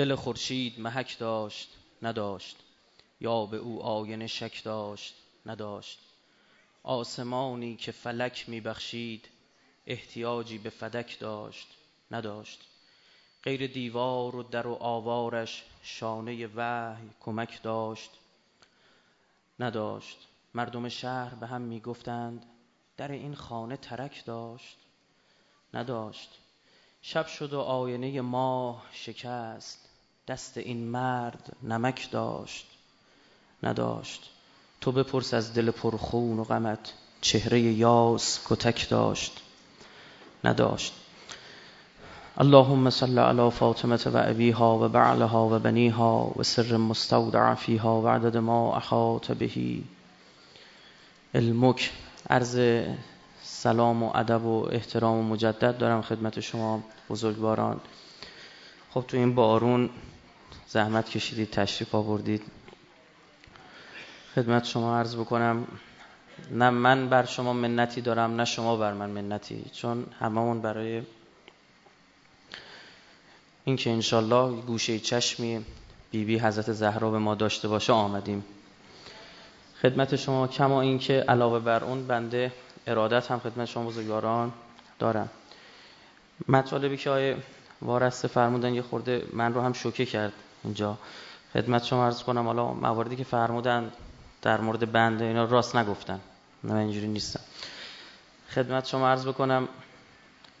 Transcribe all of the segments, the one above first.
دل خورشید محک داشت نداشت. یا به او آینه شک داشت نداشت. آسمانی که فلک میبخشید احتیاجی به فدک داشت نداشت. غیر دیوار و در و آوارش شانه وحی کمک داشت نداشت. مردم شهر به هم می‌گفتند در این خانه ترک داشت نداشت. شب شد و آینه ماه شکست. دست این مرد نمک داشت نداشت. تو بپرس از دل پرخون و غمت چهره یاس کتک داشت نداشت. اللهم صل على فاطمه و ابیها و بعلها و بنیها و سر مستودع فیها و عدد ما احاط بهی. المک عرض سلام و ادب و احترام و مجدد دارم خدمت شما بزرگواران. خب تو این بارون زحمت کشیدید تشریف آوردید. خدمت شما عرض بکنم نه من بر شما منتی دارم نه شما بر من منتی چون هممون برای اینکه انشالله گوشه چشمی بیبی بی حضرت زهرا به ما داشته باشه آمدیم. خدمت شما کما اینکه علاوه بر اون بنده ارادت هم خدمت شما بزرگواران دارم. مطالبی که آیه وارسته فرمودن یه خورده من رو هم شوکه کرد اینجا. خدمت شما عرض کنم حالا مواردی که فرمودن در مورد بنده اینا راست نگفتن. نه اینجوری نیستم. خدمت شما عرض بکنم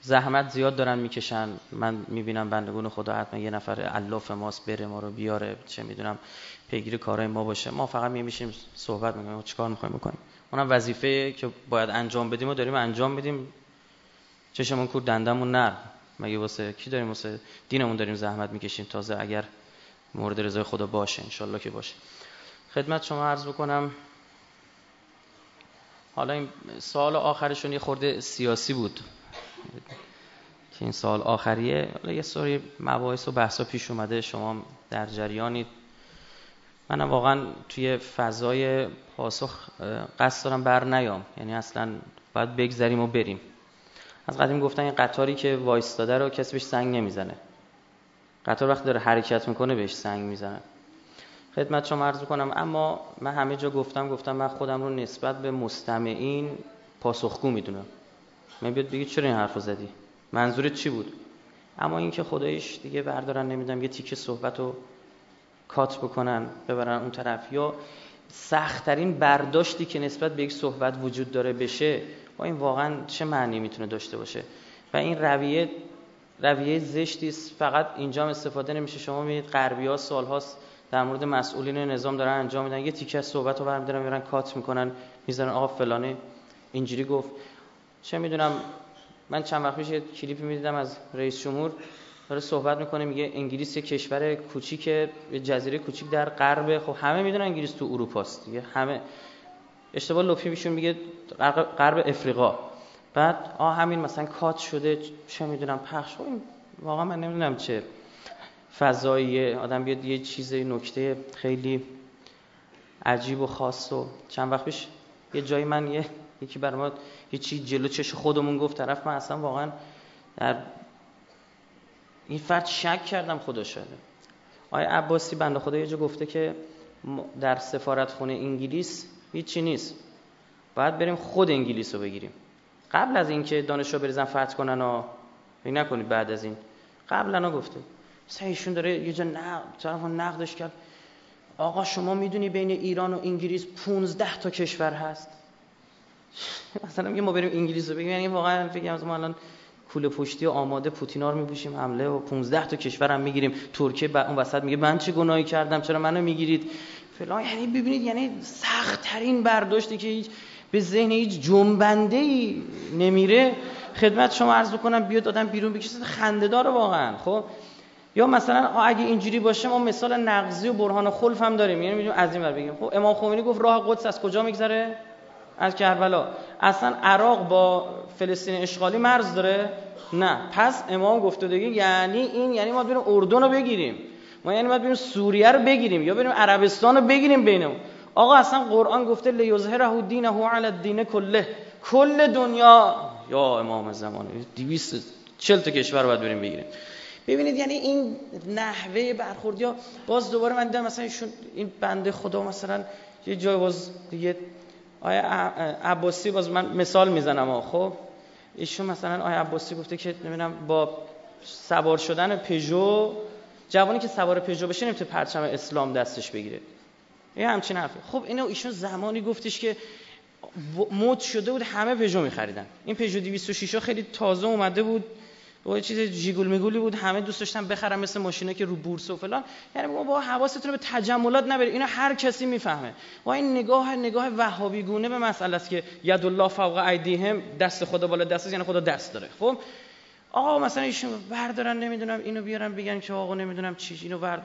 زحمت زیاد دارن می‌کشن. من می‌بینم بندگون خدا حتما یه نفر علاف ماست بره ما رو بیاره چه می‌دونم پیگیر کارهای ما باشه. ما فقط میشیم صحبت می‌کنیم چیکار می‌خوایم بکنیم؟ اونم وظیفه که باید انجام بدیم و داریم انجام بدیم چشمون کور دندمون نر مگه واسه کی داریم واسه دینمون داریم زحمت می‌کشیم؟ تازه اگر مورد رضای خدا باشه انشالله که باشه. خدمت شما عرض بکنم حالا این سال آخرشون یه خورده سیاسی بود. که این سال آخریه. حالا یه سری مباحث و بحثا پیش اومده. شما در جریانید منم واقعا توی فضای پاسخ قصد دارم بر نیام. یعنی اصلا باید بگذریم و بریم. از قدیم گفتن این قطاری که وایستاده رو کسی بهش سنگ نمی‌زنه. قطار وقتی داره حرکت می‌کنه بهش سنگ می‌زنه. خدمت شما عرض کنم اما من همه جا گفتم گفتم من خودم رو نسبت به مستمعین پاسخگو می‌دونم. من بیاد بگید چرا این حرف زدی؟ منظورت چی بود؟ اما اینکه خدایش دیگه بردارن نمی‌دونم یه تیکه صحبت رو کات بکنن ببرن اون طرف. یا سختترین برداشتی که نسبت به یک صحبت وجود داره بشه با این واقعا چه معنی می‌تونه داشته باشه؟ و این رویه رویه زشتی فقط اینجا استفاده نمیشه. شما می‌بینید غربی ها در مورد مسئولین نظام دارن انجام میدن. یه تیکه صحبت رو برمیدارن میرن کات می‌کنن می‌ذارن آقا فلانه اینجوری گفت. چه می‌دونم من چند وقت پیش کلیپی می‌دیدم از رئیس جمهور. داره صحبت می‌کنه میگه انگلیس یه کشور کوچیک جزیره کوچیک در غرب. خب همه می‌دونن انگلیس تو اروپا است دیگه. همه اشتباه لطفی میشون میگه غرب افریقا. بعد آ همین مثلا کات شده چه می‌دونم پخش. خب این واقعا من نمی‌دونم چه فضایی آدم بیاد یه چیز نکته خیلی عجیب و خاص و چند وقت پیش یه جایی من یه یکی بر ما یه چی جلو چش خودمون گفت طرف من اصلا واقعا در این فرد شک کردم خدا شده. آیا عباسی بنده خدا یه جا گفته که در سفارت خونه انگلیس هیچی نیست. باید بریم خود انگلیس رو بگیریم. قبل از اینکه دانشجو بریزن فتح کنن و نکنید بعد از این. قبلا گفته. سعیشون داره یه جا نقد طرف نقدش کرد. آقا شما می‌دونی بین ایران و انگلیس 15 تا کشور هست؟ مثلا میگه ما بریم انگلیس رو بگیم. یعنی واقعا فکر از ما الان کوله پشتی آماده پوتینا رو میپوشیم. حمله و 15 تا کشور هم می‌گیریم. ترکیه با اون وسط میگه من چه گناهی کردم؟ چرا منو می‌گیرید؟ فلان. یعنی ببینید یعنی سخت ترین برداشتی که هیچ به ذهن هیچ جنبنده ای نمیره. خدمت شما عرض بکنم بیاد آدم بیرون بکشه خنده داره واقعا. خب؟ یا مثلا اگه اینجوری باشه ما مثال نقضی و برهان خلف هم داریم. یعنی می‌تونیم از این ور بگیم. خب امام خمینی گفت راه قدس از کجا میگذره؟ از کربلا. اصلا عراق با فلسطین اشغالی مرز داره. نه پس امام گفته دیگه یعنی این یعنی ما بریم اردن رو بگیریم. ما یعنی ما بریم سوریه رو بگیریم یا بریم عربستان رو بگیریم بینمون. آقا اصلا قرآن گفته لیظهره دینه علی الدین کله. کل دنیا یا امام زمان 240 تا کشور باید بریم بگیریم. ببینید یعنی این نحوه برخورد یا باز دوباره من دیدم مثلا ایشون این بنده خدا مثلا یه جای باز دیگه آیا عباسی باز من مثال می‌زنم خب؟ ایشون مثلا آیا عباسی گفته که نمی‌دونم با سوار شدن پژو جوانی که سوار پژو بشه نمی‌تونه پرچم اسلام دستش بگیره. یه همچین حرفه خب اینو ایشون زمانی گفتش که مد شده بود همه پژو میخریدن. این پژو 206 خیلی تازه اومده بود. و چیز جیگول میگولی بود همه دوست داشتن بخرن مثل ماشینه که رو بورس و فلان. یعنی با حواستون به تجملات نبره اینا هر کسی می‌فهمه. و این نگاه نگاه وهابی گونه به مسئله است که ید الله فوق ایدیهم دست خدا بالا دست یعنی خدا دست داره. خب؟ آقا مثلا ایشون بردارن نمی‌دونم اینو بیارن بگن که آقا نمی‌دونم چی اینو ور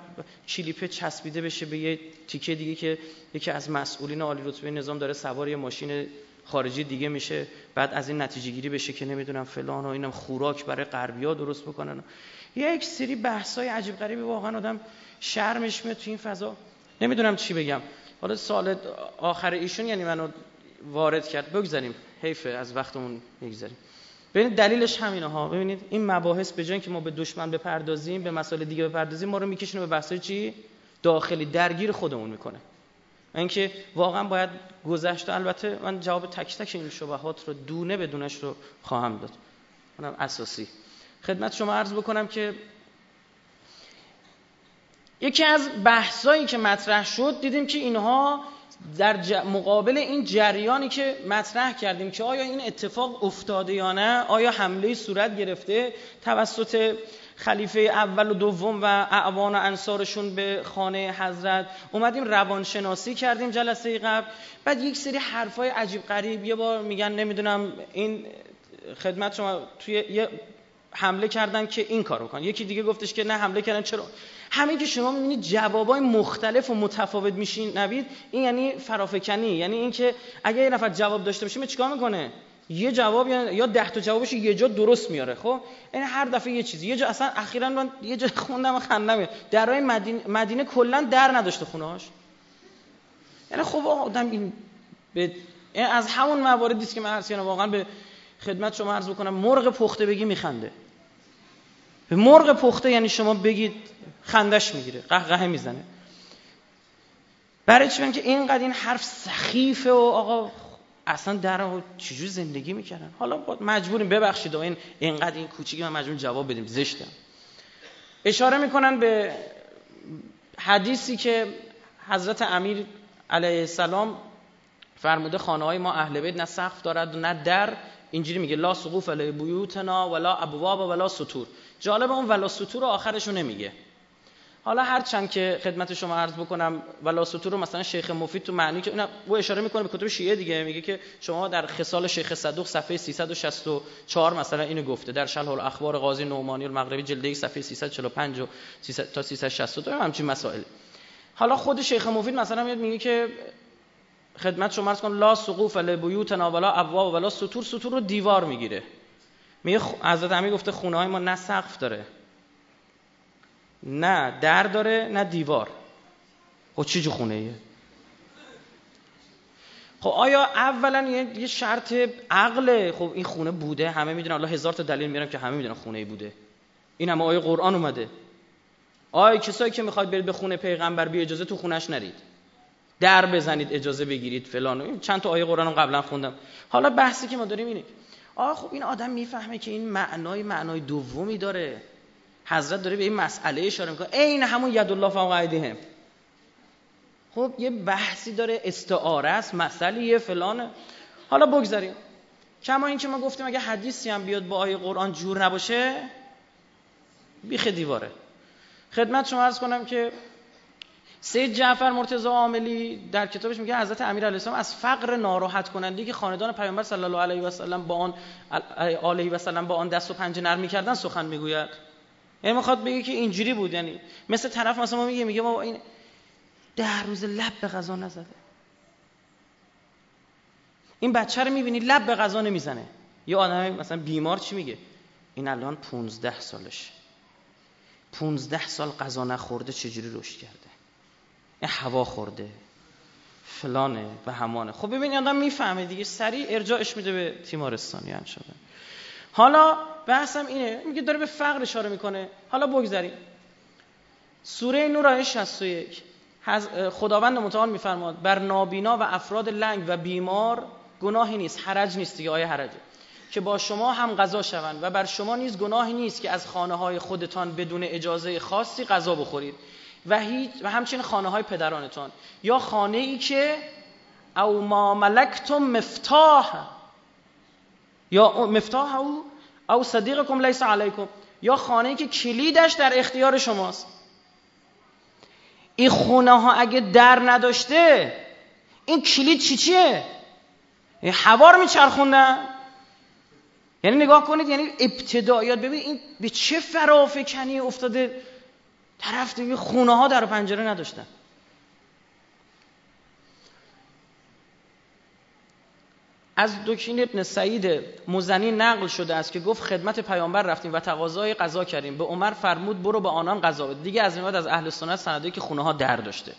کلیپه چسبیده بشه به یه تیکه دیگه که یکی از مسئولین عالی رتبه نظام داره سوار یه ماشین خارجی دیگه میشه بعد از این نتیجه گیری بشه که نمی‌دونم فلان و اینم خوراک برای غربیا درست بکنن. یک سری بحثای عجیب غریبی واقعا آدم شرمش میاد تو این فضا. نمی‌دونم چی بگم. حالا سال آخر ایشون یعنی منو وارد کرد. بگذاریم. حیفه از وقتمون می‌گذاریم. ببینید دلیلش همینه ها. ببینید این مباحث به جای که ما به دشمن بپردازیم به مسائل دیگه بپردازیم ما رو میکشونه به بحثای چی؟ داخلی. درگیر خودمون می‌کنه. اینکه واقعا باید گذشته البته من جواب تک تک این شبهات رو دونه به دونش رو خواهم داد. اونم اساسی. خدمت شما عرض بکنم که یکی از بحثایی که مطرح شد دیدیم که اینها در مقابل این جریانی که مطرح کردیم که آیا این اتفاق افتاده یا نه آیا حمله صورت گرفته توسط خلیفه اول و دوم و اعوان و انصارشون به خانه حضرت. اومدیم روانشناسی کردیم جلسه قبل. بعد یک سری حرفای عجیب غریب. یه بار میگن نمی‌دونم این خدمت شما توی یه حمله کردن که این کارو کن. یکی دیگه گفتش که نه حمله کردن چرا؟ همین که شما می‌بینید جوابای مختلف و متفاوت میشین. نوید این یعنی فرافکنی. یعنی اینکه اگه یه نفر جواب داشته باشه چیکار می‌کنه؟ یه جواب یا ده تا جوابش یه جا درست میاره خب؟ این هر دفعه یه چیزی. یه جا اصلا اخیرا من یه جا خوندم خندم. درای مدینه مدینه کلا در نداشته خونه‌هاش. یعنی خب آدم این به از همون مواردی که من عرض واقعا به خدمت شما عرض بکنم مرغ پخته بگی میخنده. به مرغ پخته یعنی شما بگید خندش می‌گیره قهقه می‌زنه. برای چی؟ که اینقدر این حرف سخیفه و آقا اصلا در چجور زندگی می‌کردن؟ حالا مجبوریم ببخشید و این اینقدر این کوچیکی من مجبور جواب بدیم زشتم. اشاره می‌کنن به حدیثی که حضرت امیر علیه السلام فرموده خانه های ما اهل بیت نه سقف دارد و نه در. اینجوری میگه لا سقوف علی بیوتنا ولا ابواب ولا سطور. جالب اون ولا سطور آخرشو نمیگه. حالا هر چند که خدمت شما عرض بکنم ولا سطور رو مثلا شیخ مفید تو معنی که اینا او اشاره می‌کنه به کتب شیعه دیگه میگه که شما در خصال شیخ صدوق صفحه 364 مثلا اینو گفته در شرح الاخبار قاضی نعمانی المغربی جلد 1 صفحه 345 و 300 تا 362 همچین مسائل. حالا خود شیخ مفید مثلا میاد میگه که خدمت شما عرض کنم لا سقوف لبیوتنا ولا ابواب ولا سطور سطور رو دیوار می‌گیره. میگه حضرت امیر گفته خونه های ما نه سقف داره. نه در داره نه دیوار. خب چی جو خونه ایه؟ خب آیا اولا یه شرط عقله خب این خونه بوده؟ همه می‌دونن الله هزار تا دلیل میارم که همه می‌دونن خونه ای بوده. این هم آیه قرآن اومده. آیا کسایی که می‌خواد برید به خونه پیغمبر بی اجازه تو خونش نرید. در بزنید اجازه بگیرید فلان چند تا آیه قرآن قبلا خوندم. حالا بحثی که ما داریم اینه آه خب این آدم می‌فهمه که این معنای معنای دومی داره. حضرت داره به این مسئله اشاره می‌کنه. عین همون ید الله فوق خب یه بحثی داره استعاره است مسئله فلانه. حالا بگذاریم. کما این که ما گفتیم اگه حدیثی هم بیاد با آیه قرآن جور نباشه بیخ دیواره. خدمت شما عرض کنم که سید جعفر مرتضی عاملی در کتابش میگه حضرت امیر علیه السلام از فقر ناراحت کننده که خاندان پیامبر صلی الله علیه و سلم با آن علیه و سلم با آن دست و پنجه نرم می‌کردن سخن می‌گوید. یعنی می‌خواد بگه که اینجوری بود یعنی مثل طرف مثلا ما میگه میگه ما این ده روز لب به غذا نزده. این بچه رو می‌بینی لب به غذا نمی‌زنه. یه آدم مثلا بیمار چی میگه؟ این الان 15 سالش. 15 سال غذا نخورده چجوری رشد کرده؟ این هوا خورده. فلانه و همانه. خب ببین آدم می‌فهمه دیگه سریع ارجاعش میده به تیمارستانی هم شده حالا بحثم اینه میگه داره به فقر اشاره می‌کنه. حالا بگذاریم. سوره نور آیه 61 خداوند متعال میفرماد بر نابینا و افراد لنگ و بیمار گناهی نیست حرج نیست دیگه آیه حرجه که با شما هم غذا شوند و بر شما نیز گناهی نیست که از خانه های خودتان بدون اجازه خاصی غذا بخورید و, هیچ و همچنین خانه های پدرانتان. یا خانه ای که او ما ملکتم مفتاح یا مفتاح او او صدیقکم لیس علیکم. یا خانه که کلیدش در اختیار شماست. این خونه ها اگه در نداشته این کلید چی چیه؟ هوار میچرخوندن؟ یعنی نگاه کنید یعنی ابتدایات ببین این به چه فرافکنی افتاده. طرف دیگه خونه ها در پنجره نداشتن. از دکین ابن سعید مزنی نقل شده است که گفت خدمت پیامبر رفتیم و تقاضای غذا کردیم. به عمر فرمود برو به آنان غذا بده. دیگه از این از اهل سنت سنده که خونه ها در داشته.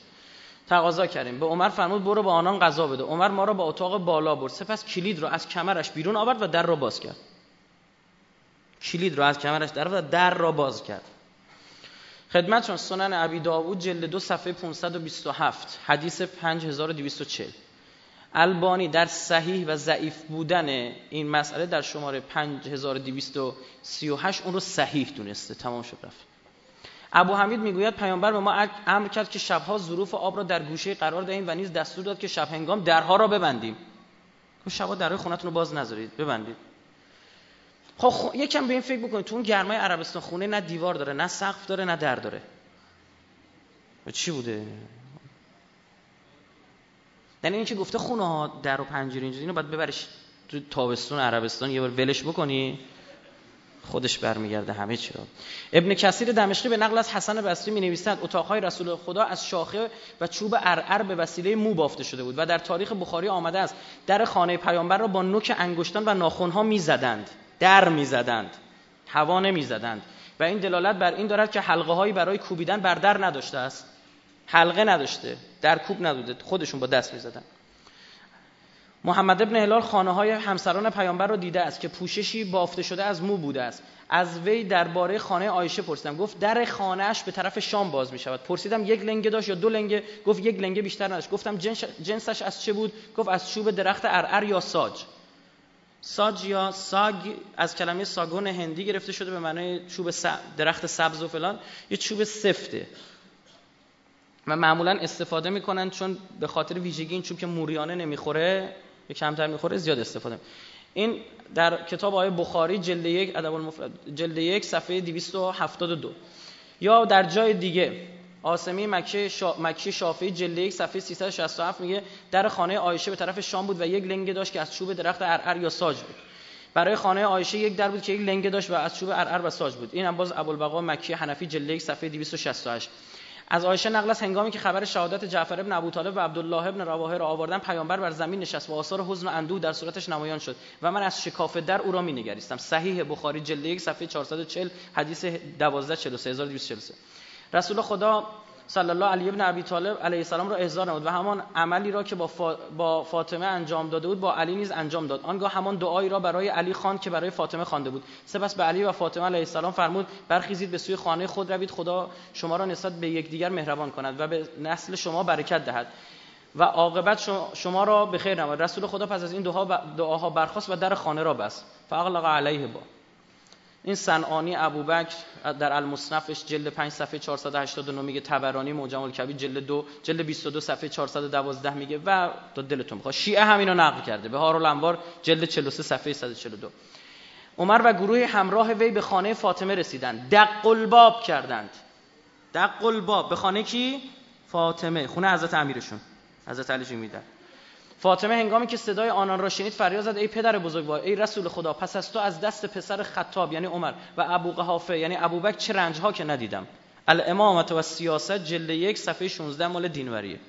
تقاضا کردیم. به عمر فرمود برو به آنان غذا بده. عمر ما را به اتاق بالا برد. سپس کلید را از کمرش بیرون آورد و در را باز کرد. کلید را از کمرش در و در را باز کرد. خدمتشون سنن ابی داوود جلد دو صفحه 527 حدیث 5240 البانی در صحیح و ضعیف بودن این مسئله در شماره 5238 اون رو صحیح دونسته. تمام شد رفت. ابو حمید می‌گوید پیامبر به ما امر کرد که شبها ظروف آب را در گوشه قرار دهیم و نیز دستور داد که شب هنگام درها را ببندیم. شبها درهای خونتون رو باز نذارید. ببندید. خب یکم به این فکر بکنید. تو اون گرمای عربستان خونه نه دیوار داره نه سقف داره نه در داره. چی بوده؟ این که گفته خونه ها در و پنجره اینجوری اینو باید ببرش تو تابستون عربستان یه بار ولش بکنی خودش برمیگرده همه چی رو. ابن کثیر دمشقی به نقل از حسن بصری می نویسد اتاقهای رسول خدا از شاخه و چوب ارعر به وسیله مو بافته شده بود و در تاریخ بخاری آمده است در خانه پیامبر را با نوک انگشتان و ناخونها می‌زدند در می‌زدند هوا نمی‌زدند. و این دلالت بر این دارد که حلقه هایی برای کوبیدن بر در نداشته است. حلقه نداشته در کوب ندوده خودشون با دست می‌زدن. محمد ابن هلال خانه های همسران پیامبر رو دیده است که پوششی بافته شده از مو بوده است. از وی درباره خانه آیشه پرسیدم. گفت در خانهش به طرف شام باز می شود پرسیدم یک لنگه داشت یا دو لنگه؟ گفت یک لنگه بیشتر نداشت. گفتم جنسش از چه بود؟ گفت از چوب درخت ارعر یا ساج. ساج یا ساگ از کلمه ساگون هندی گرفته شده به معنای چوب درخت سبز و فلان. یه چوب سفته. و معمولا استفاده می‌کنن چون به خاطر ویژگی این چوب که موریانه نمی‌خوره یا کمتر می‌خوره زیاد استفاده این در کتاب آیه بخاری جلد یک ادب المفرد جلد یک صفحه 272 یا در جای دیگه آسمی مکی, شا... مکی شافعی جلد یک صفحه 367 میگه در خانه عایشه به طرف شام بود و یک لنگه داشت که از چوب درخت ارعر یا ساج بود. برای خانه عایشه یک در بود که یک لنگه داشت و از چوب ارعر و ساج بود. این هم باز ابوالبقا مکی حنفی جلد یک صفحه 268 از عایشه نقل است هنگامی که خبر شهادت جعفر ابن ابو طالب و عبدالله ابن رواحه را آوردن پیامبر بر زمین نشست و آثار حزن و اندوه در صورتش نمایان شد و من از شکاف در او را نگریستم صحیح بخاری جلد یک صفحه 440 حدیث 1243243 رسول خدا صلی الله علیه ابن ابی طالب علیه السلام را احضار نمود و همان عملی را که با, فاطمه انجام داده بود با علی نیز انجام داد. آنگاه همان دعایی را برای علی خواند که برای فاطمه خوانده بود. سپس به علی و فاطمه علیه السلام فرمود برخیزید به سوی خانه خود روید خدا شما را نسبت به یکدیگر مهربان کند و به نسل شما برکت دهد. و عاقبت شما را به خیر نماید. رسول خدا پس از این دعاها برخاست و در خانه را بست. فاغلق علیه با این صنعانی ابوبکر در المصنفش جلد 5 صفحه 489 میگه تبرانی معجم الکبیر جلد 2 جلد 22 صفحه 412 میگه. و تا دلتون بخواد شیعه همینو نقل کرده. به الانوار جلد 43 صفحه 142 عمر و گروه همراه وی به خانه فاطمه رسیدند. دق الباب کردند. دق الباب به خانه کی؟ فاطمه. خونه حضرت امیرشون. حضرت علی میدن. فاطمه هنگامی که صدای آنان را شنید فریاد زد ای پدر بزرگوار ای رسول خدا پس از تو از دست پسر خطاب یعنی عمر و ابو قحافه یعنی ابوبکر چه رنج ها که ندیدم. الامامت و سیاست جلد یک صفحه 16 مال دینوریه.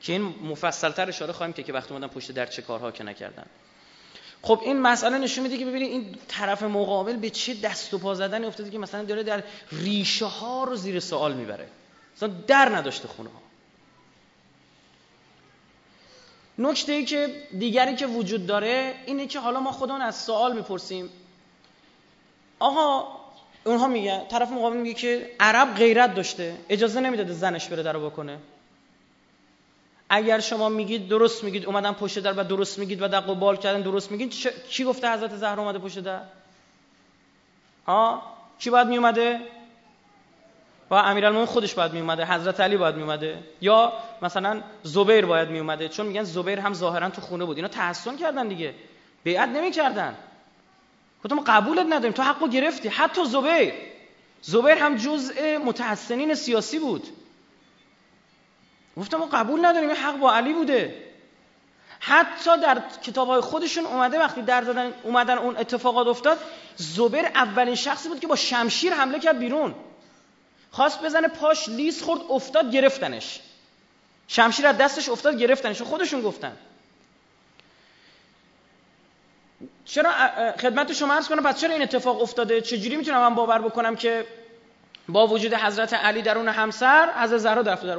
که این مفصلتر اشاره خواهیم که که وقتی اومدن پشت در چه کارها که نکردن. خب این مسئله نشون میده که ببینید این طرف مقابل به چه دست و پا زدن افتاده که مثلا داره در ریشه ها رو زیر سوال می‌بره. مثلا در نداشته خونه ها نکته ای که دیگری که وجود داره اینه که حالا ما خودمون از سوال می‌پرسیم. آقا اونها میگه طرف مقابل میگه که عرب غیرت داشته اجازه نمی‌داده زنش بره درو بکنه. اگر شما میگید درست میگید اومدن پشت در و درست میگید و در قبال کردن درست میگید چی گفته حضرت زهرا اومده پشت در؟ ها کی باید میومده و امیرالمومنین خودش باید میومده حضرت علی باید میومده یا مثلا زبیر باید میومده چون میگن زبیر هم ظاهرا تو خونه بود. اینا تحسن کردن دیگه. بیعت نمی‌کردن. گفتم قبولت نداریم. تو حقو گرفتی. حتی زبیر. زبیر هم جزء متحسنین سیاسی بود. گفتم ما قبول نداریم. این حق با علی بوده. حتی در کتاب های خودشون اومده وقتی در زدن اومدن اون اتفاقات افتاد زبیر اولین شخصی بود که با شمشیر حمله کرد بیرون. خواست بزنه پاش لیز خورد افتاد گرفتنش. شمشیر از دستش افتاد گرفتنش. خودشون گفتن. چرا خدمت شما عرض کنم پس چرا این اتفاق افتاده؟ چجوری می‌تونم من باور بکنم که با وجود حضرت علی در اون همسر حضرت زهرا در در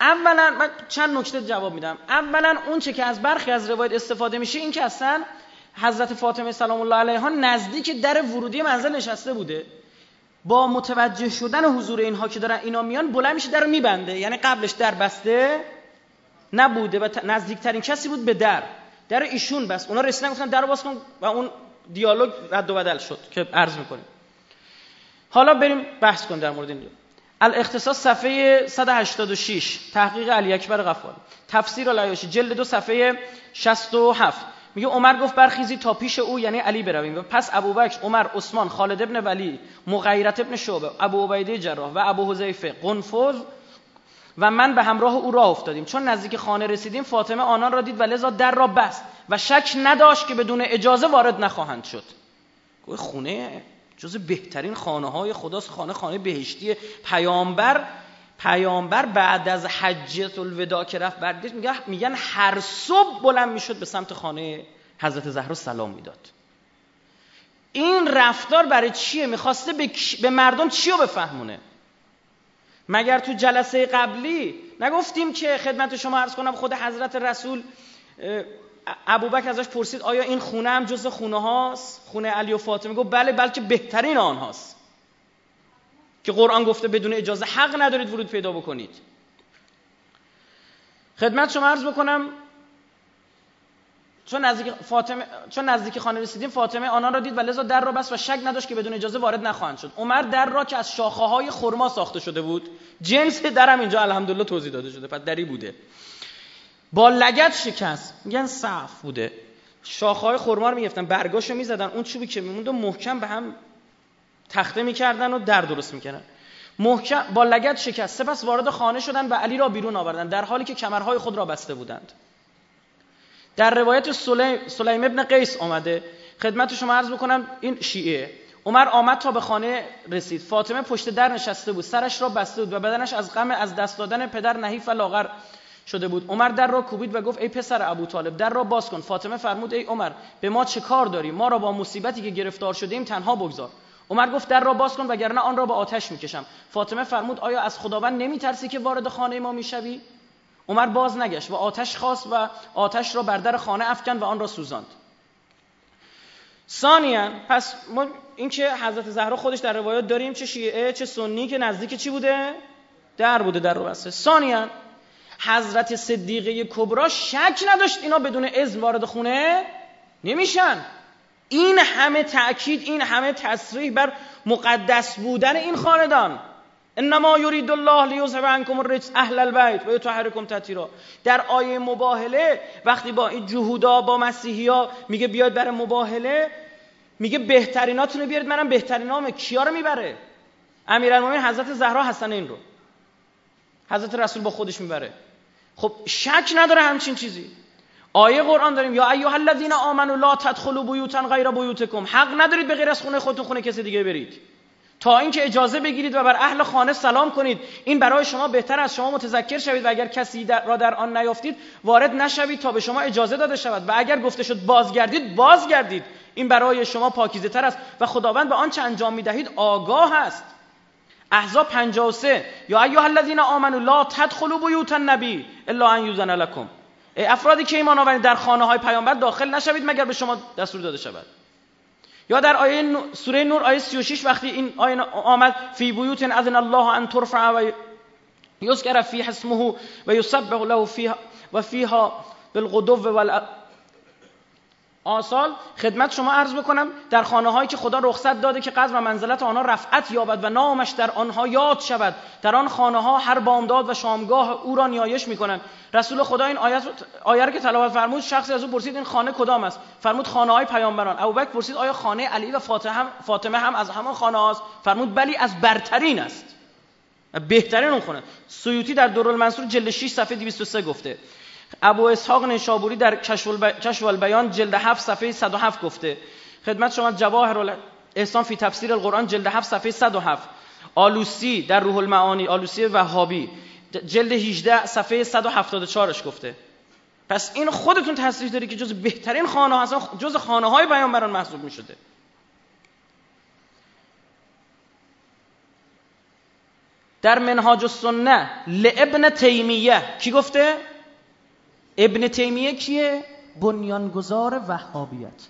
اولا من چند نکته جواب میدم. اولا اون چه که از برخی از روایت استفاده میشه این که اصلا حضرت فاطمه سلام الله علیها نزدیک در ورودی منزل نشسته بوده. با متوجه شدن حضور اینها که دارن اینا میان بلند میشه در میبنده. یعنی قبلش در بسته نبوده و نزدیکترین کسی بود به در. در ایشون بس. اونا رسیدن گفتن در باز کن و اون دیالوگ رد و بدل شد که عرض می‌کنیم. حالا بریم بحث کن در مورد این الاختصاص صفحه 186 تحقیق علی اکبر غفاری. تفسیر الایاشی جلد دو صفحه 67 میگه عمر گفت برخیزی تا پیش او یعنی علی برویم. و پس ابوبکر عمر عثمان خالد ابن ولی مغیرت ابن شعبه ابو عبیده جراح و ابو حذیفه قنفذ و من به همراه او راه افتادیم. چون نزدیک خانه رسیدیم فاطمه آنان را دید و لذا در را بست و شک نداشت که بدون اجازه وارد نخواهند شد. خونه جز بهترین خانه های خداست. خانه خانه بهشتی پیامبر. پیامبر بعد از حجت الوداع که رفت میگه میگن هر صبح بلند می‌شد به سمت خانه حضرت زهرا سلام می‌داد. این رفتار برای چیه؟ می‌خواسته به مردم چی رو بفهمونه؟ مگر تو جلسه قبلی نگفتیم که خدمت شما عرض کنم خود حضرت رسول ابوبکر ازش پرسید آیا این خونه هم جز خونه هاست؟ خونه علی و فاطمه؟ گفت بله بلکه بهترین آنهاست که قرآن گفته بدون اجازه حق ندارید ورود پیدا بکنید. خدمت شما عرض بکنم چون نزدیک فاطمه چون نزدیک خانه رسیدیم فاطمه آنان را دید و لذا در را بس و شک نداشت که بدون اجازه وارد نخواهند شد. عمر در را که از شاخه های خرما ساخته شده بود جنس درم اینجا الحمدلله توضیح داده شده پس دری بوده. با لگت شکست میگن صف بوده. شاخهای خرما رو می‌گفتن برگاشو می‌زدن اون چوبی که میموند محکم به هم تخته می‌کردن و در درست می‌کردن. محکم با لگت شکست سپس وارد خانه شدن و علی را بیرون آوردن در حالی که کمرهای خود را بسته بودند. در روایت سلیم, سلیم ابن قیس آمده خدمت شما عرض بکنم این شیعه. عمر آمد تا به خانه رسید. فاطمه پشت در نشسته بود سرش را بسته بود و بدنش از غم از دست دادن پدر نحیف و لاغر شده بود. عمر در را کوبید و گفت ای پسر ابو طالب در را باز کن. فاطمه فرمود ای عمر به ما چه کار داری؟ ما را با مصیبتی که گرفتار شدیم تنها بگذار. عمر گفت در را باز کن وگرنه آن را به آتش می‌کشم. فاطمه فرمود آیا از خداوند نمیترسی که وارد خانه ما می‌شوی؟ عمر باز نگشت و آتش خواست و آتش را بر در خانه افکن و آن را سوزاند. ثانیا پس ما این که حضرت زهرا خودش در روایات داریم چه شیعه چه سنی که نزدیک چی بوده؟ در بوده در رو بسته ثانیا حضرت صدیقه کبرا شک نداشت اینا بدون اذن وارد خونه نمیشن. این همه تأکید این همه تصریح بر مقدس بودن این خاندان. انما یرید الله لیذهب عنکم الرجس اهل البیت و یطهرکم تطهیرا در آیه مباهله وقتی با این جهودا با مسیحیا میگه بیاد برای مباهله میگه بهتریناتون رو بیارید منم بهترینام کیا رو می‌بره؟ امیرالمومنین حضرت زهرا حسن این رو. حضرت رسول با خودش می‌بره. خب شک نداره همچین چیزی. آیه قرآن داریم یا ایها الذین آمنوا لا تدخلوا بیوتا غیر بیوتکم. حق ندارید به غیر از خونه خودتون خونه کسی دیگه برید. تا اینکه اجازه بگیرید و بر اهل خانه سلام کنید. این برای شما بهتر از شما متذکر شوید و اگر کسی را در آن نیافتید وارد نشوید تا به شما اجازه داده شود. و اگر گفته شد بازگردید بازگردید. این برای شما پاکیزه تر است و خداوند به آنچه انجام می‌دهید آگاه است. احزاب 53 یا ایها الذین آمنوا لا تدخلوا بیوت النبی الا ان یوزن ای افرادی که ایمان آورید در خانه های پیامبر داخل نشوید مگر به شما دستور داده شود. یا در آیه سوره نور آیه 36 وقتی این آیه آمد فی بیوت اذن الله ان ترفع و یذکر فی اسمه و یسبح له فیها و فیها بالغدو آسال خدمت شما عرض بکنم در خانه هایی که خدا رخصت داده که قدر و منزلت آنها رفعت یابد و نامش در آنها یاد شود. در آن خانه ها هر بامداد و شامگاه او را نیایش می‌کنند. رسول خدا این آیت آیه رو که تلاوت فرمود شخصی از او پرسید این خانه کدام است؟ فرمود خانه های پیامبران. ابوبکر پرسید آیا خانه علی و فاطمه هم, از همان خانه هاست فرمود بلی از برترین است. بهترین اون خونه سیوطی در دورالمنصور جلد 6 صفحه 203 گفته. ابو اسحاق نشابوری در کشف البیان جلد 7 صفحه 107 گفته. خدمت شما جواهر احسان فی تفسیر القرآن جلد 7 صفحه 107 آلوسی در روح المعانی آلوسی وهابی جلد 18 صفحه 174ش گفته. پس این خودتون تصریح داری که جز بهترین خانه هستن جز خانه های بیانبران محسوب می شده در منهاج السنه لابن تیمیه کی گفته؟ ابن تیمیه کیه؟ بنیانگذار وهابیت.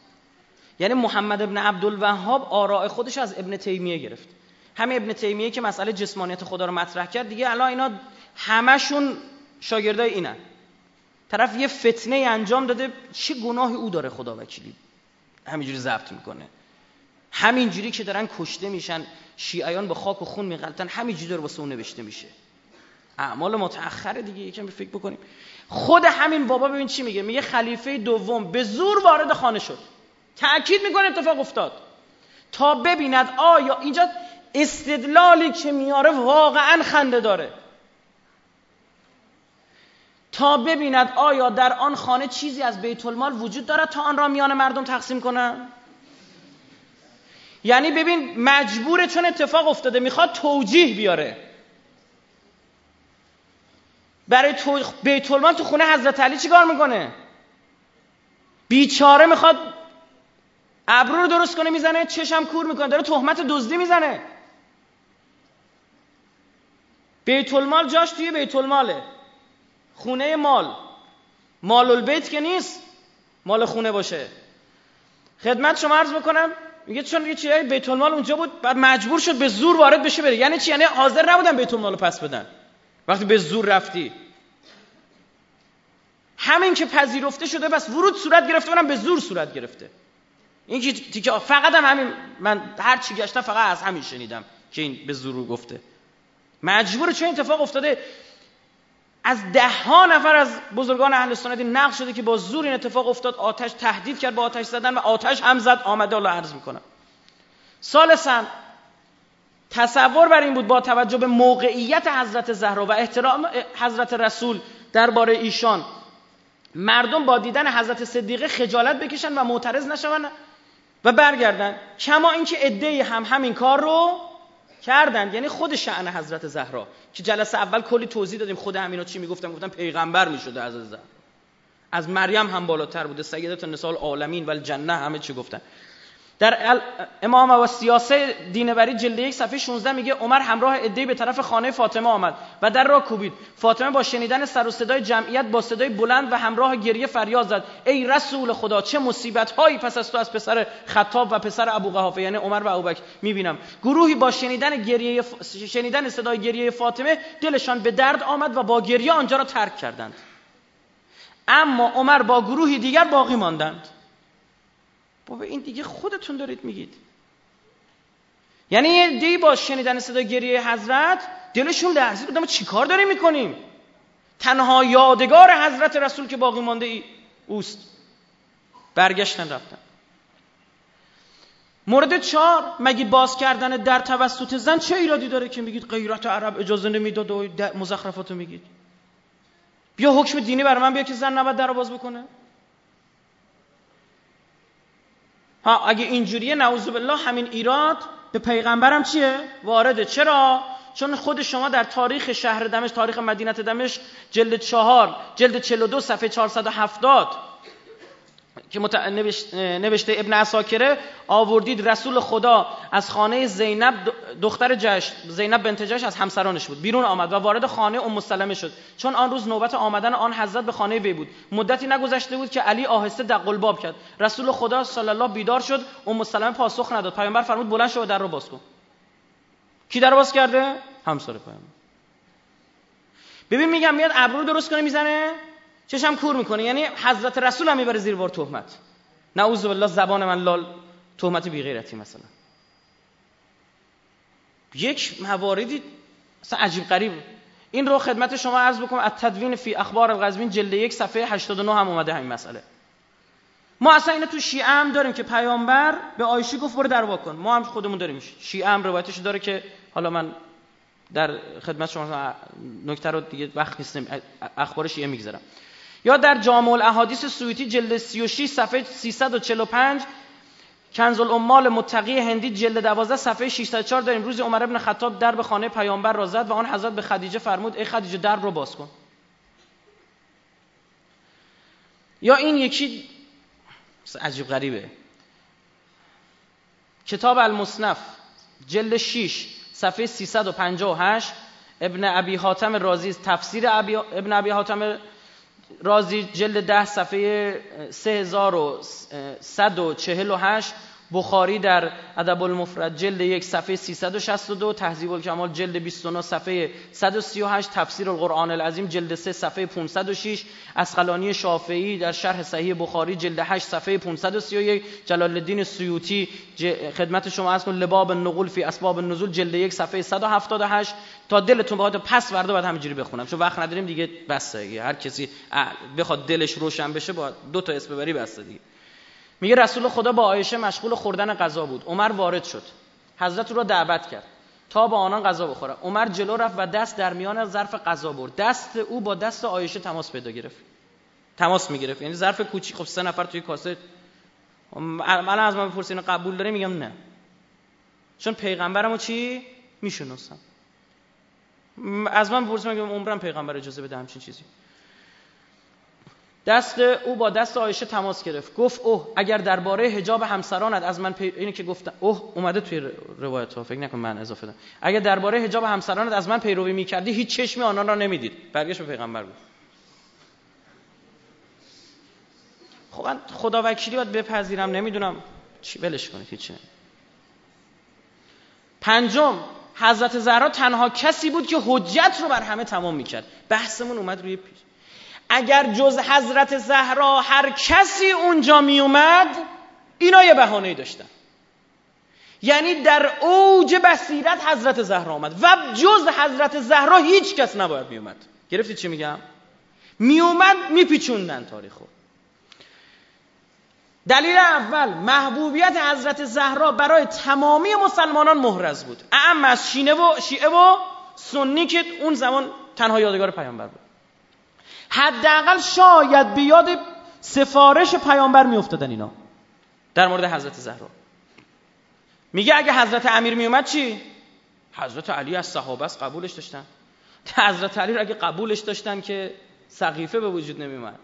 یعنی محمد ابن عبدالوهاب آراء خودش از ابن تیمیه گرفت. همه ابن تیمیه که مسئله جسمانیت خدا رو مطرح کرد دیگه الان اینا همشون شاگردای اینن. طرف یه فتنه انجام داده چه گناهی او داره خدا وکیلی؟ همینجوری ضبط می‌کنه. همینجوری که دارن کشته میشن شیعیان به خاک و خون میغلطن همینجوری داره واسه اون نوشته میشه. اعمال متأخره دیگه یکم فکر بکنیم. خود همین بابا ببین چی میگه؟ میگه خلیفه دوم به زور وارد خانه شد. تأکید می‌کنه اتفاق افتاد. تا ببیند آیا اینجا استدلالی که میاره واقعا خنده داره. تا ببیند آیا در آن خانه چیزی از بیت المال وجود دارد تا آن را میان مردم تقسیم کنن؟ یعنی ببین مجبوره چون اتفاق افتاده می‌خواد توجیه بیاره. برای تو... بیت تو خونه حضرت علی چیکار می‌کنه؟ بیچاره می‌خواد ابرو رو درست کنه می‌زنه چشم کور می‌کنه داره تهمت دزدی می‌زنه. بیت المال جاش توی بیت الماله خونه مال. مال البیت که نیست مال خونه باشه. خدمت شما عرض بکنم میگه چون یه چیزای بیت المال اونجا بود بعد مجبور شد به زور وارد بشه بره. یعنی چی؟ یعنی حاضر نبودن بیت المال رو پس بدن. وقتی به زور رفتی. همین که پذیرفته شده بس ورود صورت گرفته منم به زور صورت گرفته. این که فقط هم همین من هر چی گشتم فقط از همین شنیدم که این به زور گفته. مجبور چه اتفاق افتاده؟ از ده ها نفر از بزرگان اهل سنت نقل شده که با زور این اتفاق افتاد آتش تهدید کرد با آتش زدن و آتش هم زد آمده الله عرض می‌کنم. سالسا تصور بر این بود با توجه به موقعیت حضرت زهرا و احترام حضرت رسول درباره ایشان مردم با دیدن حضرت صدیقه خجالت بکشن و معترض نشون و برگردن. کما اینکه عده هم همین کار رو کردند یعنی خود شعن حضرت زهرا که جلسه اول کلی توضیح دادیم خود همینا چی می‌گفتن؟ گفتن پیغمبر می‌شده حضرت زهرا. از مریم هم بالاتر بوده. سیدت النساء العالمین و الجنه همه چی گفتن. در امام و سیاسه دینبری جلد یک صفحه 16 میگه عمر همراه عده‌ای به طرف خانه فاطمه آمد و در را کوبید. فاطمه با شنیدن سر و صدای جمعیت با صدای بلند و همراه گریه فریاد زد. ای رسول خدا چه مصیبت هایی پس از تو از پسر خطاب و پسر ابو قحافه یعنی عمر و ابوبکر می‌بینم. گروهی با شنیدن گریه شنیدن صدای گریه فاطمه دلشان به درد آمد و با گریه آنجا را ترک کردند. اما عمر با گروهی دیگر باقی ماندند. بابا این دیگه خودتون دارید میگید. یعنی یه دی با شنیدن صدا گریه حضرت دلشون لرزید بودم چی کار داریم می‌کنیم؟ تنها یادگار حضرت رسول که باقی مانده ای اوست. برگشتن رفتن. مورد چهار مگه باز کردن در توسط زن چه ایرادی داره که میگید غیرت عرب اجازه نمی‌داد و مزخرفاتو میگید؟ بیا حکم دینی بر من بیا که زن نباید در باز بکنه. ها اگه اینجوریه نعوذ بالله همین ایراد به پیغمبرم چیه؟ وارده. چرا؟ چون خود شما در تاریخ شهر دمشق تاریخ مدینت دمشق جلد چهار جلد 42 صفحه 470 که نوشته ابن اساکره آوردید رسول خدا از خانه زینب دختر جشن زینب بنت جش از همسرانش بود. بیرون آمد و وارد خانه ام سلمه شد. چون آن روز نوبت آمدن آن حضرت به خانه وی بود. مدتی نگذشته بود که علی آهسته دق باب کرد. رسول خدا صلی الله بیدار شد. ام سلمه پاسخ نداد. پیامبر فرمود بلند شو در رو باز کن. کی در باز کرده؟ همسر پیامبر. ببین میگم میاد ابرو درست کنه می‌زنه؟ چشم کور می‌کنه یعنی حضرت رسول هم می‌بره زیر بار تهمت. نعوذ بالله زبان من لال تهمت بی غیرتی مثلا. یک مواردی اصلا عجیب غریب. این رو خدمت شما عرض بکنم از تدوین فی اخبار القزوین جلد یک صفحه 89 هم اومده همین مسئله. ما اصلا اینو تو شیعه هم داریم که پیامبر به آیشه گفت برو در کن. ما هم خودمون داریم. شیعه هم روایتش داره که حالا من در خدمت شما نکته رو دیگه وقت نیستم اخبار شیعه می‌گذارم یا در جامع الاحادیث سویتی جلد 36 صفحه 345 کنز الامال متقی هندی جلد 12 صفحه 604 داریم. روز عمر ابن خطاب در به خانه پیامبر را زد و آن حضرت به خدیجه فرمود ای خدیجه در رو باز کن. یا این یکی عجیب غریبه. کتاب المصنف جلد 6 صفحه 358 ابن ابی حاتم رازی تفسیر ابن ابی حاتم رازی جلد ده صفحه 3148 بخاری در ادب المفرد جلد یک صفحه 362 تهذیب الکمال جلد 29 صفحه 138 تفسیر القرآن العظیم جلد 3 صفحه 506 اسقلانی شافعی در شرح صحیح بخاری جلد 8 صفحه 531 جلال الدین سیوطی خدمت شما از کن لباب النقول فی اسباب النزول جلد یک صفحه 178 تا دلتون بخواد پس ورده باید همینجوری بخونم چون وقت نداریم دیگه بسته هر کسی بخواد دلش روشن بشه با دو تا اسم ببری بسته دیگه. میگه رسول خدا با آیشه مشغول خوردن غذا بود. عمر وارد شد. حضرت را دعوت کرد. تا با آنان غذا بخوره. عمر جلو رفت و دست در میان ظرف غذا برد. دست او با دست آیشه تماس پیدا گرفت. تماس می‌گرفت. یعنی ظرف کوچیک. خب سه نفر توی کاسه. من از من بپرسین قبول داره میگم نه. چون پیغمبرمو چی؟ می‌شناسم. از من بپرسین میگم عمرم پیغمبر اجازه بده همچین چیزی. دست او با دست آیشه تماس گرفت. گفت اوه اگر درباره حجاب همسرانت از من پی... اینی که گفتم اوه اومده توی روایت ها فکر نکن من اضافه دارم. اگر درباره حجاب همسرانت از من پیروی می‌کردی هیچ چشمی آنان را نمی‌دید. برگشت به پیغمبر بود خب من خدا وکیلی باید بپذیرم نمی‌دونم چی ولش کنید هیچ پنجم حضرت زهرا تنها کسی بود که حجت رو بر همه تمام می‌کرد. بحثمون اومد روی پیش. اگر جز حضرت زهرا هر کسی اونجا می اومد اینا یه بهانه داشتن. یعنی در اوج بصیرت حضرت زهرا آمد و جز حضرت زهرا هیچ کس نباید می اومد گرفتید چی میگم؟ می اومد میپیچوندن تاریخو. دلیل اول محبوبیت حضرت زهرا برای تمامی مسلمانان محرز بود. اعم از شینه و شیعه و سنی که اون زمان تنها یادگار پیامبر بود. حداقل شاید به یاد سفارش پیامبر میافتادن اینا. در مورد حضرت زهرا. میگه اگه حضرت امیر میومد چی؟ حضرت علی از صحابه است قبولش داشتن. حضرت علی رو اگه قبولش داشتن که سقیفه به وجود نمیومد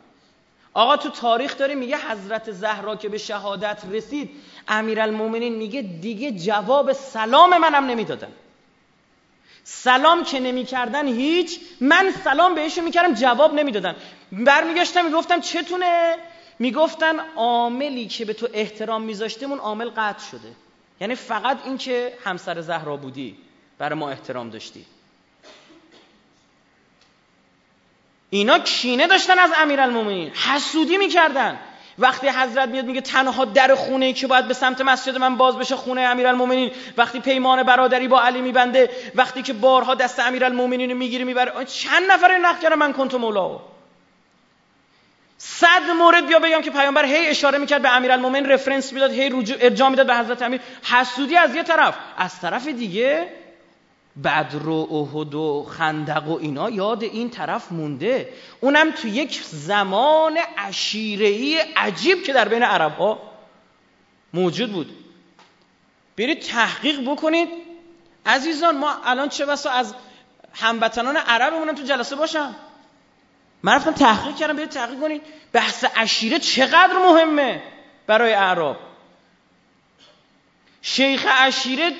آقا تو تاریخ داره میگه حضرت زهرا که به شهادت رسید امیرالمومنین میگه دیگه جواب سلام منم نمی‌دادن. سلام که نمی‌کردن هیچ. من سلام بهشون می‌کردم جواب نمی‌دادن. برمیگشتم می‌گفتم چتونه؟ می‌گفتن عاملی که به تو احترام میذاشتمون عامل قطع شده. یعنی فقط این که همسر زهرا بودی برای ما احترام داشتی. اینا کینه داشتن از امیرالمومنین. حسودی می‌کردن. وقتی حضرت میاد میگه تنها در خونه ای که باید به سمت مسجد من باز بشه خونه امیرالمومنین. وقتی پیمان برادری با علی میبنده وقتی که بارها دست امیرالمومنین رو می‌گیره می‌بره. چند نفر نقل کردن؟ من کنتو مولا. صد مورد بیا بگم که پیامبر هی اشاره می‌کرد به امیرالمومنین رفرنس می‌داد هی رجوع ارجاع می‌داد به حضرت امیر. حسودی از یه طرف از طرف دیگه بدر و احد و خندق و اینا یاد این طرف مونده. اونم تو یک زمان عشیرهی عجیب که در بین عرب ها موجود بود. برید تحقیق بکنید. عزیزان ما الان چه بسا از هموطنان عربمون تو جلسه باشم. من رفتم تحقیق کردم به تحقیق کنید. بحث عشیره چقدر مهمه برای اعراب شیخ عشیره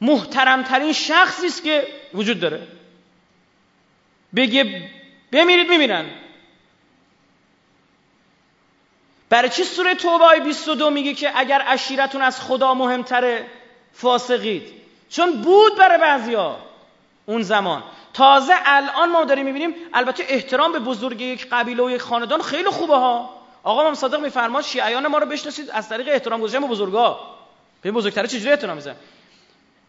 محترمترین شخصی است که وجود داره. بگه بمیرید میمیرن برای چی سوره توبه های 22 میگه که اگر عشیرتون از خدا مهمتره فاسقید؟ چون بود برای بعضیا اون زمان. تازه الان ما داریم می‌بینیم البته احترام به بزرگ یک قبیله و یک خاندان خیلی خوبه ها. آقا امام صادق میفرماد شیعیان ما رو بشناسید از طریق احترام گذاشتن به بزرگا. به بزرگتره چجوری احترام می‌ذارن؟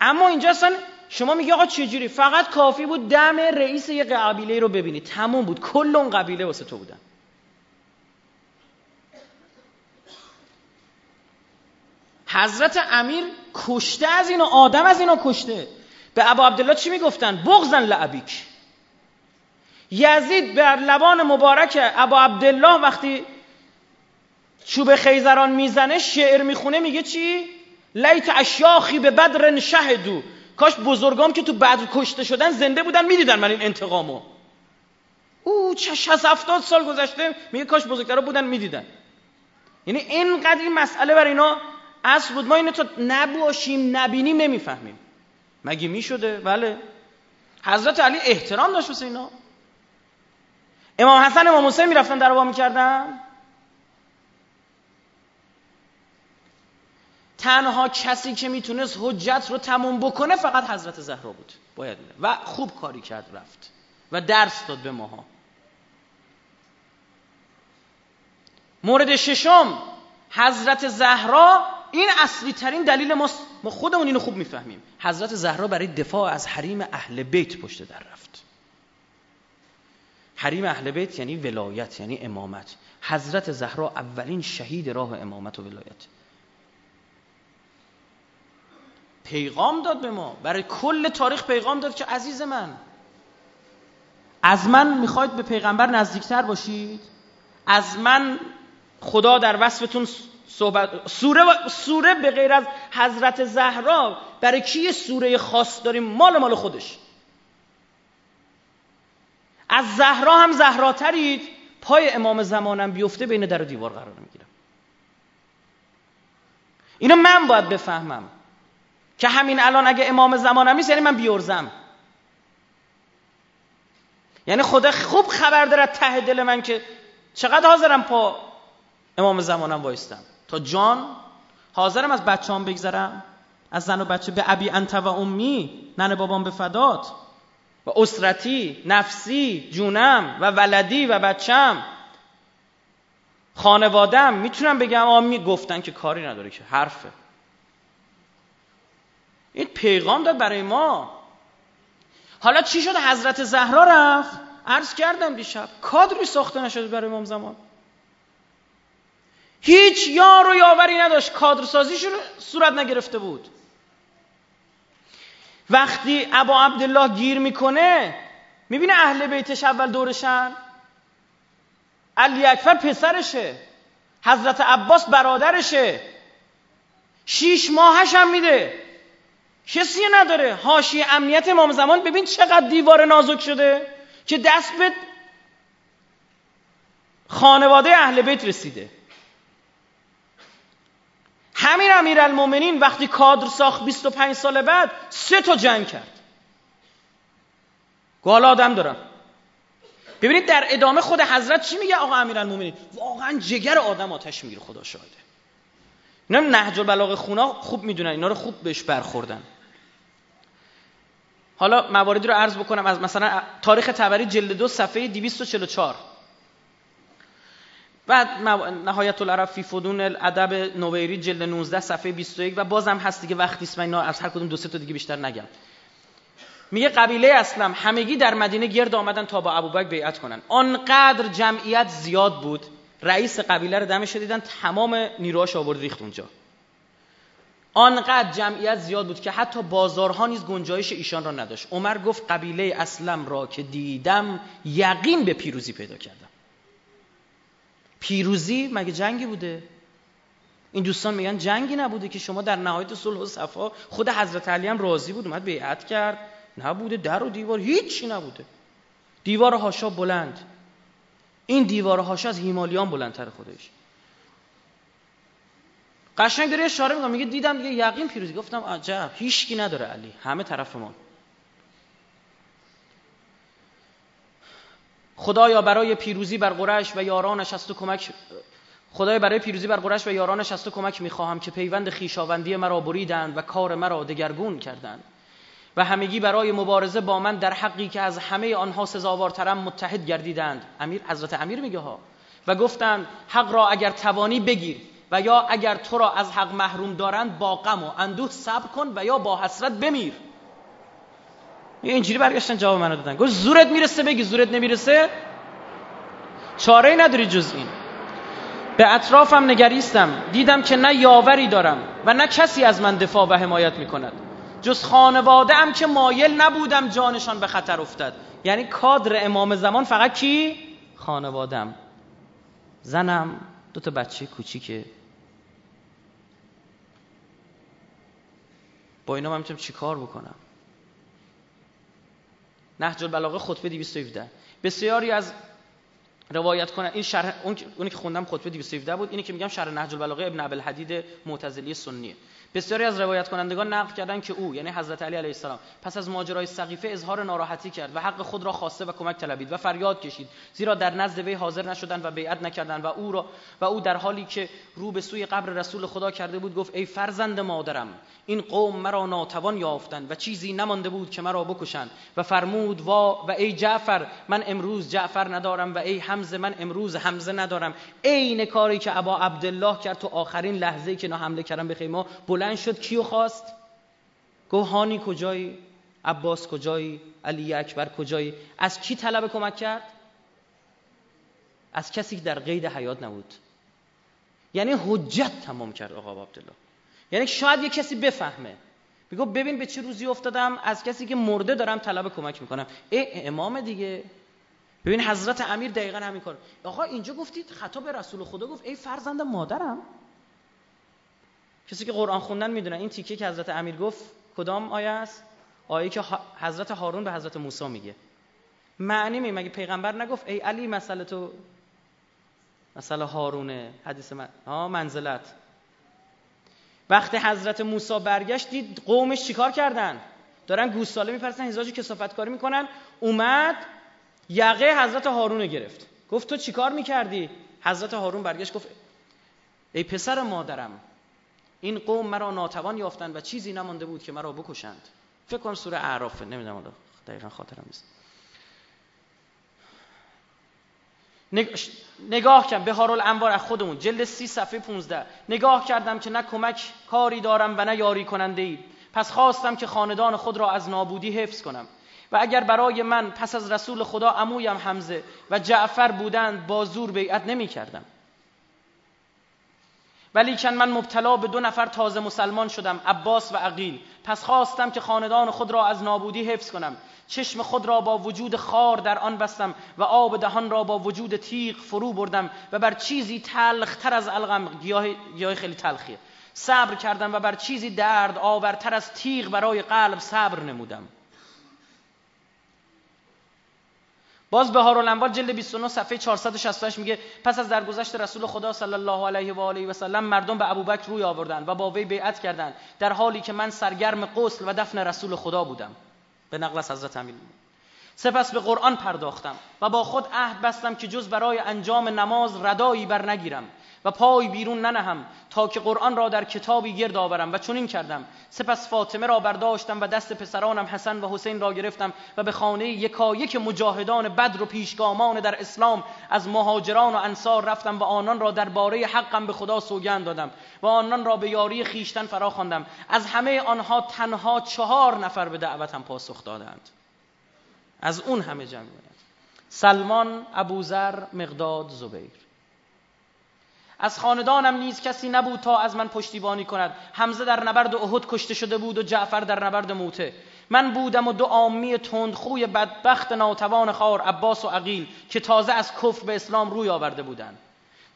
اما اینجا اصلا شما میگی آقا چجوری؟ فقط کافی بود دم رئیس یه قبیله رو ببینید تموم بود. کل اون قبیله واسه تو بودن. حضرت امیر کشته از اینو آدم از اینو کشته. به ابا عبدالله چی می‌گفتن؟ بغزن لعبیک. یزید بر لبان مبارک ابا عبدالله وقتی چوب خیزران می‌زنه شعر می‌خونه میگه چی؟ لیت اشیاخی به بدر شهدو. کاش بزرگام که تو بدر کشته شدن زنده بودن می‌دیدن من این انتقامو. او چه 60 70 سال گذشته میگه کاش بزرگترا بودن می‌دیدن. یعنی این مسئله برای اینا اصل بود. ما اینو تا نباشیم نبینیم نمی‌فهمیم. مگه می‌شده؟ بله. حضرت علی احترام داشت واسه اینا. امام حسن امام حسین می‌رفتن در می می‌کردن. تنها کسی که می‌تونست حجت رو تموم بکنه فقط حضرت زهرا بود. باید و خوب کاری کرد رفت. و درس داد به ماها. مورد ششم حضرت زهرا این اصلی ترین دلیل ما ما خودمون اینو خوب می‌فهمیم. حضرت زهرا برای دفاع از حریم اهل بیت پشت در رفت. حریم اهل بیت یعنی ولایت یعنی امامت. حضرت زهرا اولین شهید راه امامت و ولایت. پیغام داد به ما. برای کل تاریخ پیغام داد که عزیز من از من می‌خواید به پیغمبر نزدیکتر باشید؟ از من خدا در وصفتون صحبت سوره, سوره به غیر از حضرت زهرا برای کی سوره خاص داریم؟ مال مال خودش. از زهرا هم زهراترید. پای امام زمانم بیفته بین در و دیوار قرار می‌گیرم. اینو من باید بفهمم. که همین الان اگه امام زمانم نیست یعنی من بیورزم. یعنی خدا خوب خبر داره ته دل من که چقدر حاضرم پا امام زمانم وایستم. تا جان حاضرم از بچه‌ام بگذرم. از زن و بچه به ابی انت و امی ننه بابام به فدات. و اسرتی نفسی جونم و ولدی و بچم خانوادم می‌تونم بگم آمی گفتن که کاری نداره که حرفه. این پیغام داد برای ما. حالا چی شد؟ حضرت زهرا رفت. عرض کردم دیشب کادری ساخته نشده برای امام زمان. هیچ یار و یاوری نداشت. کادرسازیشون صورت نگرفته بود. وقتی ابا عبدالله گیر می‌کنه می‌بینه اهل بیتش اول دورشن. علی اکبر پسرشه. حضرت عباس برادرشه. شیش ماهش هم میده. کسی نداره. هاشی امنیت امام زمان. ببین چقدر دیوار نازک شده که دست به خانواده اهل بیت رسیده. همین المومنین وقتی کادر ساخت 25 سال بعد سه تا جنگ کرد. گال آدم دارم. ببینید در ادامه خود حضرت چی میگه آقا المومنین واقعا جگر آدم آتش می‌گیره خدا شاهده. اینا نهج البلاغه خونا خوب می‌دونن اینا رو خوب بهش برخوردن. حالا مواردی رو عرض بکنم از مثلا تاریخ تبری جلد دو صفحه 244 بعد نهایت العرب فی فدون الادب نویری جلد 19 صفحه 21 و بازم هست دیگه وقتی اسم اینا از هر کدوم دو سه تا دیگه بیشتر نگم. میگه قبیله اسلم همگی در مدینه گرد آمدن تا با ابوبکر بیعت کنن. آنقدر جمعیت زیاد بود رئیس قبیله رو دمش دیدن تمام نیروهاش آورد ریخت اونجا. آنقدر جمعیت زیاد بود که حتی بازارها نیز گنجایش ایشان را نداشت. عمر گفت قبیله اسلم را که دیدم یقین به پیروزی پیدا کردم. پیروزی مگه جنگی بوده؟ این دوستان میگن جنگی نبوده که شما در نهایت صلح و صفا خود حضرت علی هم راضی بود اومد بیعت کرد. نبوده در و دیوار هیچی نبوده. دیوار هاشا بلند. این دیوارهاش از هیمالیان بلندتر خودش. قشنگ داره اشاره می‌کنه میگه دیدم دیگه یقین پیروزی. گفتم عجب هیچکی نداره علی همه طرف ما. خدایا برای پیروزی بر قرش و یارانش از تو کمک خدای برای پیروزی بر قرش و یارانش از تو کمک می‌خواهم که پیوند خیشاوندی مرا بریدند و کار مرا دگرگون کردند. و همگی برای مبارزه با من در حقی که از همه آنها سزاوارترم متحد گردیدند. امیر حضرت امیر میگه ها. و گفتند حق را اگر توانی بگیر. و یا اگر تو را از حق محروم دارند با غم و اندوه صبر کن و یا با حسرت بمیر. اینجوری برگشتن جواب منو دادن. گفت زورت می‌رسه بگی زورت نمی‌رسه؟ چاره نداری جز این. به اطرافم نگریستم. دیدم که نه یاوری دارم و نه کسی از من دفاع و حمایت می‌کند. جز خانواده ام که مایل نبودم جانشان به خطر افتد. یعنی کادر امام زمان فقط کی؟ خانوادم زنم. دو تا بچه کوچیکه. با اینا من می‌تونم چیکار بکنم؟ نهج البلاغه خطبه 217 بسیاری از روایت کنن این شرح اونی که خوندم خطبه 217 بود اینی که میگم شرح نهج البلاغه ابن الحدید معتزلی سنیه. بسیاری از روایت کنندگان نقل کردند که او یعنی حضرت علی علیه السلام پس از ماجرای سقیفه اظهار ناراحتی کرد و حق خود را خواسته و کمک طلبید و فریاد کشید زیرا در نزد وی حاضر نشدند و بیعت نکردند و او را و او در حالی که رو به سوی قبر رسول خدا کرده بود گفت ای فرزند مادرم این قوم مرا ناتوان یافتند و چیزی نمانده بود که مرا بکشند و فرمود وا و ای جعفر من امروز جعفر ندارم و ای حمزه من امروز حمزه ندارم عین کاری که ابا عبدالله کرد تو آخرین لحظه که نا حمله کردن به خیمه بلند شد کیو خواست؟ گفت هانی کجایی؟ عباس کجایی؟ علی اکبر کجایی؟ از کی طلب کمک کرد؟ از کسی که در قید حیات نبود. یعنی حجت تمام کرد آقا عبدالله. یعنی شاید یه کسی بفهمه. میگو ببین به چه روزی افتادم از کسی که مرده دارم طلب کمک می‌کنم. ای امام دیگه. ببین حضرت امیر دقیقا همین کار. آقا اینجا گفتید خطاب رسول خدا گفت ای فرزند مادرم. کسی که قرآن خوندن می‌دونن این تیکه که حضرت امیر گفت کدام آیه است؟ آیه که حضرت هارون به حضرت موسی میگه. معنی می مگه پیغمبر نگفت ای علی مسئله تو مسئله هارونه؟ حدیث من ها منزلت. وقتی حضرت موسی برگشت دید قومش چیکار کردن؟ دارن گوساله می‌پرسن هزاج کسافت کاری می‌کنن. اومد یقه حضرت هارون گرفت. گفت تو چیکار می‌کردی؟ حضرت هارون برگشت گفت ای پسر مادرم این قوم مرا ناتوان یافتند و چیزی نمانده بود که مرا بکشند. فکر کنم سوره اعرافه نمی‌دونم دقیقا خاطرم نیست. نگاه کردم به هارول انوار از خودمون جلد سی صفحه 15 نگاه کردم که نه کمک کاری دارم و نه یاری کننده ای پس خواستم که خاندان خود را از نابودی حفظ کنم. و اگر برای من پس از رسول خدا امویم حمزه و جعفر بودند با زور بیعت نمی کردم ولیکن من مبتلا به دو نفر تازه مسلمان شدم عباس و عقیل. پس خواستم که خاندان خود را از نابودی حفظ کنم. چشم خود را با وجود خار در آن بستم و آب دهان را با وجود تیغ فرو بردم و بر چیزی تلختر از الغم گیاه, خیلی تلخیه صبر کردم و بر چیزی درد آورتر از تیغ برای قلب صبر نمودم. باز به الانوار جلد 29 صفحه 468 میگه پس از درگذشت رسول خدا صلی الله علیه و آله و سلم مردم به ابوبکر روی آوردند و با وی بیعت کردند در حالی که من سرگرم غسل و دفن رسول خدا بودم. به نقل از حضرت امیر سپس به قرآن پرداختم و با خود عهد بستم که جز برای انجام نماز ردایی بر نگیرم. و پای بیرون ننهم تا که قرآن را در کتابی گرد آورم و چنین کردم. سپس فاطمه را برداشتم و دست پسرانم حسن و حسین را گرفتم و به خانه یکایک مجاهدان بدر و پیشگامان در اسلام از مهاجران و انصار رفتم و آنان را درباره حقم به خدا سوگند دادم و آنان را به یاری خیشتن فرا خواندم از همه آنها تنها چهار نفر به دعوتم پاسخ دادند. از اون همه جمع سلمان ابوذر مقداد زبیر. از خاندانم نیز کسی نبود تا از من پشتیبانی کند. حمزه در نبرد احد کشته شده بود و جعفر در نبرد موته. من بودم و دو عامی تندخوی بدبخت ناتوان خار عباس و عقیل که تازه از کفر به اسلام روی آورده بودند.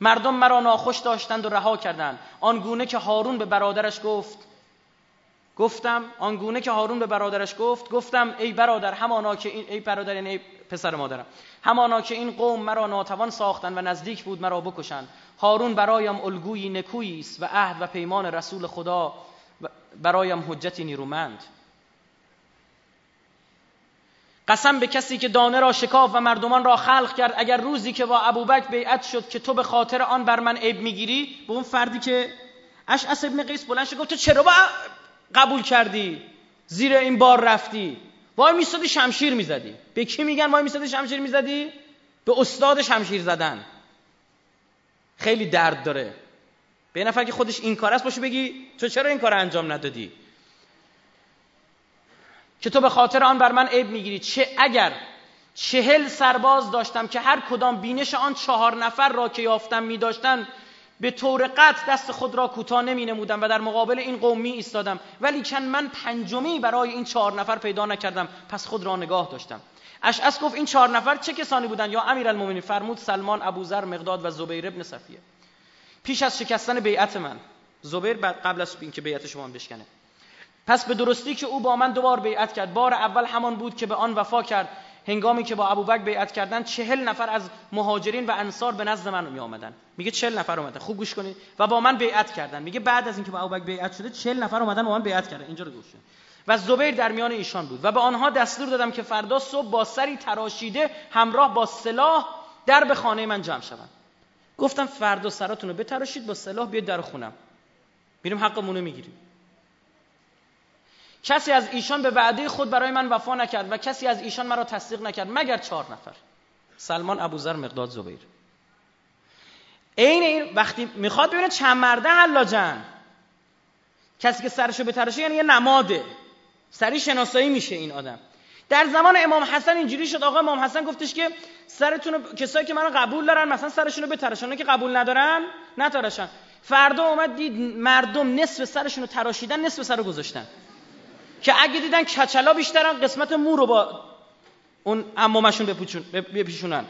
مردم مرا ناخوش داشتند و رها کردند. آنگونه که هارون به برادرش گفت گفتم آنگونه که هارون به برادرش گفت گفتم ای برادر همانا که این ای برادر یعنی ای پسر مادرم همانا که این قوم مرا ناتوان ساختن و نزدیک بود مرا بکشند. هارون برایم الگویی نکویی است و عهد و پیمان رسول خدا برایم حجتی نیرومند. قسم به کسی که دانه را شکاف و مردمان را خلق کرد اگر روزی که با ابوبکر بیعت شد که تو به خاطر آن بر من عیب می‌گیری؟ به اون فردی که اشعث ابن قیس بلند شد گفت تو چرا با قبول کردی؟ زیر این بار رفتی. وای میستادی شمشیر می‌زدی. به کی میگن وای میستادی شمشیر می‌زدی؟ به استاد شمشیر زدن. خیلی درد داره. به نفر که خودش این کار است باشه بگی تو چرا این کار انجام ندادی؟ که تو به خاطر آن بر من عیب می‌گیری. چه اگر چهل سرباز داشتم که هر کدام بینش آن چهار نفر را که یافتم میداشتن به طور قطع دست خود را کوتاه نمی نمودم و در مقابل این قوم می ایستادم ولی چند من پنجمی برای این چهار نفر پیدا نکردم. پس خود را نگاه داشتم. اشعث گفت این چهار نفر چه کسانی بودند؟ یا امیرالمومنین فرمود سلمان ابوذر مقداد و زبیر ابن صفیه. پیش از شکستن بیعت من زبیر بعد قبل از اینکه بیعت شما بشکنه. پس به درستی که او با من دوبار بیعت کرد. بار اول همان بود که به آن وفا کرد. هنگامی که با ابوبکر بیعت کردن چهل نفر از مهاجرین و انصار به نزد من می آمدن میگه چهل نفر اومدن. خوب گوش کنید. و با من بیعت کردن میگه بعد از اینکه با ابوبکر بیعت شده چهل نفر اومدن با من بیعت کردن. اینجا رو گوش و زبیر در میان ایشان بود. و به آنها دستور دادم که فردا صبح با سری تراشیده همراه با سلاح در به خانه من جمع شوند. گفتم فردا سراتون رو بتراشید با سلاح بیاید در خونم. میریم حقمون رو می‌گیریم. کسی از ایشان به وعده خود برای من وفا نکرد و کسی از ایشان مرا تصدیق نکرد مگر چهار نفر؟ سلمان ابوذر مقداد زبیر. عین این وقتی می‌خواد ببینه چند مرده حلاجن. کسی که سرشو بترشه یعنی یه نماده. سری شناسایی میشه این آدم. در زمان امام حسن اینجوری شد. آقا امام حسن گفتش که سرتون کسایی که منو قبول دارن مثلا سرشون رو بترشن که قبول ندارن نترشن فردا اومد دید مردم نصف سرشون رو تراشیدن نصف سر گذاشتن. که اگه دیدن کچلا بیشترن قسمت مو رو با اون امامشون بپیشونن.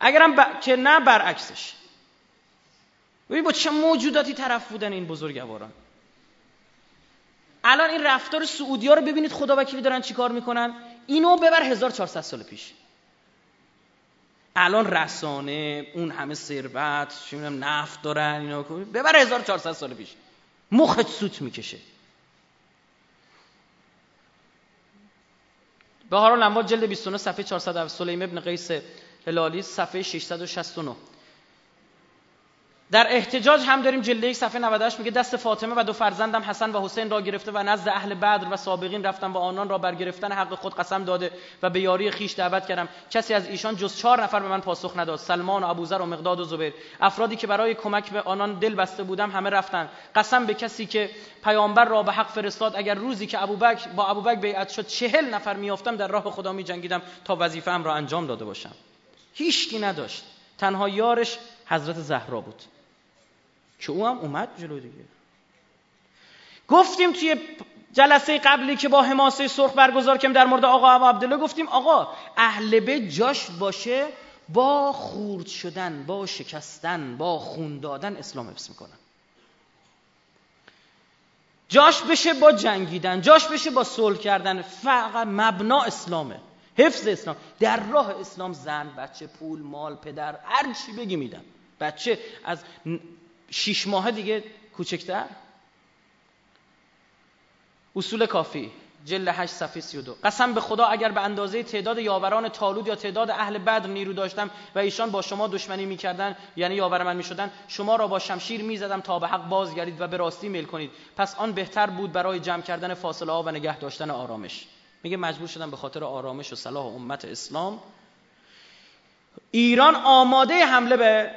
اگرم ب... که نه برعکسش. ببین با چه موجوداتی طرف بودن این بزرگواران. الان این رفتار سعودی ها رو ببینید خدا وکیلی دارن چیکار می‌کنن؟ اینو ببر 1400 سال پیش. الان رسانه اون همه ثروت چه نفت دارن اینا ببر 1400 سال پیش. مخت سوت می‌کشه. به هر حال جلد 29 صفحه 400 سلیم ابن قیس هلالی صفحه 669 در احتجاج هم داریم جلد یک صفحه 98 میگه دست فاطمه و دو فرزندم حسن و حسین را گرفته و نزد اهل بدر و سابقین رفتم و آنان را برگرفتن حق خود قسم داده و به یاری خیش دعوت کردم. کسی از ایشان جز چهار نفر به من پاسخ نداد. سلمان و ابوذر و مقداد و زبیر. افرادی که برای کمک به آنان دل بسته بودم همه رفتن. قسم به کسی که پیامبر را به حق فرستاد اگر روزی که ابوبکر با ابوبکر بیعت شد چهل نفر میافتم در راه خدا می جنگیدم تا وظیفه‌ام را انجام داده باشم. هیچکی نداشت. تنها یارش حضرت زهرا بود. که او هم اومد جلو دیگه. گفتیم توی جلسه قبلی که با حماسه سرخ برگزار کردیم در مورد آقا ابو عبدالله گفتیم آقا اهل بیت جاش باشه با خورد شدن با شکستن با خون دادن اسلام حفظ می‌کنن جاش بشه با جنگیدن جاش بشه با صلح کردن فقط مبنا اسلامه حفظ اسلام. در راه اسلام زن بچه پول مال پدر هر چی بگی میدن. بچه از شیش ماه دیگه کوچکتر. اصول کافی. جل 8 صفحه 32 قسم به خدا اگر به اندازه تعداد یاوران تالود یا تعداد اهل بدر نیرو داشتم و ایشان با شما دشمنی می‌کردن یعنی یاور من می‌شدن شما را با شمشیر می‌زدم تا به حق بازگردید و به راستی میل کنید. پس آن بهتر بود برای جمع کردن فاصله ها و نگه داشتن آرامش. میگه مجبور شدم به خاطر آرامش و صلاح امت اسلام. ایران آماده حمله به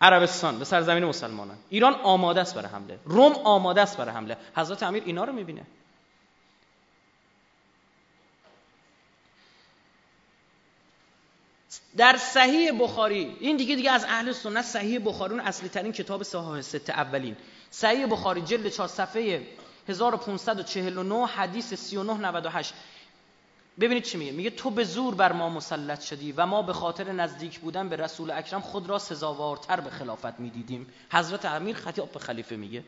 عربستان به سرزمین مسلمانان. ایران آماده است برای حمله. روم آماده است برای حمله. حضرت امیر اینا رو می‌بینه. در صحیح بخاری این دیگه دیگه از اهل سنت صحیح بخاری اون اصلی ترین کتاب صحاح ست اولین. صحیح بخاری جلد 4 صفحه 1549 حدیث 3998 ببینید چی میگه؟ میگه تو به زور بر ما مسلط شدی و ما به خاطر نزدیک بودن به رسول اکرم خود را سزاوارتر به خلافت می‌دیدیم. حضرت امیر خطیب به خلیفه میگه.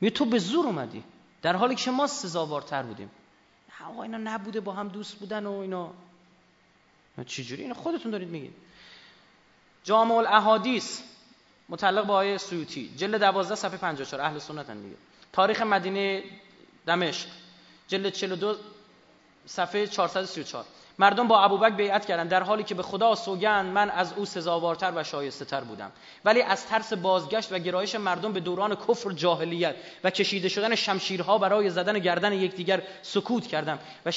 می تو به زور اومدی. در حالی که ما سزاوارتر بودیم. آقا اینا نبوده با هم دوست بودن و اینا. چجوری اینا خودتون دارید میگید. جامع الاحادیث متعلق با آیه سیوطی جلد 12 صفحه 54 اهل سنت دیگه تاریخ مدینه دمشق جلد 42 صفحه 434 مردم با ابوبکر بیعت کردند در حالی که به خدا سوگند من از او سزاوارتر و شایسته تر بودم. ولی از ترس بازگشت و گرایش مردم به دوران کفر و جاهلیت و کشیده شدن شمشیرها برای زدن گردن یکدیگر سکوت کردم و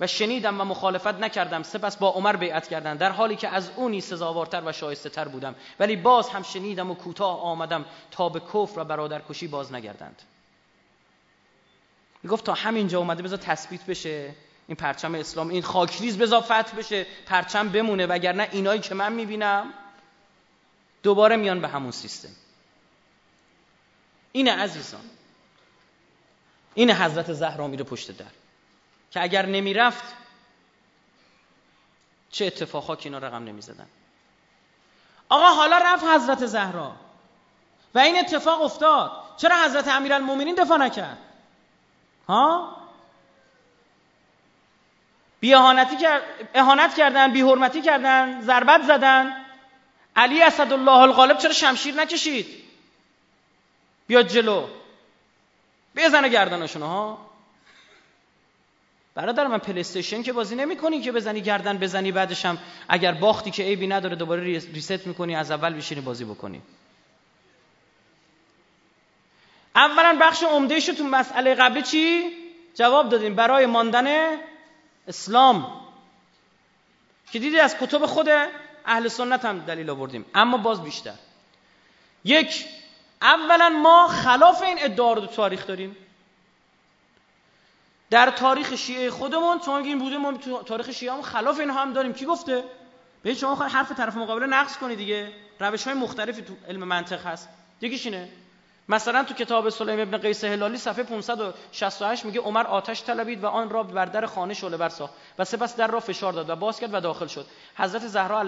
و شنیدم و مخالفت نکردم. سپس با عمر بیعت کردن در حالی که از اونی سزاوارتر و شایسته تر بودم. ولی باز هم شنیدم و کوتاه آمدم تا به کفر و برادرکشی باز نگردند. گفت تا همینجا اومده بذار تثبیت بشه. این پرچم اسلام این خاکریز بذار فتح بشه پرچم بمونه وگرنه اینایی که من می‌بینم دوباره میان به همون سیستم. اینه عزیزان. این حضرت زهرا میره پشت در. که اگر نمی‌رفت چه اتفاقا که اینا رقم نمی‌زدن. آقا حالا رفت حضرت زهرا. و این اتفاق افتاد. چرا حضرت امیرالمومنین دفاع نکرد؟ ها؟ بی اهانتی کرد اهانت کردن بی حرمتی کردن ضربت زدن. علی اسدالله الغالب چرا شمشیر نکشید؟ بیاد جلو. بزنه گردنشون ها برادر من پلیستیشن که بازی نمی‌کنی که بزنی گردن بزنی بعدش هم اگر باختی که عیبی نداره دوباره ریست می‌کنی از اول بشینی بازی بکنی. اولا بخش عمدهش تو مسئله قبلی چی؟ جواب دادیم. برای ماندن اسلام. که دیدی از کتب خود اهل سنت هم دلیل آوردیم اما باز بیشتر. یک اولا ما خلاف این ادعا رو تاریخ داریم. در تاریخ شیعه خودمون چون این بوده ما تاریخ شیعه هم خلاف این هم داریم. کی گفته؟ به شما حرف طرف مقابل نقص کنی دیگه. روش های مختلفی تو علم منطق هست. یکیش اینه. مثلا تو کتاب سلیم ابن قیس هلالی صفحه 568 میگه عمر آتش طلبید و آن را بر در خانه شعله برساخت و سپس در را فشار داد و باز کرد و داخل شد. حضرت زهرا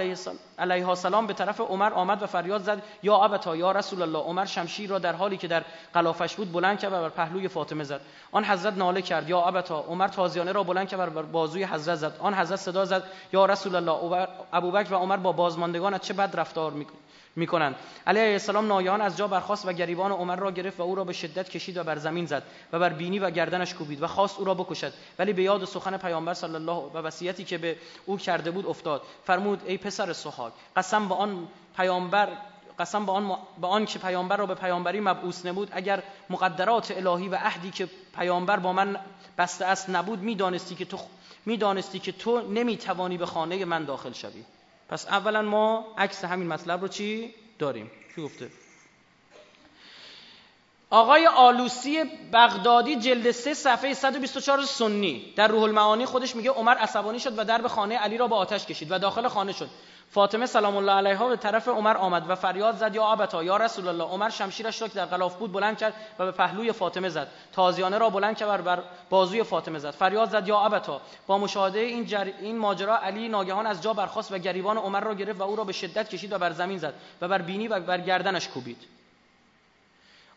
علیه السلام به طرف عمر آمد و فریاد زد یا ابتا یا رسول الله. عمر شمشیر را در حالی که در قلافش بود بلند کرد و بر پهلوی فاطمه زد. آن حضرت ناله کرد یا ابتا. عمر تازیانه را بلند کرد و بر بازوی حضرت زد. آن حضرت صدا زد یا رسول الله ابوبکر و عمر با بازماندگان چه بد رفتار می‌کنند می‌کنند. علی علیه السلام ناگهان از جا برخاست و گریبان عمر را گرفت و او را به شدت کشید و بر زمین زد و بر بینی و گردنش کوبید و خواست او را بکشد. ولی به یاد سخن پیامبر صلی الله و وصیتی که به او کرده بود افتاد. فرمود ای پسر سحاک قسم به آن پیامبر قسم به آن, به آن که پیامبر را به پیامبری مبعوث نمود اگر مقدرات الهی و عهدی که پیامبر با من بسته است نبود می‌دانستی که تو می‌دانستی که تو نمی‌توانی به خانه من داخل شوی. پس اولا ما عکس همین مطلب رو چی داریم؟ چی گفته؟ آقای آلوسی بغدادی جلد 3 صفحه 124 سنی در روح المعانی خودش میگه عمر عصبانی شد و درب خانه علی را با آتش کشید و داخل خانه شد. فاطمه سلام الله علیها به طرف عمر آمد و فریاد زد یا ابتا یا رسول الله. عمر شمشیرش را که در غلاف بود بلند کرد و به پهلوی فاطمه زد. تازیانه را بلند کرد و بر بازوی فاطمه زد. فریاد زد یا ابتا با مشاهده این, جر... این ماجرا علی ناگهان از جا برخاست و گریبان عمر را گرفت و او را به شدت کشید و بر زمین زد و بر بینی و بر گردنش کوبید.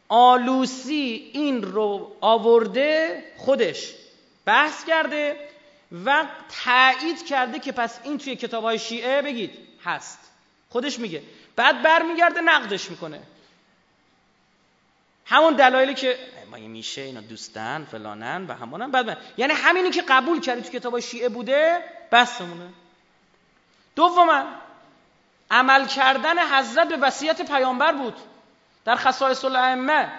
آلوسی این رو آورده خودش. بحث کرده و تایید کرده که پس این توی کتاب های شیعه بگید هست. خودش میگه. بعد برمیگرده نقدش می‌کنه. همون دلایلی که ما میشه اینا دوستن فلانن و همونن بعد یعنی همینی که قبول کردی تو کتاب شیعه بوده بسمونه دوما عمل کردن حضرت به وصیت پیامبر بود. در خصائص الائمه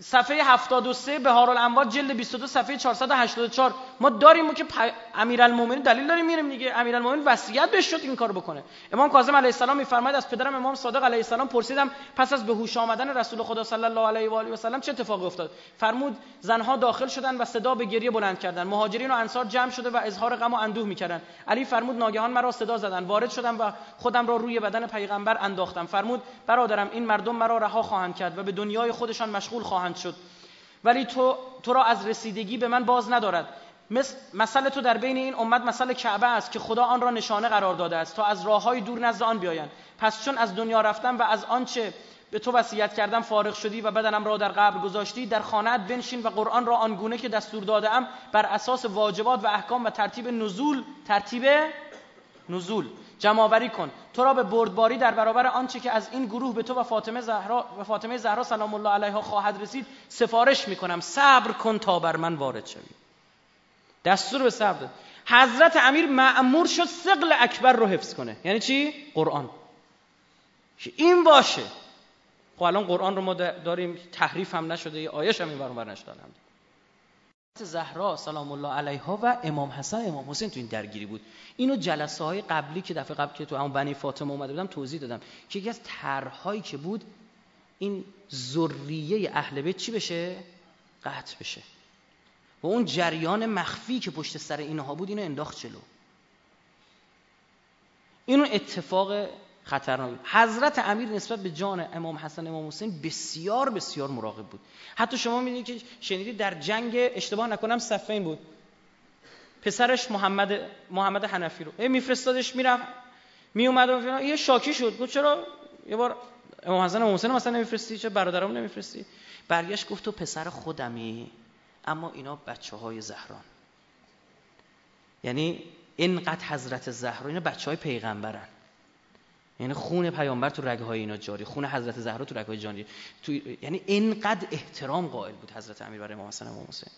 صفحه 73 بهار الانوار جلد 22 صفحه 484 ما داریم که امیرالمومنین دلیل داریم میریم دیگه. امیرالمومنین وصیت بهش شد این کارو بکنه. امام کاظم علیه السلام میفرماید از پدرم امام صادق علیه السلام پرسیدم پس از به هوش آمدن رسول خدا صلی الله علیه و آله و سلم چه اتفاقی افتاد؟ فرمود زنها داخل شدن و صدا به گریه بلند کردن. مهاجرین و انصار جمع شده و اظهار غم و اندوه می‌کردن. علی فرمود ناگهان مرا صدا زدن. وارد شدم و خودم را روی بدن پیغمبر انداختم. فرمود برادرم این مردم مرا رها خواهند کرد و به دنیای خودشان مشغول خواهند شد. ولی تو, تو را از رسیدگی به من باز ندارد. مثل تو در بین این امت مثل کعبه است که خدا آن را نشانه قرار داده است تا از راه های دور نزد آن بیایند. پس چون از دنیا رفتم و از آنچه به تو وصیت کردم فارغ شدی و بدنم را در قبر گذاشتی در خانهت بنشین و قرآن را آنگونه که دستور دادم بر اساس واجبات و احکام و ترتیب نزول ترتیب نزول جمعآوری کن. تو را به بردباری در برابر آنچه که از این گروه به تو و فاطمه زهرا و فاطمه زهرا سلام الله علیها خواهد رسید سفارش می‌کنم. صبر کن تا بر من وارد شوی. دستور به صبر داد. حضرت امیر معمور شد سقل اکبر رو حفظ کنه. یعنی چی؟ قرآن. این باشه. خب الان قرآن رو ما داریم تحریف هم نشده یه آیش هم این برون بر نشده. زهرا سلام الله علیها و امام حسن امام حسین تو این درگیری بود. اینو جلسه های قبلی که دفعه قبل که تو همون بنی فاطمه اومده بودم توضیح دادم. که یکی از طرحهایی که بود این ذریه اهل بیت چی بشه؟ قطع بشه. و اون جریان مخفی که پشت سر اینها بود اینو انداخت جلو. اینو اتفاق خطرناک حضرت امیر نسبت به جان امام حسن امام حسین بسیار بسیار مراقب بود. حتی شما می‌دونید که شنیدید در جنگ اشتباه نکنم صفین بود. پسرش محمد محمد حنفی رو. میفرستادش می‌رفت میومد و یه شاکی شد. گفت چرا یه بار امام حسن امام حسین مثلا نمیفرستی؟ چه برادرام نمیفرستی؟ برگشت گفت تو پسر خودمی. اما اینا بچه های زهران. یعنی اینقدر حضرت زهرا اینا بچه های پیغمبرن. یعنی خون پیامبر تو رگهای اینا جاری خون حضرت زهرا تو رگهای جاری. تو یعنی اینقدر احترام قائل بود حضرت امیر برای امام حسن امام حسین.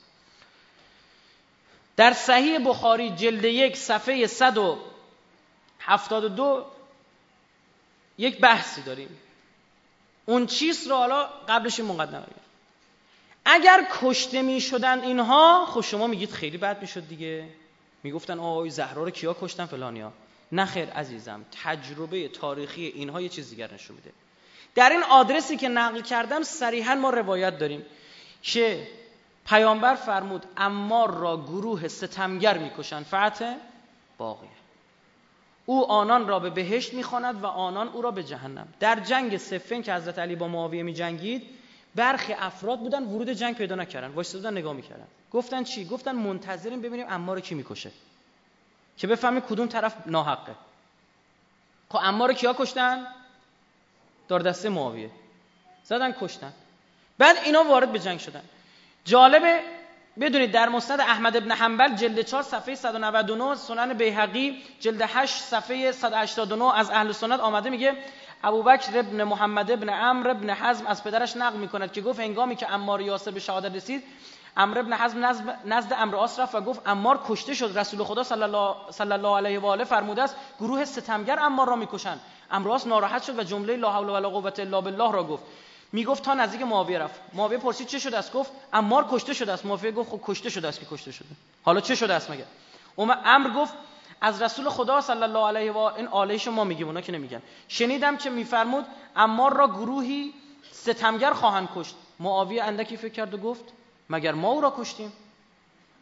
در صحیح بخاری جلد یک صفحه 172 یک بحثی داریم. اون چیز رو حالا قبلش مقدمه اگر کشته می شدن اینها خب شما میگید خیلی بد می‌شد دیگه. می‌گفتن آقای زهرا رو کیا کشتن فلانیا نه خیر عزیزم تجربه تاریخی اینها یه چیز دیگر نشون میده. در این آدرسی که نقل کردم صریحا ما روایت داریم که پیامبر فرمود امار را گروه ستمگر می‌کشند فتح باقیه او آنان را به بهشت می‌خواند و آنان او را به جهنم. در جنگ سفین که حضرت علی با معاویه میجنگید برخی افراد بودن ورود جنگ پیدا نکردن واسه بودن نگاه می‌کردن. گفتن چی؟ گفتن منتظریم ببینیم امار کی می‌کشه. که بفهمه کدوم طرف ناحقه. خب اما رو کیا کشتن؟ دار دسته معاویه. زدن کشتن. بعد اینا وارد به جنگ شدن. جالبه بدونید در مسند احمد ابن حنبل جلد 4 صفحه 199 سنن بیهقی جلد 8 صفحه 189 از اهل سنت آمده میگه ابوبکر ابن محمد ابن عمرو ابن حزم از پدرش نقل می‌کند که گفت هنگامی که عمار یاسر به شهادت رسید امر ابن حزم نزد امر آس رفت و گفت امار کشته شد. رسول خدا صلی الله, علیه و آله فرموده است گروه ستمگر امار را می‌کشند. امر آس ناراحت شد و جمله لا حول ولا قوت الا بالله را گفت. می‌گفت تا نزدیک معاویه رفت. معاویه پرسید چه شده است؟ گفت امار کشته شده است. معاویه گفت خب کشته شده است که کشته شده. حالا چه شده است مگه؟ امر گفت از رسول خدا صلی الله علیه و این آله شما میگیم اونا که نمیگن. شنیدم که میفرمود امار را گروهی ستمگر خواهند کشت. معاویه اندکی فکر کرد و گفت مگر ما او را کشتیم؟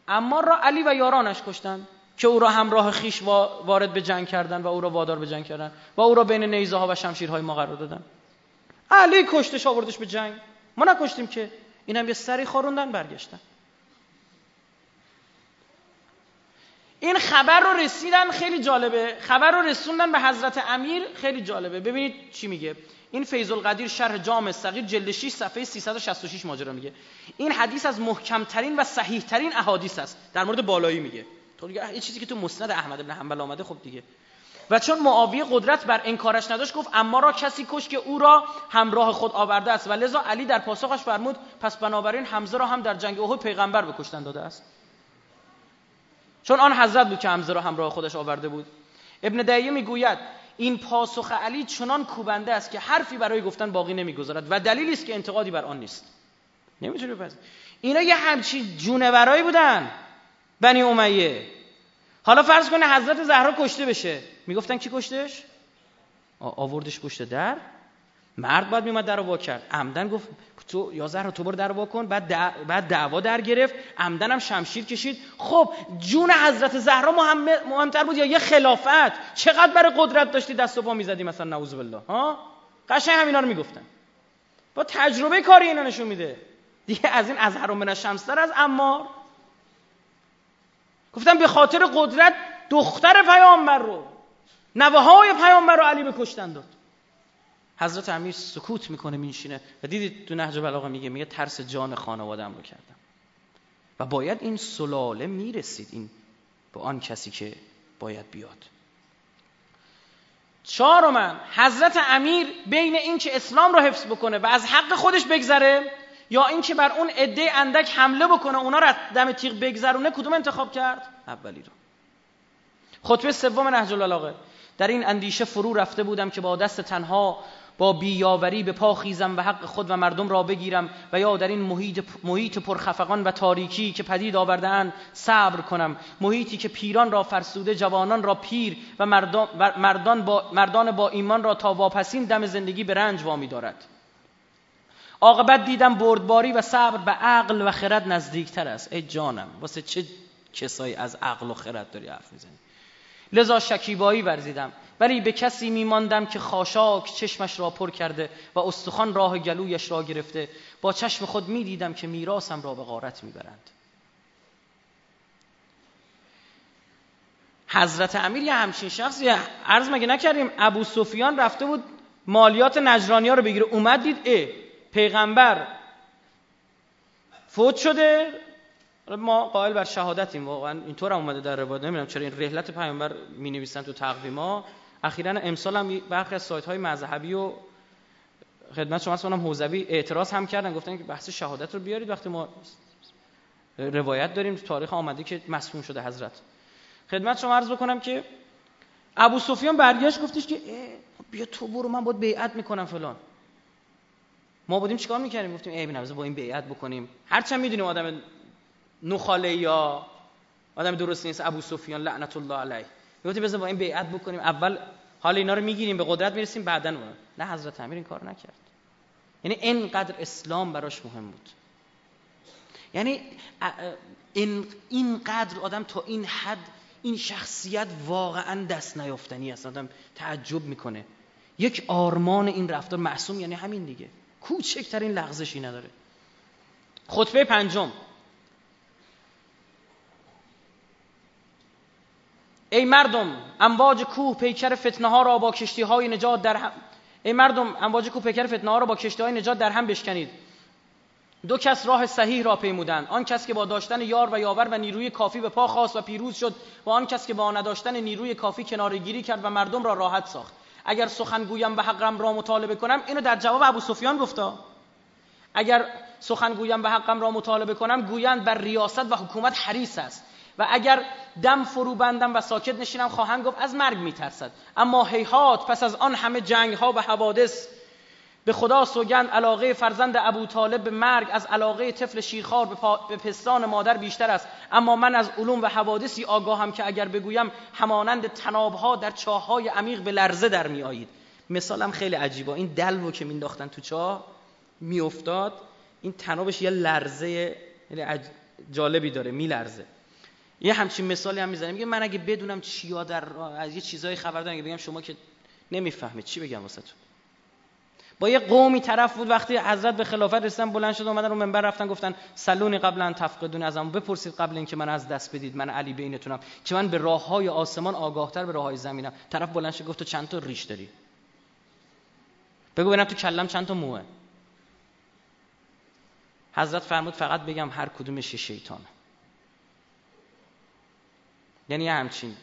اما را علی و یارانش کشتند که او را همراه خیش وارد به جنگ کردن و او را وادار به جنگ کردن و او را بین نیزه ها و شمشیرهای ما قرار دادن. علی کشتش آوردش به جنگ. ما نکشتیم که این هم یه سری خاروندن برگشتن. این خبر رو رسیدن خیلی جالبه. خبر رو رسوندن به حضرت امیر خیلی جالبه. ببینید چی میگه. این فیض القدیر شرح جامع صغیر جلد 6 صفحه 366 ماجرا میگه. این حدیث از محکمترین و صحیح ترین احادیث است. در مورد بالایی میگه. تو دیگه یه چیزی که تو مسند احمد بن حنبل آمده خب دیگه. و چون معاویه قدرت بر انکارش نداشت گفت اما را کسی کش که او را همراه خود آورده است. و لذا علی در پاسخش فرمود پس بنابراین حمزه را هم در جنگ احد پیغمبر بکشتن داده است. چون آن حضرت بود که حمزه را همراه خودش آورده بود. ابن دیه می‌گوید این پاسخ علی چنان کوبنده است که حرفی برای گفتن باقی نمی‌گذارد و دلیلی است که انتقادی بر آن نیست. نمی‌تونی بپذیر اینا یه همچین جونورایی بودن بنی امیه. حالا فرض کنه حضرت زهرا کشته بشه. می‌گفتن کی کشتش؟ آوردش پشت در. مرد باید میومد در رو وا کرد. عمدن گفت تو یا زهرا تو برو در وا کن بعد بعد دعوا در گرفت. عمدن هم شمشیر کشید. خب جون حضرت زهرا مهمتر بود یا یه خلافت؟ چقدر برای قدرت داشتی دست و پا می‌زدی مثلا نعوذ بالله ها؟ قشنگ همینا رو می‌گفتن. با تجربه کاری اینا نشون میده. دیگه از این ازهر من شمستر از امار گفتم به خاطر قدرت دختر پیامبر رو نوه های پیامبر رو علی بکشتن داد. حضرت امیر سکوت می‌کنه میشینه و دیدید تو نهج بلاغه میگه میگه ترس جان خانوادم رو کردم. و باید این سلاله می‌رسید این به آن کسی که باید بیاد. چهارم حضرت امیر بین این که اسلام رو حفظ بکنه و از حق خودش بگذره یا اینکه بر اون عده اندک حمله بکنه اونا رو دم تیغ بگذرونه کدوم انتخاب کرد؟ اولی رو. خطبه سوم نهج البلاغه. در این اندیشه فرو رفته بودم که با دست تنها با بیاوری به پا خیزم و حق خود و مردم را بگیرم و یا در این محیط, محیط پرخفقان و تاریکی که پدید آوردهاند صبر کنم. محیطی که پیران را فرسوده جوانان را پیر و مردان, با, مردان با ایمان را تا واپسین دم زندگی به رنج وامی دارد. عاقبت دیدم بردباری و صبر به عقل و خرد نزدیکتر است. ای جانم واسه چه کسایی از عقل و خرد داری حرف می‌زنی؟ لذا شکیبایی ورزیدم. ولی به کسی میماندم که خاشاک چشمش را پر کرده و استخوان راه گلویش را گرفته. با چشم خود می‌دیدم که میراسم را به غارت می‌برند. حضرت امیر یه همچین شخصی عرض مگه نکردیم ابو سفیان رفته بود مالیات نجرانی ها رو بگیره؟ اومد دید اه پیغمبر فوت شده. ما قائل بر شهادتیم واقعا. اینطور هم اومده در روایت. نمی‌دونم چرا این رحلت پیامبر می نویسن تو تقویما. اخیرا امسال هم برخی از سایت های مذهبی و خدمت شما سوانم حوزوی اعتراض هم کردن. گفتن که بحث شهادت رو بیارید وقتی ما روایت داریم تو تاریخ آمده که مسموم شده حضرت. خدمت شما عرض بکنم که ابو سفیان برگشت گفتش که بیا تو برو من باید بیعت می‌کنم فلان. ما بودیم چیکار می‌کردیم؟ گفتیم ای بنوزه با این بیعت بکنیم. هرچند می‌دونیم آدم نخاله یا آدم درست نیست ابو سفیان لعنت الله علیه. گفتیم بذار با این بیعت بکنیم. اول حال اینا رو می‌گیریم به قدرت می‌رسیم بعدا نه حضرت امیر این کار نکرد. یعنی اینقدر اسلام براش مهم بود. یعنی این اینقدر آدم تا این حد این شخصیت واقعا دست نیافتنی است. آدم تعجب می‌کنه. یک آرمان این رفتار معصوم یعنی همین دیگه. کوچکترین لغزشی نداره. خطبه پنجم. ای مردم امواج کوه پیکر فتنه ها را با کشتی های نجات در هم ای مردم امواج کوه پیکر فتنه ها را با کشتی های نجات در هم بشکنید. دو کس راه صحیح را پیمودند. آن کس که با داشتن یار و یاور و نیروی کافی به پا خاست و پیروز شد و آن کس که با نداشتن نیروی کافی کناره‌گیری کرد و مردم را راحت ساخت. اگر سخن گویم و حقم را مطالبه کنم اینو در جواب ابو سفیان گفتا. اگر سخن گویم و حقم را مطالبه کنم گویند بر ریاست و حکومت حریص است. و اگر دم فرو بندم و ساکت نشینم خواهند گفت از مرگ میترسد. اما هیهات پس از آن همه جنگ ها و حوادث به خدا سوگند علاقه فرزند ابو طالب به مرگ از علاقه طفل شیرخوار به پستان مادر بیشتر است. اما من از علوم و حوادثی آگاهم که اگر بگویم همانند تنابها در چاههای عمیق به لرزه در می آیید مثالم خیلی عجیبه. این دلو که مینداختن تو چاه میافتاد این تنابش یه لرزه یعنی جالبی داره میلرزه. یه همچین مثالی هم می‌زنم میگه من اگه بدونم چیا در از یه چیزایی خبر دارم بگم شما که نمی‌فهمید. چی بگم واسه با یه قومی طرف بود وقتی حضرت به خلافت رسیدن بلند شد اومدن رو منبر رفتن گفتن سلونی قبلا تفقدون ازم بپرسید قبل اینکه من از دست بدید من علی بینتونم که من به راه های آسمان آگاهتر به راه های زمینم. طرف بلند شد گفت تو چند تا ریش داری؟ بگو ببینم تو کلم چند تا موه؟ حضرت فرمود فقط بگم هر کدومش شیطانه. یعنی همچین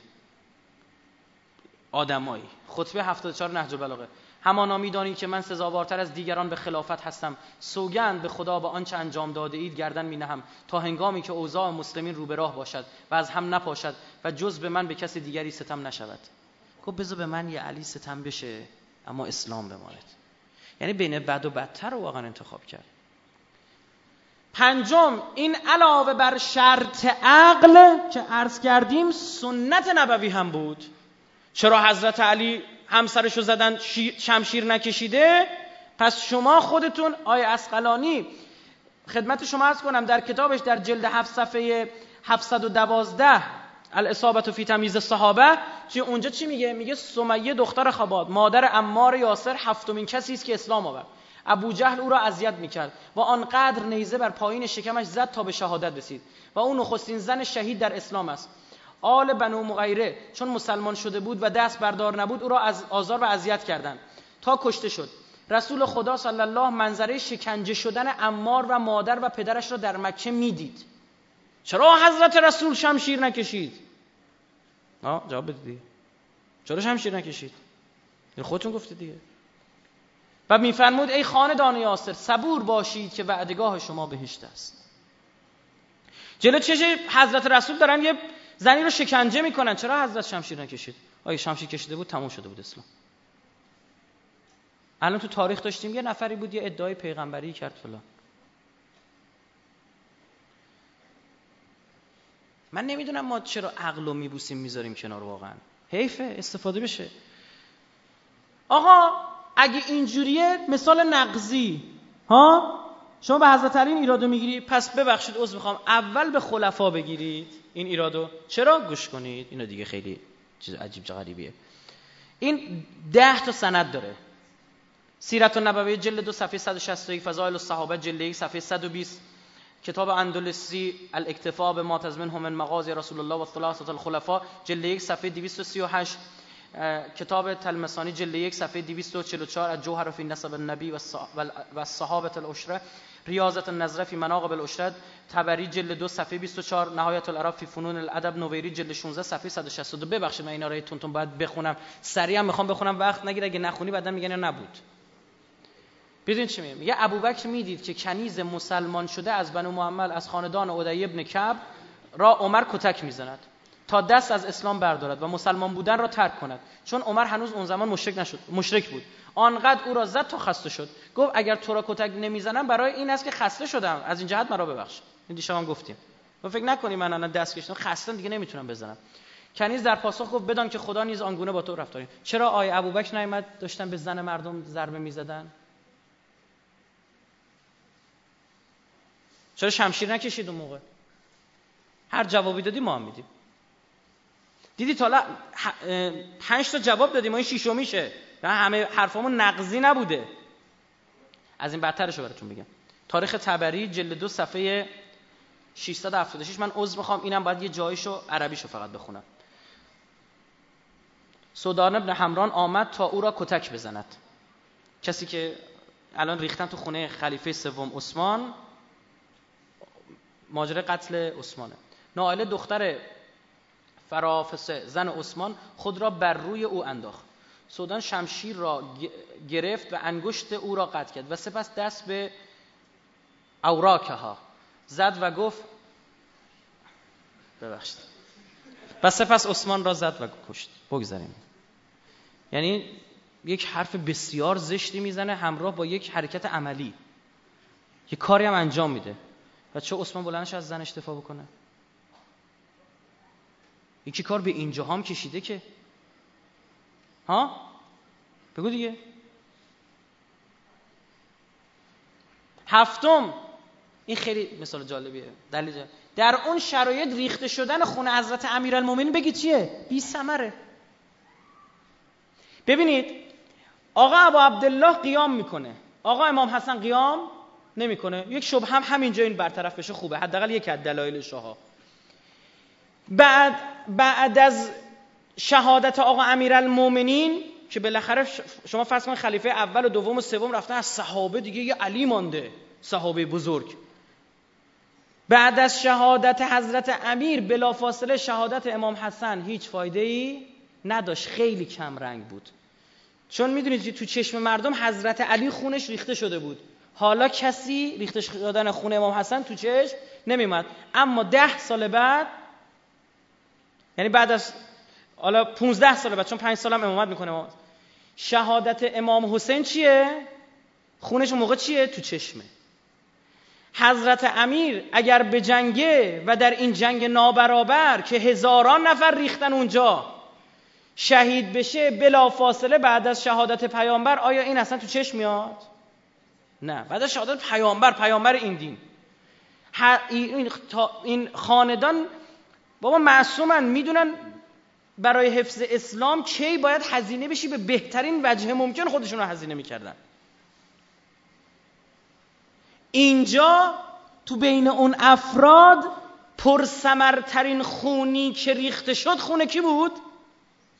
آدمایی. خطبه 74 نهج البلاغه. همانا می‌دانید که من سزاوارتر از دیگران به خلافت هستم. سوگند به خدا به آنچه انجام داده اید گردن می نهم. تا هنگامی که اوضاع مسلمین رو به راه باشد و از هم نپاشد و جز به من به کسی دیگری ستم نشود. گفت بذار به من یه علی ستم بشه اما اسلام بماند. یعنی بین بد و بدتر رو واقعا انتخاب کرد. پنجم این علاوه بر شرط عقل که عرض کردیم سنت نبوی هم بود. چرا حضرت علی همسرشو زدن شمشیر نکشیده؟ پس شما خودتون آی اسقلانی خدمت شما عرض کنم در کتابش در جلد هفت صفحه 712 الاصابت فی تمیز صحابه چی اونجا چی میگه؟ میگه سمیه دختر خباد مادر امار یاسر هفتمین کسی است که اسلام آورد. ابو جهل او را اذیت می‌کرد و آنقدر نیزه بر پایین شکمش زد تا به شهادت رسید و او نخستین زن شهید در اسلام است. آل بنو مغیره چون مسلمان شده بود و دست بردار نبود او را از آزار و اذیت کردند تا کشته شد. رسول خدا صلی الله منظره شکنجه شدن امار و مادر و پدرش را در مکه می‌دید. چرا حضرت رسول شمشیر نکشید؟ آه جواب بدید چرا شمشیر نکشید؟ این خودتون گفتید دیگه. و میفرمود ای خاندان یاسر صبور باشید که وعدگاه شما بهشت است. جلو چش حضرت رسول دارن یه زنی رو شکنجه می‌کنن. چرا حضرت شمشیر نکشید؟ آیا شمشیر کشیده بود؟ تموم شده بود اسلام. الان تو تاریخ داشتیم یه نفری بود یه ادعای پیغمبری کرد فلان. من نمی‌دونم ما چرا عقل و میبوسیم می‌ذاریم کنار واقعا. حیفه استفاده بشه. آقا اگه اینجوریه مثال نقضی. ها؟ شما به حضرت علی ایرادو می‌گیری؟ پس ببخشید عذر می‌خوام. اول به خلفا بگیرید. این ایرادو. چرا؟ گوش کنید. اینو دیگه خیلی چیز عجیب غریبیه. این ده تا سند داره. سیرت النبوی جلد دو صفحه 161 فضائل الصحابه جلد یک صفحه 120 کتاب اندلسی الاکتفا به ما تضمن هم مغازی رسول الله و ثلاثه الخلفاء جلد یک صفحه 238 کتاب تلمسانی جلد یک صفحه 244 از جوهر فی نسب النبی و صحابه الاشره ریاضت النظره فی مناقب الاشرد تبری جلد دو صفحه 24 نهایت العرب فی فنون الادب نویری جلد 16 صفحه 162 ببخشید من اینا رو تون تون باید بخونم. سریع می‌خوام بخونم وقت نگیره اگه نخونی بعدا میگن نبود. بدون چی میگه میگه ابوبکر می‌دید که کنیز مسلمان شده از بنو محمد از خاندان عدی ابن کعب را عمر کتک می‌زند. تا دست از اسلام بردارد و مسلمان بودن را ترک کند. چون عمر هنوز اون زمان مشرک نشد مشرک بود. آنقدر او را زد تا خسته شد. گفت اگر تو را کتک نمی‌زنم برای این است که خسته شدم. از این جهت مرا ببخش. این دیشب گفتیم. و فکر نکنی من الان دست کشیدم خسته دیگه نمی‌تونم بزنم. کنیز در پاسخ گفت بدان که خدا نیز آنگونه با تو رفتاری چرا آیه ابوبکر نیامد؟ داشتن به زن مردم ضربه می‌زدن؟ چرا شمشیر نکشید اون موقع؟ هر جوابی دادی ما هم میدیم. دیدی تا پنج تا جواب دادیم ما این شیشو همه حرفامون نقضی نبوده. از این بدترشو براتون بگم. تاریخ تبری جلد دو صفحه 676 من عضو می‌خوام اینم باید یه جایشو عربیشو فقط بخونم. سودان ابن حمران آمد تا او را کتک بزند. کسی که الان ریختن تو خونه خلیفه سوم عثمان ماجرا قتل عثمانه. نائله دختر فرافسه زن عثمان خود را بر روی او انداخت. سودان شمشیر را گرفت و انگشت او را قطع کرد و سپس دست به اوراکها زد و گفت ببخشید. و سپس عثمان را زد و کشت. بگذاریم. یعنی یک حرف بسیار زشتی می‌زنه همراه با یک حرکت عملی. یه کاری هم انجام میده. و چه عثمان بلندش از زنش دفاع بکنه؟ یکی کار به اینجا هم کشیده که. ها؟ بگو دیگه. هفتم. این خیلی مثال جالبیه. دلیل جالب. در اون شرایط ریخته شدن خونه حضرت امیرالمومنین بگی چیه؟ بی سمره ببینید آقا ابو عبدالله قیام می‌کنه. آقا امام حسن قیام نمی‌کنه. یک شبه هم همینجا این برطرف بشه خوبه. حداقل یک از دلایل شاه بعد بعد از شهادت آقا امیرالمومنین که بالاخره شما فرض کنید خلیفه اول و دوم و سوم رفتن از صحابه دیگه یه علی مانده صحابه بزرگ. بعد از شهادت حضرت امیر بلافاصله شهادت امام حسن هیچ فایده ای نداشت. خیلی کم رنگ بود. چون می‌دونید تو چشم مردم حضرت علی خونش ریخته شده بود. حالا کسی ریخته شدن خون امام حسن تو چشم نمیمد اما ده سال بعد یعنی بعد از حالا 15 سال بعد چون 5 سالم امامت می‌کنه. شهادت امام حسین چیه؟ خونش موقع چیه؟ تو چشمه. حضرت امیر اگر به جنگه و در این جنگ نابرابر که هزاران نفر ریختن اونجا شهید بشه بلا فاصله بعد از شهادت پیامبر آیا این اصلا تو چشم میاد؟ نه. بعد از شهادت پیامبر پیامبر این دین. این خاندان بابا معصومن می‌دونن برای حفظ اسلام کی باید هزینه بشی به بهترین وجه ممکن خودشون رو هزینه می‌کردن. اینجا تو بین اون افراد پرسمرترین خونی که ریخته شد خونه کی بود؟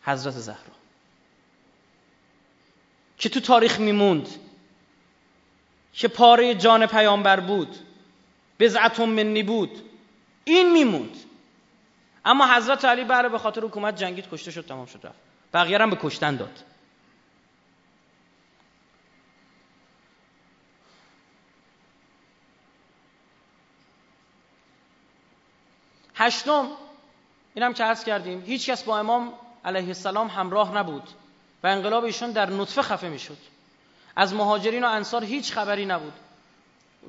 حضرت زهرا. که تو تاریخ میموند. که پاره جان پیامبر بود. بزعتون منی بود. این میموند. اما حضرت علی بره به خاطر حکومت جنگید کشته شد تمام شد رفت. بقیه هم به کشتن داد. هشتم اینم که عرض کردیم هیچ کس با امام علیه السلام همراه نبود و انقلاب ایشون در نطفه خفه می‌شد. از مهاجرین و انصار هیچ خبری نبود.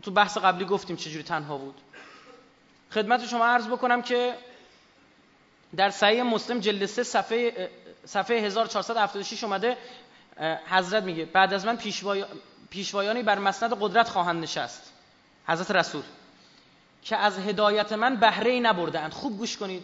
تو بحث قبلی گفتیم چجوری تنها بود. خدمت شما عرض بکنم که در صحیح مسلم جلد 3 صفحه صفحه 1476 اومده حضرت میگه بعد از من پیشوای... پیشوایانی بر مسند قدرت خواهند نشست. حضرت رسول که از هدایت من بهره ای نبردند خوب گوش کنید.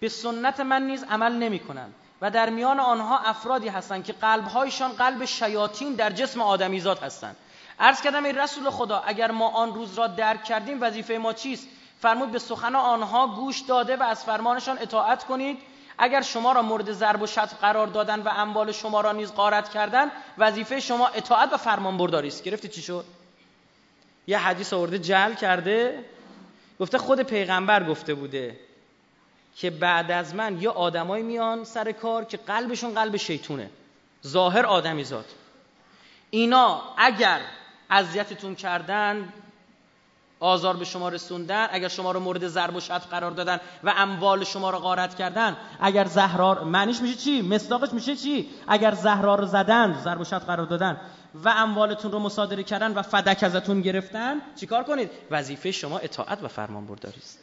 به سنت من نیز عمل نمی کنند و در میان آنها افرادی هستند که قلبهایشان قلب شیاطین در جسم آدمیزاد هستند. عرض کردم ای رسول خدا اگر ما آن روز را درک کردیم وظیفه ما چیست؟ فرمود به سخن آنها گوش داده و از فرمانشان اطاعت کنید. اگر شما را مورد ضرب و شتم قرار دادن و اموال شما را نیز غارت کردن وظیفه شما اطاعت و فرمان برداری است. گرفتی چی شد؟ یه حدیث آورده جل کرده. گفته خود پیغمبر گفته بوده که بعد از من یه آدمایی میان سر کار که قلبشون قلب شیطونه. ظاهر آدمی زاد. اینا اگر اذیتتون کردن آزار به شما رسوندن اگر شما رو مورد ضرب و شتم قرار دادن و اموال شما رو غارت کردن اگر زهرا معنیش میشه چی؟ مصداقش میشه چی؟ اگر زهرا رو زدن ضرب و شتم قرار دادن و اموالتون رو مصادره کردن و فدک ازتون گرفتن چیکار کنید؟ وظیفه شما اطاعت و فرمان برداری است.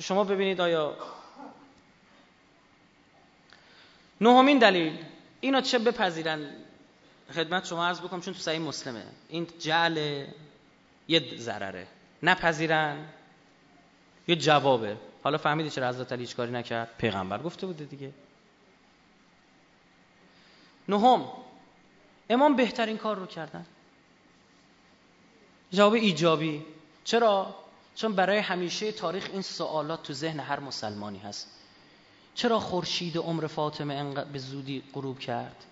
شما ببینید آیا نهمین دلیل اینا چه بپذیرن خدمت شما عرض بکنم چون تو صحیح مسلمه. این جعل یه ضرره. نپذیرن. یه جوابه. حالا فهمیدی چرا حضرت علی هیچ کاری نکرد؟ پیغمبر گفته بوده دیگه. نهم. امام بهترین کار رو کردن. جواب ایجابی. چرا؟ چون برای همیشه تاریخ این سوالات تو ذهن هر مسلمانی هست. چرا خورشید عمر فاطمه به زودی غروب کرد؟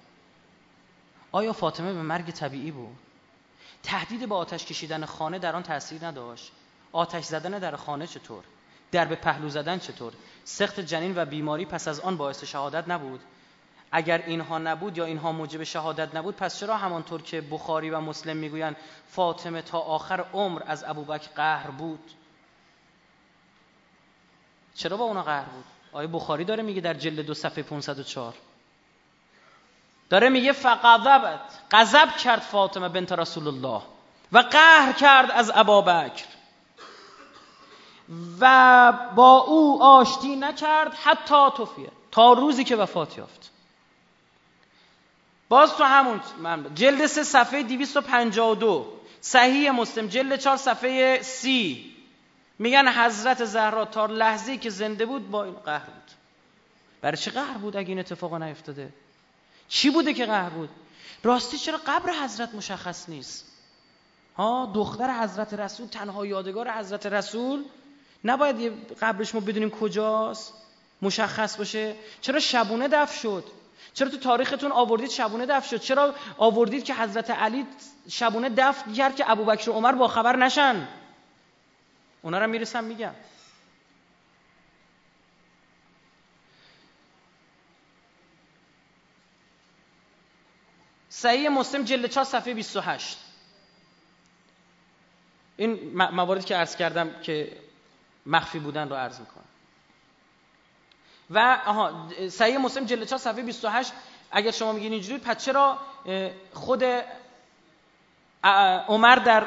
آیا فاطمه به مرگ طبیعی بود؟ تهدید به آتش کشیدن خانه در آن تاثیر نداشت. آتش زدن در خانه چطور؟ در به پهلو زدن چطور؟ سخت جنین و بیماری پس از آن باعث شهادت نبود؟ اگر اینها نبود یا اینها موجب شهادت نبود پس چرا همانطور که بخاری و مسلم می‌گویند فاطمه تا آخر عمر از ابوبکر قهر بود؟ چرا با اونا قهر بود؟ آیه بخاری داره میگه در جلد دو صفحه 504 داره میگه فقذبت. غضب کرد فاطمه بنت رسول الله و قهر کرد از ابابکر و با او آشتی نکرد حتی توفیه تا روزی که وفات یافت. باز تو همون جلد سه صفحه 252 صحیح مسلم جلد چهار صفحه سی. میگن حضرت زهرا تا لحظه که زنده بود با این قهر بود. برای چه قهر بود اگه این اتفاق نیفتاده؟ چی بوده که قهر بود؟ راستی چرا قبر حضرت مشخص نیست؟ ها دختر حضرت رسول تنها یادگار حضرت رسول؟ نباید یه قبرش ما بدونیم کجاست؟ مشخص باشه؟ چرا شبونه دف شد؟ چرا تو تاریختون آوردید شبونه دف شد؟ چرا آوردید که حضرت علی شبونه دف کرد که ابوبکر و عمر با خبر نشن؟ اونا رو می‌رسم میگم. صحیح مسلم جلد 4 صفحه 28 این مواردی که عرض کردم که مخفی بودن رو عرض می‌کنم. و آها صحیح مسلم جلد 4 صفحه 28 اگر شما میگین اینجوری پس چرا خود عمر در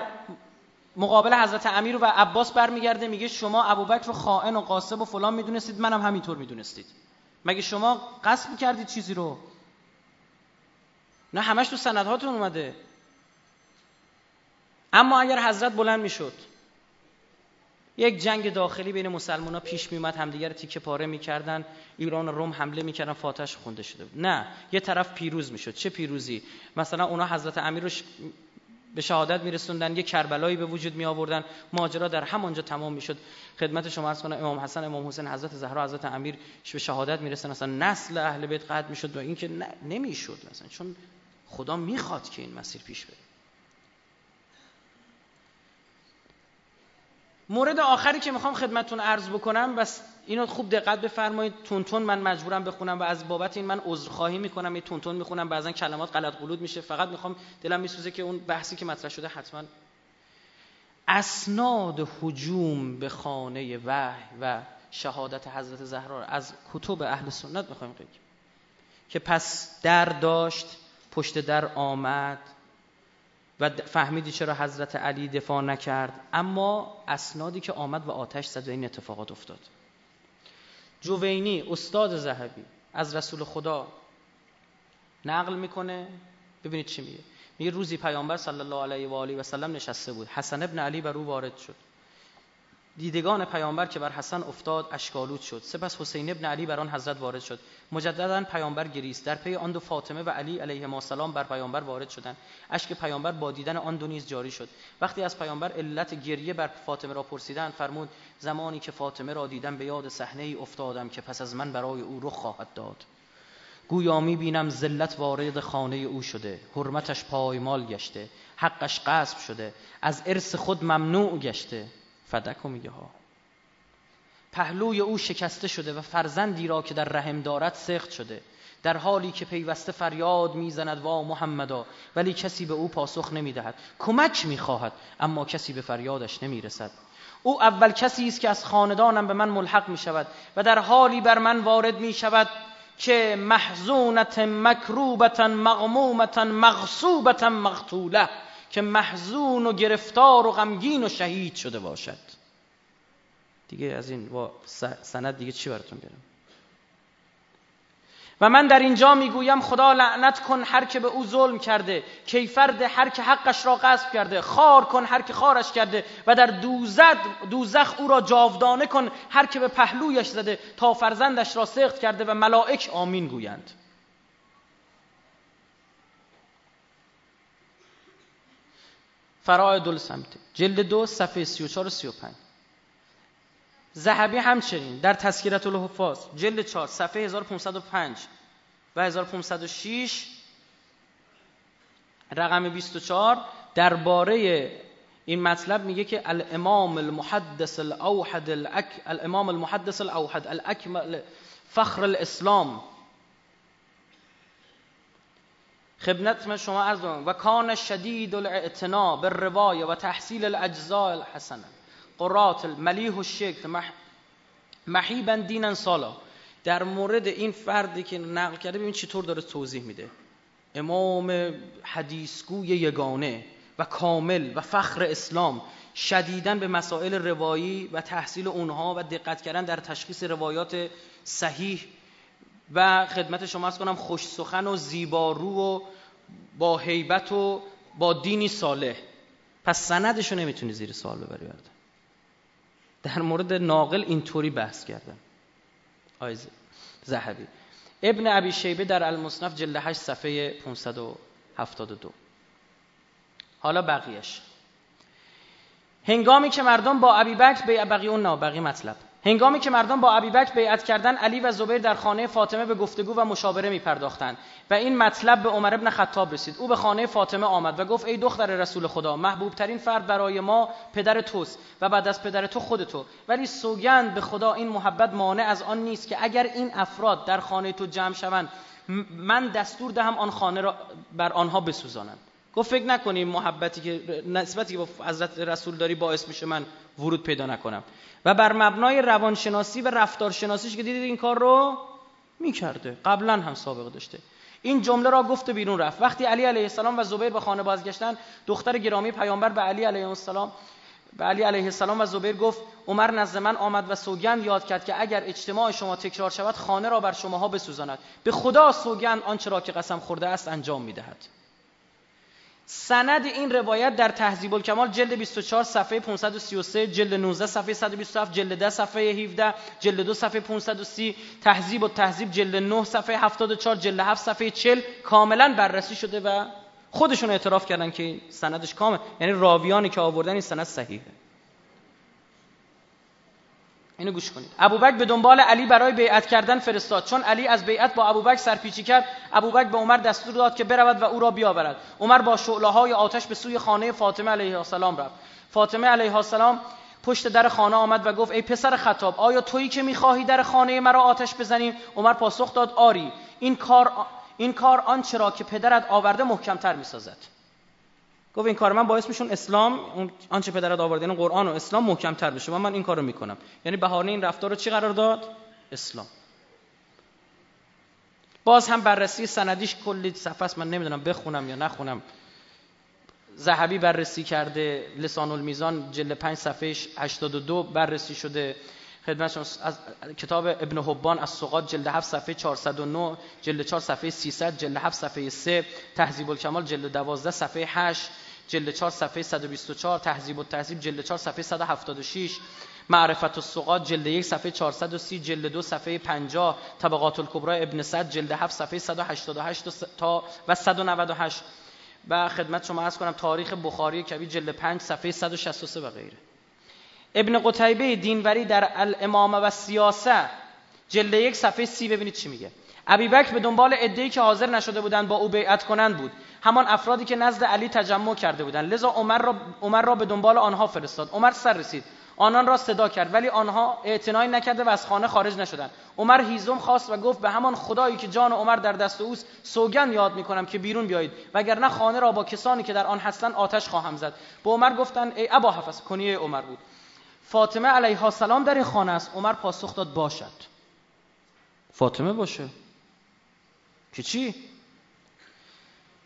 مقابل حضرت امیر و عباس برمیگرده میگه شما ابوبکر رو خائن و قاسب و فلان می‌دونستید منم همینطور می‌دونستید. مگه شما قصد می‌کردید چیزی رو نه همش تو سندهاتون اومده. اما اگر حضرت بلند می‌شد یک جنگ داخلی بین مسلمان ها پیش میومد همدیگر تیکه پاره می‌کردن ایران و روم حمله می‌کردن فاتحش خونده شده بود. نه یه طرف پیروز می‌شد. چه پیروزی؟ مثلا اونا حضرت امیر رو به شهادت میرسوندن یه کربلایی به وجود می آوردن ماجرا در همانجا تمام می‌شد. خدمت شما از کنم امام حسن امام حسین حضرت زهرا حضرت امیر به شهادت می‌رسن اصلا نسل اهل بیت قطع می‌شد و اینکه نمی‌شد مثلا. چون خدا می‌خواد که این مسیر پیش بره. مورد آخری که می‌خوام خدمتتون عرض بکنم بس اینو خوب دقت بفرمایید. تونتون من مجبورم بخونم و از بابت این من عذرخواهی می‌کنم. یه تونتون می‌خونم بعضا کلمات غلط قلود میشه. فقط می‌خوام دلم میسوزه که اون بحثی که مطرح شده حتما اسناد حجوم به خانه وحی و شهادت حضرت زهرا از کتب اهل سنت می‌خوایم بگیم. که پس در داشت پشت در آمد و فهمیدی چرا حضرت علی دفاع نکرد. اما اسنادی که آمد و آتش زد و این اتفاقات افتاد. جوینی استاد زهبی از رسول خدا نقل می‌کنه. ببینید چی میگه. میگه روزی پیامبر صلی الله علیه و آله و سلم نشسته بود. حسن ابن علی بر او وارد شد. دیدگان پیامبر که بر حسن افتاد اشکالود شد. سپس حسین ابن علی بر آن حضرت وارد شد. مجددا پیامبر گریست. در پی آن دو فاطمه و علی علیه السلام بر پیامبر وارد شدند. اشک پیامبر با دیدن آن دو نیز جاری شد. وقتی از پیامبر علت گریه بر فاطمه را پرسیدند فرمود زمانی که فاطمه را دیدم به یاد صحنه ای افتادم که پس از من برای او رخ خواهد داد. گویا می بینم ذلت وارد خانه او شده. حرمتش پایمال گشته. حقش غصب شده. از ارث خود ممنوع گشته. فدک و میگه ها. پهلوی او شکسته شده و فرزندی را که در رحم دارد سخت شده. در حالی که پیوسته فریاد می‌زند وا محمدا. ولی کسی به او پاسخ نمی‌دهد. کمک می‌خواهد اما کسی به فریادش نمی‌رسد. او اول کسی است که از خاندانم به من ملحق می شود و در حالی بر من وارد می شود که محزونت مکروبتا مغمومتا مغصوبتا مقتوله که محزون و گرفتار و غمگین و شهید شده باشد. دیگه از این با سند دیگه چی براتون بیارم و من در اینجا می‌گویم خدا لعنت کن هر که به او ظلم کرده کیفرد هر که حقش را غصب کرده خار کن هر که خارش کرده و در دوزد دوزخ او را جاودانه کن هر که به پهلویش زده تا فرزندش را سخت کرده و ملائک آمین گویند. فرای دل سمته جلد دو صفحه 34 و 35 زهبی همچنین در تذکرت الحفاظ جلد 4 صفحه 1505 و 1506 رقم 24 درباره این مطلب میگه که الامام المحدث الاوحد الاک الامام المحدث الاوحد الاکمل فخر الاسلام خدمت شما عرض و کان شدید الاعتنا بالروایه و تحصیل الاجزاء الحسنه قرات الملیح الشکل مح... محیبا دینا سالا. در مورد این فردی که نقل کرده ببین چطور داره توضیح میده. امام حدیثگوی یگانه و کامل و فخر اسلام شدیدن به مسائل روایی و تحصیل اونها و دقت کردن در تشخیص روایات صحیح و خدمت شما از کنم خوش سخن و زیبارو و با حیبت و با دینی صالح. پس سندشو نمی‌تونی زیر سوال ببری برده در مورد ناقل اینطوری بحث کردن آیز زهبی. ابن ابی شیبه در المصنف جلد 8 صفحه 572 حالا بقیهش هنگامی که مردم با ابی بکر به بقیه اون بقیه مطلب. هنگامی که مردم با ابیبکر بیعت کردن علی و زبیر در خانه فاطمه به گفتگو و مشاوره می پرداختند و این مطلب به عمر ابن خطاب رسید. او به خانه فاطمه آمد و گفت ای دختر رسول خدا محبوب ترین فرد برای ما پدر توست و بعد از پدر تو خود تو. ولی سوگند به خدا این محبت مانع از آن نیست که اگر این افراد در خانه تو جمع شوند من دستور دهم آن خانه را بر آنها بسوزانند گفت فکر نکنیم محبتی که نسبتی که با حضرت رسول داری باعث میشه من ورود پیدا نکنم. و بر مبنای روانشناسی و رفتارشناسیش که دیدید این کار رو می‌کرده. قبلا هم سابقه داشته. این جمله را گفت و بیرون رفت. وقتی علی علیه السلام و زبیر به خانه بازگشتن دختر گرامی پیامبر به علی علیه السلام به علی علیه السلام و زبیر گفت عمر نزد من آمد و سوگند یاد کرد که اگر اجتماع شما تکرار شود خانه را بر شماها بسوزاند. به خدا سوگند آنچه را که قسم خورده است انجام می‌دهد. سند این روایت در تهذیب الکمال جلد 24 صفحه 533 جلد 19 صفحه 127 جلد 10 صفحه 17 جلد 2 صفحه 530 تهذیب و تهذیب جلد 9 صفحه 74 جلد 7 صفحه 40 کاملا بررسی شده و خودشون اعتراف کردن که سندش کامه یعنی راویانی که آوردن این سند صحیحه. اینو گوش کنید. ابوبکر به دنبال علی برای بیعت کردن فرستاد. چون علی از بیعت با ابوبکر سرپیچی کرد ابوبکر به عمر دستور داد که برود و او را بیاورد. عمر با شعله های آتش به سوی خانه فاطمه علیه السلام رفت. فاطمه علیه السلام پشت در خانه آمد و گفت ای پسر خطاب آیا تویی که می‌خواهی در خانه مرا آتش بزنی؟ عمر پاسخ داد آری این کار این کار آنچه را که پدرت آورده محکمتر می‌سازد. گفت این کار من باعث میشون اسلام اون آنچه پدرت آورده یعنی قرآن و اسلام محکمتر بشه. و من این کارو می‌کنم. یعنی بهانه این رفتار رو چی قرار داد؟ اسلام. باز هم بررسی سندیش کلی صفحه من نمی‌دونم بخونم یا نخونم. زهبی بررسی کرده لسان المیزان جلد 5 صفحه 82 بررسی شده. خدمتشون از کتاب ابن حبان از سقاط جلد 7 صفحه 409 جلد 4 صفحه 300 جلد 7 صفحه 3 تهذیب الکمال جلد 12 صفحه 8 جلد 4 صفحه 124 تهذیب التهذیب جلد 4 صفحه 176 معرفت السقاط جلد 1 صفحه 430 جلد 2 صفحه 50 طبقات الکبرى ابن صد جلد 7 صفحه 188 تا و 198 و خدمت شما عرض کنم تاریخ بخاری کبیر جلد 5 صفحه 163 و غیره. ابن قتیبه دینوری در الامامه و سیاسه جلد یک صفحه سی. ببینید چی میگه. ابی بکر به دنبال عده‌ای که حاضر نشده بودند با او بیعت کنند بود. همان افرادی که نزد علی تجمع کرده بودند لذا عمر را, عمر را به دنبال آنها فرستاد. عمر سر رسید. آنان را صدا کرد. ولی آنها اعتنایی نکرده و از خانه خارج نشدند عمر هیزم خواست و گفت به همان خدایی که جان عمر در دست اوست سوگن یاد می‌کنم که بیرون بیایید. وگرنه خانه را با کسانی که در آن هستند آتش خواهم زد. به عمر گفتند ای ابا حفص کنیه عمر بود. فاطمه علیها السلام در این خانه است. عمر پاسخ داد باشد. فاطمه باشه. که چی؟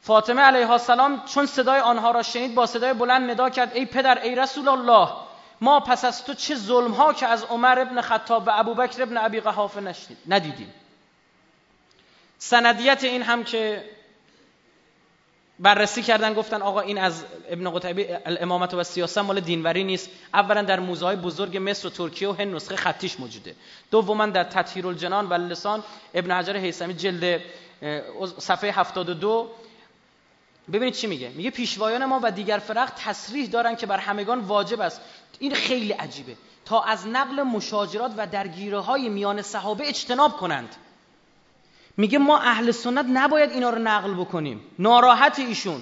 فاطمه علیها السلام چون صدای آنها را شنید با صدای بلند ندا کرد ای پدر ای رسول الله ما پس از تو چه ظلم ها که از عمر ابن خطاب و ابوبکر ابن ابی قحافه ندیدیم. سندیت این هم که بررسی کردن گفتن آقا این از ابن قتیبه الامامت و سیاست مال دینوری نیست. اولا در موزه بزرگ مصر و ترکیه و هند نسخه خطیش موجوده. دوما در تطهیر الجنان و لسان ابن حجر هیثمی جلد صفحه 72 ببینید چی میگه؟ میگه پیشوایان ما و دیگر فرق تصریح دارن که بر همگان واجب است. این خیلی عجیبه. تا از نقل مشاجرات و درگیره های میان صحابه اجتناب کنند. میگه ما اهل سنت نباید اینا رو نقل بکنیم. ناراحت ایشون.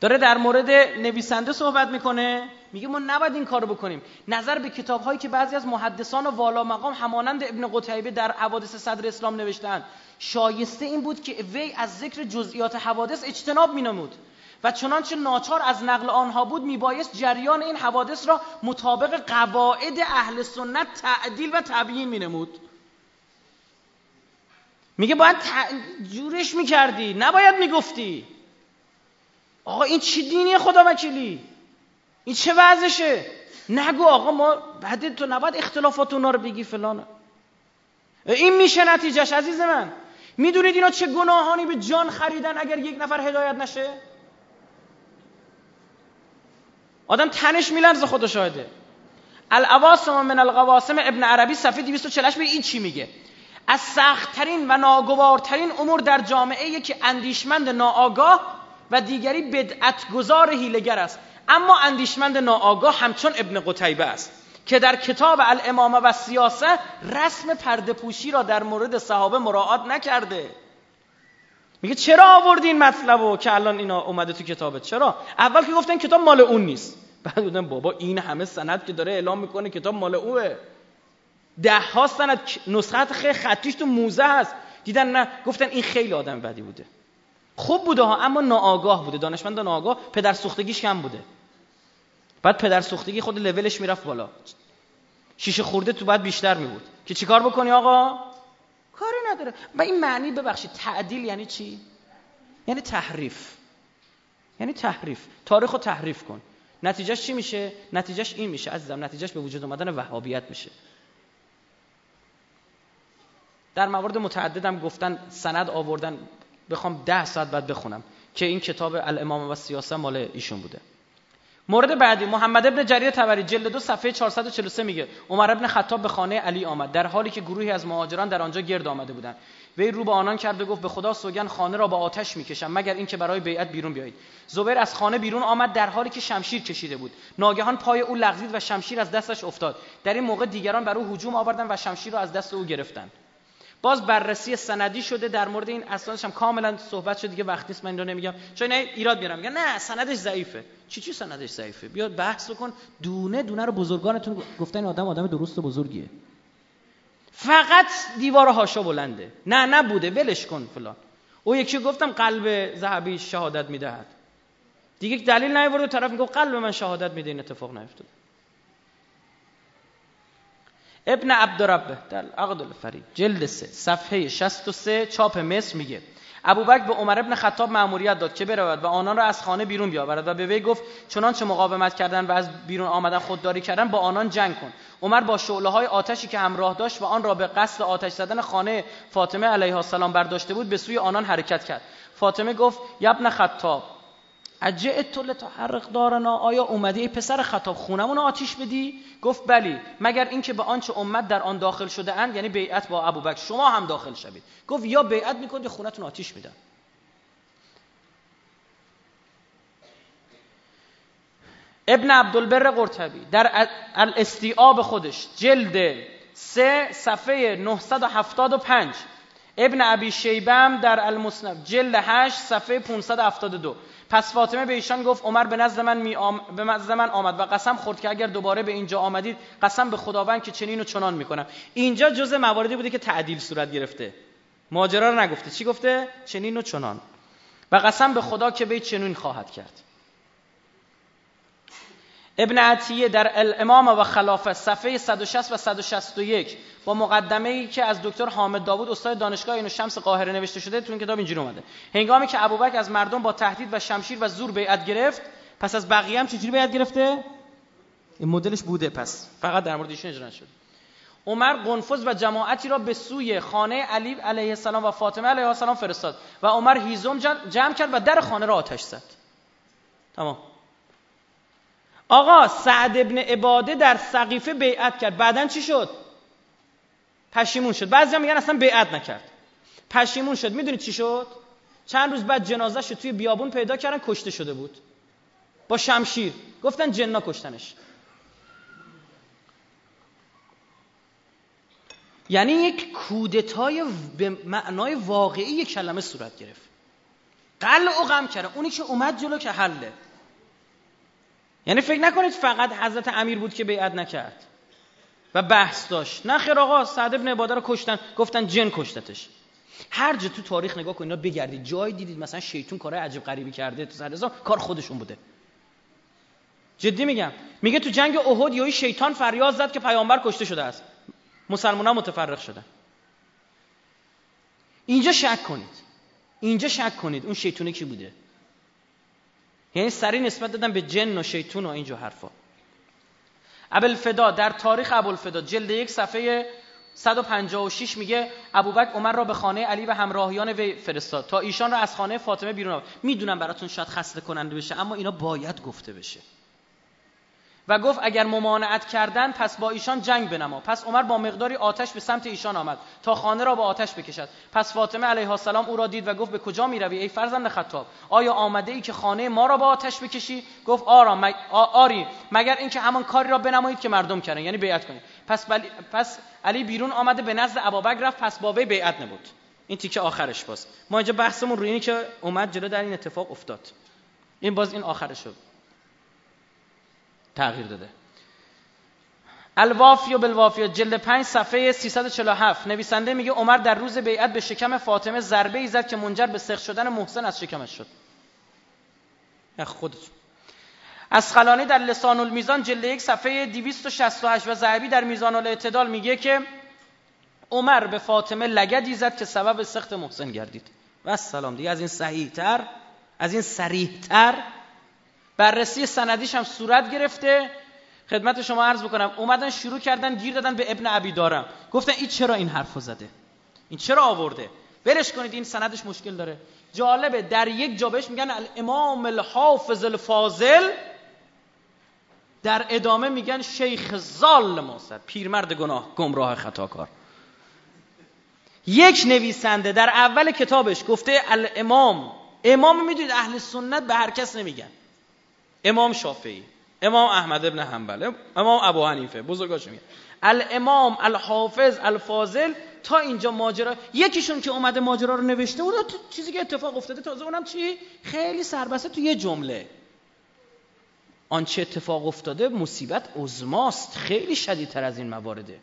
داره در مورد نویسنده صحبت می‌کنه. میگه ما نباید این کارو بکنیم. نظر به کتاب هایی که بعضی از محدثان و والا مقام همانند ابن قتیبه در حوادث صدر اسلام نوشتن شایسته این بود که وی از ذکر جزئیات حوادث اجتناب مینمود و چنانچه ناچار از نقل آنها بود میبایست جریان این حوادث را مطابق قواعد اهل سنت تعدیل و تبیین مینمود. میگه باید جورش می‌کردی نباید می‌گفتی. آقا این چی دینی خدا وکیلی؟ این چه وضعشه؟ نگو آقا ما بعد تو نباید اختلافات اونا رو بگی فلان. این میشه نتیجهش عزیز من. می‌دونید اینا چه گناهانی به جان خریدن اگر یک نفر هدایت نشه؟ آدم تنش میلرزه خدا شاهده. العواصم من القواسم ابن عربی صفحه 248 به این چی میگه؟ از سختترین و ناگوارترین امور در جامعه که اندیشمند ناآگاه و دیگری بدعت گذار هیلگر است. اما اندیشمند ناآگاه همچون ابن قتیبه است. که در کتاب الامامه و سیاسه رسم پرده پوشی را در مورد صحابه مراعات نکرده. میگه چرا آوردی این مطلب که الان اینا اومده تو کتابت؟ چرا؟ اول که گفتن کتاب مال اون نیست. بعد بودن بابا این همه سند که داره اعلام می‌کنه کتاب مال اوه. ده ها سند نسخت خطیش تو موزه هست. دیدن نه؟ گفتن این خیلی آدم بدی بوده. خوب بوده ها اما ناآگاه بوده. دانشمند ناآگاه پدر سوختگیش کم بوده. بعد پدر سوختگی خود لولش می‌رفت بالا. شیشه خورده تو بعد بیشتر می بود که چیکار بکنی آقا؟ کاری نداره. و این معنی ببخشید تعدیل یعنی چی؟ یعنی تحریف. یعنی تحریف. تاریخ رو تحریف کن. نتیجهش چی میشه؟ نتیجهش این میشه عزیزم. نتیجهش به وجود اومدن وهابیت میشه. در موارد متعددم گفتن سند آوردن. بخوام ده ساعت بعد بخونم. که این کتاب الامام و سیاسه مال ایشون بوده. مورد بعدی محمد ابن جریر تبری جلد دو صفحه 443 میگه عمر ابن خطاب به خانه علی آمد در حالی که گروهی از مهاجران در آنجا گرد آمده بودند. وی رو به آنان کرد و گفت به خدا سوگن خانه را با آتش می‌کشم مگر اینکه برای بیعت بیرون بیایید. زبیر از خانه بیرون آمد در حالی که شمشیر کشیده بود. ناگهان پای او لغزید و شمشیر از دستش افتاد. در این موقع دیگران بر او هجوم آوردند و شمشیر را از دست او گرفتند. باز بررسی سندی شده در مورد این اسنادش هم کاملا صحبت شده دیگه وقت نیست من اینو نمیگم. چون نه ایراد میارم. میگن نه سندش ضعیفه. چی چی سندش ضعیفه؟ بیا بحث کن دونه دونه رو بزرگانتون گفتن این آدم آدم درست و بزرگیه. فقط دیوار هاشا بلنده. نه نبوده. ولش کن فلان. او یکی گفتم قلب ذهبی شهادت می‌دهد. دیگه دلیل نیورد طرف میگه قلب من شهادت میده این اتفاق نیفتاده. ابن عبدربه در عقد الفرید. جلد سه صفحه 63 چاپ مصر میگه ابوبکر به عمر ابن خطاب مأموریت داد که برود و آنان را از خانه بیرون بیاورد و به وی گفت چنانچه مقاومت کردن و از بیرون آمدن خودداری کردن با آنان جنگ کن. عمر با شعله های آتشی که همراه داشت و آن را به قصد آتش زدن خانه فاطمه علیها السلام برداشته بود به سوی آنان حرکت کرد. فاطمه گفت یبن خطاب اجئت لتحرق دارنا آیا اومدی ای پسر خطاب خونمون آتیش بدی؟ گفت بلی مگر اینکه به آنچه امت در آن داخل شده اند یعنی بیعت با ابوبکر شما هم داخل شوید. گفت یا بیعت می‌کنید خونتون آتیش میدن. ابن عبدالبر قرطبی در الاستیعاب خودش جلد سه صفحه 975 ابن ابی شیبم در المسند جلد 8 صفحه 572 پس فاطمه به ایشان گفت عمر به نزد من آم... به نزد من آمد و قسم خورد که اگر دوباره به اینجا آمدید قسم به خداوند که چنین و چنان می‌کنم اینجا جزء مواردی بوده که تعدیل صورت گرفته. ماجرا رو نگفته. چی گفته؟ چنین و چنان. و قسم به خدا که به چنین خواهد کرد. ابن عطیه در الامام و خلافه صفحه 160 و 161 با مقدمه ای که از دکتر حامد داوود استاد دانشگاه اینو شمس قاهره نوشته شده تو این کتاب اینجوری اومده. هنگامی که ابوبکر از مردم با تهدید و شمشیر و زور بیعت گرفت پس از بقیه هم چجوری بیعت گرفته؟ این مدلش بوده پس فقط در مورد ایشون اجرا شد عمر قنفذ و جماعتی را به سوی خانه علی علیه السلام و فاطمه علیه السلام فرستاد و عمر هیزم جمع کرد و در خانه را آتش زد. تمام. آقا سعد ابن عباده در سقیفه بیعت کرد. بعدا چی شد؟ پشیمون شد. بعضی میگن اصلا بیعت نکرد. پشیمون شد. می‌دونید چی شد؟ چند روز بعد جنازه شد توی بیابون پیدا کردن کشته شده بود. با شمشیر. گفتن جنا کشتنش. یعنی یک کودتای به معنای واقعی یک کلمه صورت گرفت. قل و غم کرده اونی که اومد جلو که حله. یعنی فکر نکنید فقط حضرت امیر بود که بیعت نکرد. و بحث داشت. نه خیر آقا سعد ابن عباده رو کشتن گفتن جن کشتتش. هر جا تو تاریخ نگاه کنید بگردید. جای دیدید مثلا شیطون کارهای عجیب غریبی کرده تو سر کار خودشون بوده. جدی میگم. میگه تو جنگ احد یهو شیطان فریاد زد که پیامبر کشته شده است. مسلمان متفرق شدن. اینجا شک کنید. اینجا شک کنید. اون شیطونه کی بوده؟ یعنی سری نسبت دادن به جن و شیطون و اینجور حرفا. ابوالفدا در تاریخ ابوالفدا جلد یک صفحه 156 میگه ابوبکر عمر را به خانه علی و همراهیان وی فرستاد تا ایشان را از خانه فاطمه بیرون آورد. می‌دونم براتون شاید خسته کننده بشه اما اینا باید گفته بشه. و گفت اگر ممانعت کردن پس با ایشان جنگ بنما. پس عمر با مقداری آتش به سمت ایشان آمد تا خانه را با آتش بکشد. پس فاطمه علیه السلام او را دید و گفت به کجا می روی ای فرزند خطاب؟ آیا آمده ای که خانه ما را با آتش بکشی؟ گفت آرا آری مگر اینکه همان کاری را بنمایید که مردم کردن. یعنی بیعت کنید. پس, پس علی بیرون آمده به نزد ابابکر رفت پس با وی بیعت نبود این تیکه آخرش باز. ما اینجا بحثمون روی اینی که اومد جلو در این اتفاق افتاد. این باز این آخرش شد تغییر داده. الوافی و بالوافی جلد 5 صفحه 347 نویسنده میگه عمر در روز بیعت به شکم فاطمه ضربه ای زد که منجر به سخت شدن محسن از شکمش شد. یا خودت از خلانی در لسان المیزان جلد یک صفحه 268 و زعبی در میزان الاعتدال میگه که عمر به فاطمه لگدی زد که سبب سخت محسن گردید. و سلام دیگه از این صحیح تر از این سریح تر بررسی سندیش هم صورت گرفته. خدمت شما عرض بکنم اومدن شروع کردن گیر دادن به ابن عبی دارم. گفتن این چرا این حرفو زده؟ این چرا آورده؟ ولش کنید این سندش مشکل داره. جالبه در یک جا بهش میگن الامام الحافظ الفاضل. در ادامه میگن شیخ زال ماستر پیرمرد گناه گمراه خطاکار. یک نویسنده در اول کتابش گفته الامام. امام می‌دونید اهل سنت به هر کس نمیگن. امام شافعی امام احمد ابن حنبل امام ابو حنیفه بزرگاش میگن؟ الامام الحافظ الفاضل تا اینجا ماجرا یکیشون که اومده ماجرا رو نوشته بود چیزی که اتفاق افتاده تازه اونم چی؟ خیلی سربسته تو یه جمله. آنچه اتفاق افتاده مصیبت عظماست خیلی شدیدتر از این موارده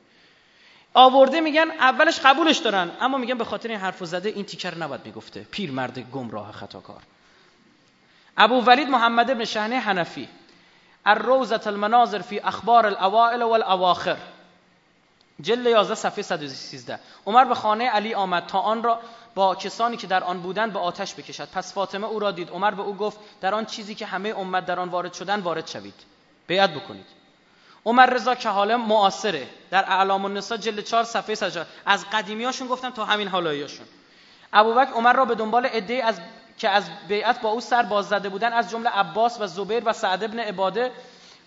آورده میگن اولش قبولش دارن اما میگن به خاطر این حرف زده این تیکر نباید می‌گفته. پیرمرد گمراه خطاکار. ابو ولید محمد ابن شهنه حنفی. الروزة المناظر فی اخبار الاوائل والاواخر. جل 11 صفحه 113 عمر به خانه علی آمد تا آن را با کسانی که در آن بودند به آتش بکشد. پس فاطمه او را دید. عمر به او گفت در آن چیزی که همه امت در آن وارد شدن وارد شوید. بیعت بکنید. عمر رضا که حالا معاصره. در اعلام النساء جلد 4 صفحه 100 از قدیمیاشون گفتم تا همین حالاییاشون ابوبکر عمر را به دنبال عده از که از بیعت با او سر باز زده بودن از جمله عباس و زبیر و سعد ابن عباده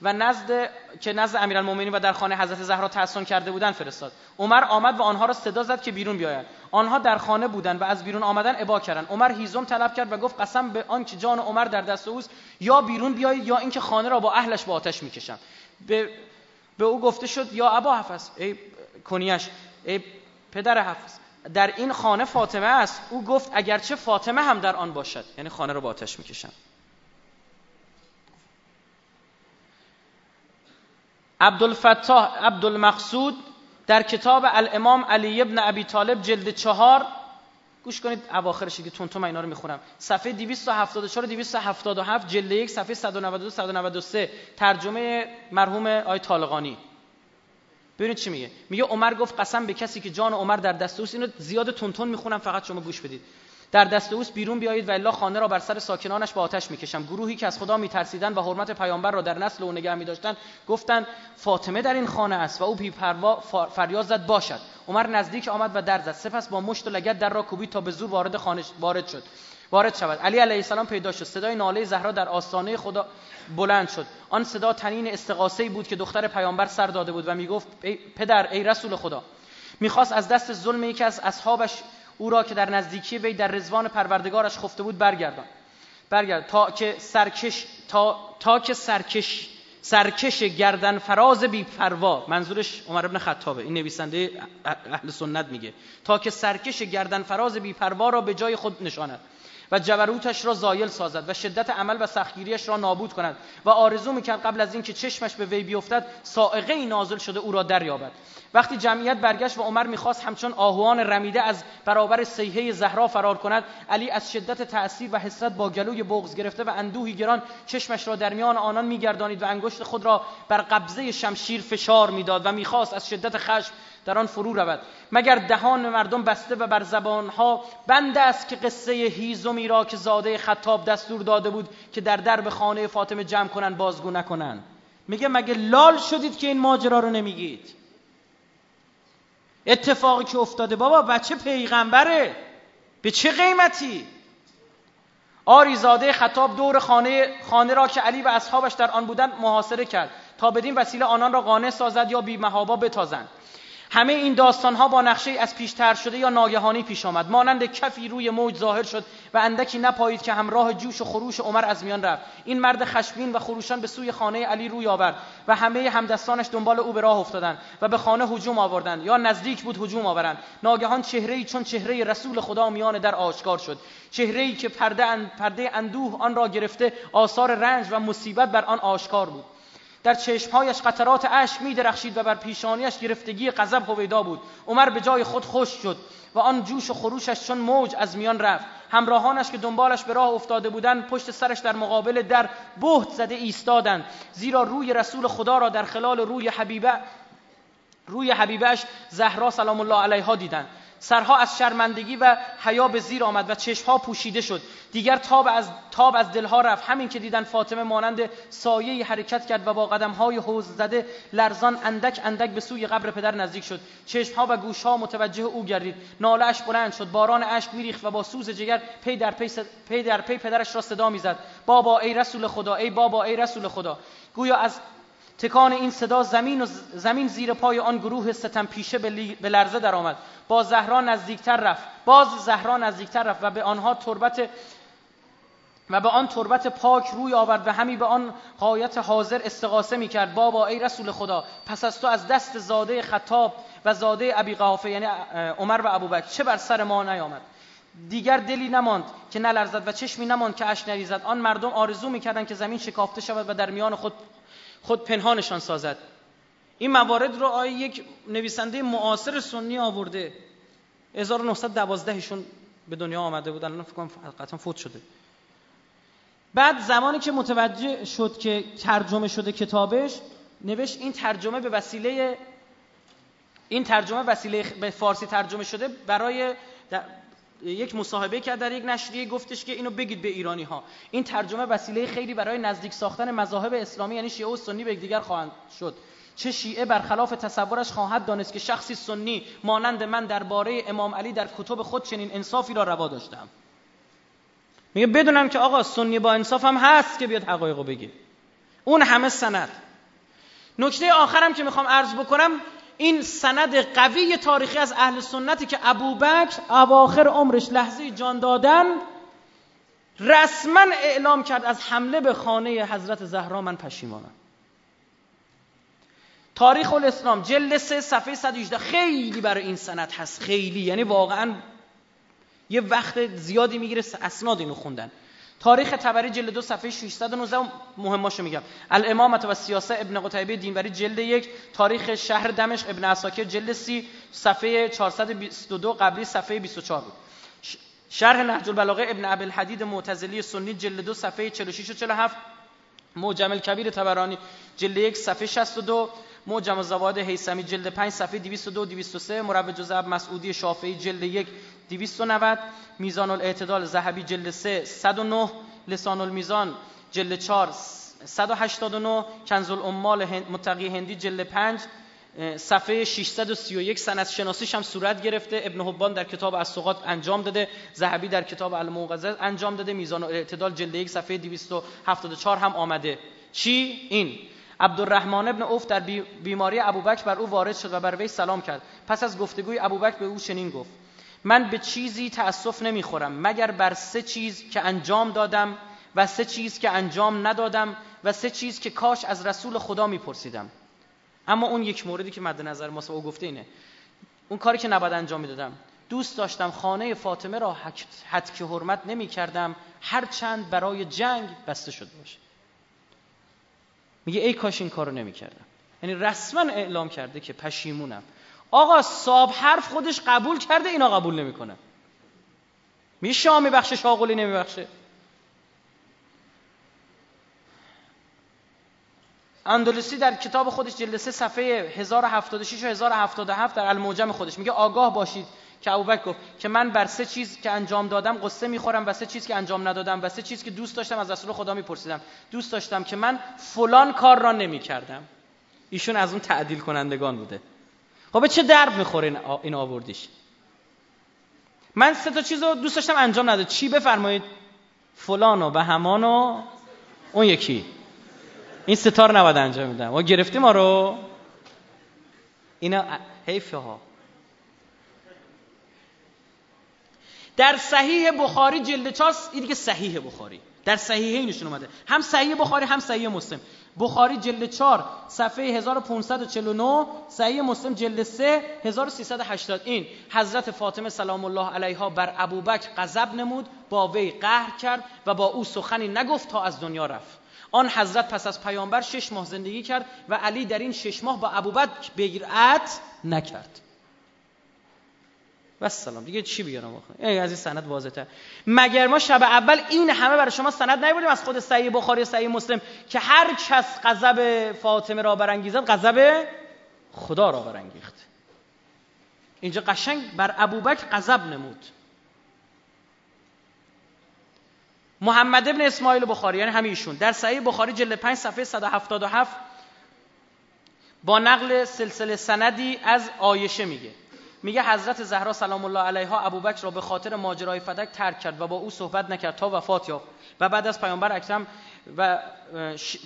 و نزد که نزد امیرالمومنین و در خانه حضرت زهرا تحسن کرده بودن فرستاد. عمر آمد و آنها را صدا زد که بیرون بیایند آنها در خانه بودند و از بیرون آمدن ابا کردند. عمر هیزم طلب کرد و گفت قسم به آنکه جان عمر در دست اوست یا بیرون بیایید یا اینکه خانه را با اهلش با آتش می‌کشم. به به او گفته شد یا ابا حفظ ای کنیش ای پدر حفظ. در این خانه فاطمه است او گفت اگرچه فاطمه هم در آن باشد. یعنی خانه را با آتش می‌کشم. عبدالفتاح عبدالمقصود در کتاب الامام علی ابن ابی طالب جلد چهار گوش کنید اواخرش که تون من اینا رو می‌خونم. صفحه 274 277 جلد یک صفحه 192 193 ترجمه مرحوم آی طالقانی. ببینید چی میگه. میگه عمر گفت قسم به کسی که جان عمر در دست اوست اینو زیاد تون می‌خونم فقط شما گوش بدید. در دست اوست بیرون بیایید و الا خانه را بر سر ساکنانش با آتش می‌کشم. گروهی که از خدا میترسیدن و حرمت پیامبر را در نسل او نگه میداشتن گفتند فاطمه در این خانه است و او بی پروا فریاد زد باشد. عمر نزدیک آمد و در زد. سپس با مشت و لگد در را کوبید تا به زور وارد خانه وارد شد. وارد شود. علی علیه السلام پیدا شد. صدای ناله زهرا در آستانه خدا بلند شد. آن صدا تنین استقاسه بود که دختر پیامبر سر داده بود و می‌گفت پدر ای رسول خدا می‌خواست از دست ظلم یکی از اصحابش او را که در نزدیکی وی در رزوان پروردگارش خفته بود برگردان. برگرد. تا که سرکش تا, تا که سرکش سرکش گردن فراز بی پروا. منظورش عمر ابن خطابه. این نویسنده اهل سنت میگه. تا که سرکش گردن فراز بی پروا را به جای خود نشاند. و جبروتش را زایل سازد و شدت عمل و سختگیریش را نابود کند و آرزو می‌کرد قبل از اینکه چشمش به وی بیفتد سائقه ای نازل شده او را دریابد. وقتی جمعیت برگشت و عمر می‌خواست همچون آهوان رمیده از برابر سیحه زهرا فرار کند علی از شدت تأثیر و حسرت با گلوی بغز گرفته و اندوهی گران چشمش را در میان آنان میگردانید و انگشت خود را بر قبضه شمشیر فشار می‌داد و می‌خواست از شدت خشم در آن فرو رود. مگر دهان مردم بسته و بر زبانها؟ بند است که قصه هیزمی را که زاده خطاب دستور داده بود که در درب خانه فاطمه جمع کنن بازگو نکنن. میگه مگه لال شدید که این ماجرا رو نمیگید؟ اتفاقی که افتاده بابا بچه پیغمبره؟ به چه قیمتی؟ آریزاده خطاب دور خانه خانه را که علی و اصحابش در آن بودند محاصره کرد تا بدین وسیله آنان را قانع سازد یا بی محابا بتازند. همه این داستان ها با نقشه از پیشتر شده یا ناگهانی پیش آمد. مانند کفی روی موج ظاهر شد و اندکی نپایید که همراه جوش و خروش عمر از میان رفت. این مرد خشمگین و خروشان به سوی خانه علی روی آورد و همه همدستانش دنبال او به راه افتادند و به خانه هجوم آوردند. یا نزدیک بود هجوم آورند. ناگهان چهره چون چهره رسول خدا میان در آشکار شد. چهره ای که پرده, پرده اندوه آن را گرفته آثار رنج و مصیبت بر آن آشکار بود. در چشمهایش قطرات اشک می درخشید و بر پیشانیش گرفتگی غضب هویدا بود. عمر به جای خود خوش شد و آن جوش و خروشش چون موج از میان رفت. همراهانش که دنبالش به راه افتاده بودند پشت سرش در مقابل در بهت زده ایستادند. زیرا روی رسول خدا را در خلال روی حبیبه روی حبیبش زهرا سلام الله علیها دیدند. سرها از شرمندگی و حیا به زیر آمد و چشمها پوشیده شد. دیگر تاب از تاب از دلها رفت. همین که دیدن فاطمه مانند سایه حرکت کرد و با قدمهای حوز زده لرزان اندک اندک به سوی قبر پدر نزدیک شد. چشمها و گوشها متوجه او گردید. ناله اش بلند شد. باران اشک میریخت و با سوز جگر پی در پی, پی در پی پدرش را صدا می‌زد. بابا ای رسول خدا ای بابا ای رسول خدا. گویا از تکان این صدا زمین و زمین زیر پای آن گروه ستم پیشه به لرزه درآمد. با زهرا نزدیکتر رفت. باز زهرا نزدیکتر رفت و به آنها تربت و به آن تربت پاک روی آورد و همی به آن غایب حاضر استغاثه می کرد بابا ای رسول خدا پس از تو از دست زاده خطاب و زاده ابی قحافه یعنی عمر و ابوبکر چه بر سر ما نیامد؟ دیگر دلی نماند که نلرزد و چشمی نماند که اش نریزد. آن مردم آرزو می‌کردند که زمین شکافته شود و در میان خود خود پنهانشان سازد. این موارد رو آیه یک نویسنده معاصر سنی آورده. 1912 شون به دنیا آمده بود. الان فکر کنم قطعا فوت شده. بعد زمانی که متوجه شد که ترجمه شده کتابش نوشت این ترجمه به وسیله این ترجمه وسیله به فارسی ترجمه شده برای یک مصاحبه کرد در یک نشریه گفتش که اینو بگید به ایرانی ها این ترجمه وسیله خیلی برای نزدیک ساختن مذاهب اسلامی یعنی شیعه و سنی به دیگر خواهند شد. چه شیعه برخلاف تصورش خواهد دانست که شخصی سنی مانند من درباره امام علی در کتب خود چنین انصافی را روا داشتم. میگه بدونم که آقا سنی با انصاف هم هست که بیاد حقایقو بگه. اون همه سند. نکته آخرم که می‌خوام عرض بکنم این سند قوی تاریخی از اهل سنتی که ابوبکر اواخر عمرش لحظه جان دادن رسما اعلام کرد از حمله به خانه حضرت زهرا من پشیمانم. تاریخ الاسلام جلد سه صفحه 118 خیلی برای این سند هست. خیلی. یعنی واقعا یه وقت زیادی می‌گیره اسناد اینو خوندن تاریخ تبری جلد دو صفحه 619 مهماشو میگم. الامامت و سیاسه ابن قتیبه دینوری جلد یک تاریخ شهر دمشق ابن اساکر جلد سی صفحه 422 قبلی صفحه 24 بود. شرح نهج البلاغه ابن ابی الحدید معتزلی سنی جلد دو صفحه 46 و 47 معجم الکبیر تبرانی جلد یک صفحه 62 معجم الزواد هیثمی جلد 5 صفحه 202 203 مربع جزء مسعودی شافعی جلد 1 290 میزان الاعتدال ذهبی جلد 3 109 لسان المیزان جلد 4 189 کنز الامال متقی هندی جلد 5 صفحه 631 سند شناسیش هم صورت گرفته. ابن حبان در کتاب السقاط انجام داده. ذهبی در کتاب الموقظه انجام داده. میزان الاعتدال جلد 1 صفحه 274 هم آمده. چی؟ این. عبدالرحمن ابن اوف در بیماری ابوبکر بر او وارد شد و بر وی سلام کرد. پس از گفتگوی ابوبکر به او چنین گفت. من به چیزی تأسف نمی‌خورم مگر بر سه چیز که انجام دادم و سه چیز که انجام ندادم و سه چیز که کاش از رسول خدا میپرسیدم. اما اون یک موردی که مد نظر ما او گفته اینه. اون کاری که نباید انجام می‌دادم. دوست داشتم خانه فاطمه را حد که حرمت نمی کردم هر چند برای جنگ بسته شده باشه. میگه ای کاش این کارو نمی کردم یعنی رسما اعلام کرده که پشیمونم. آقا صاب حرف خودش قبول کرده اینا قبول نمی‌کنه. میشه شاه میبخشه شاغلی نمیبخشه. اندلسی در کتاب خودش جلد سه صفحه 1076 و 1077 در الموجم خودش. میگه آگاه باشید که ابوبکر گفت که من بر سه چیز که انجام دادم قصه می‌خورم و سه چیز که انجام ندادم و سه چیز که دوست داشتم از رسول خدا میپرسیدم. دوست داشتم که من فلان کار را نمی‌کردم. ایشون از اون تعدیل کنندگان بوده. خب به چه درد می‌خوره این آوردیش؟ من سه تا چیز رو دوست داشتم انجام نده چی بفرمایید؟ فلان و همان و اون یکی. این ستار نباید انجام میدم. و گرفتی ما رو. اینا حیفه ها. در صحیح بخاری جلد 4 این دیگه صحیح بخاری. در صحیحینشون اومده. هم صحیح بخاری هم صحیح مسلم. بخاری جلد 4 صفحه 1549 صحیح مسلم جلد 3 1380 این حضرت فاطمه سلام الله علیها بر ابوبکر غضب نمود با وی قهر کرد و با او سخنی نگفت تا از دنیا رفت. آن حضرت پس از پیامبر شش ماه زندگی کرد و علی در این شش ماه با ابوبکر بیعت نکرد. و سلام. دیگه چی بیارم آخه؟ از این سند واضحه مگر ما شب اول این همه برای شما سند نیوردیم از خود صحیح بخاری و صحیح مسلم که هر کس غضب فاطمه را برانگیزد غضب خدا را برانگیخت. اینجا قشنگ بر ابوبکر غضب نمود. محمد ابن اسماعیل بخاری یعنی همیشون در صحیح بخاری جلد 5 صفحه 177 با نقل سلسله سندی از آیشه میگه. میگه حضرت زهرا سلام الله علیها ابوبکر را به خاطر ماجرای فدک ترک کرد و با او صحبت نکرد تا وفات یافت. و بعد از پیامبر اکرم و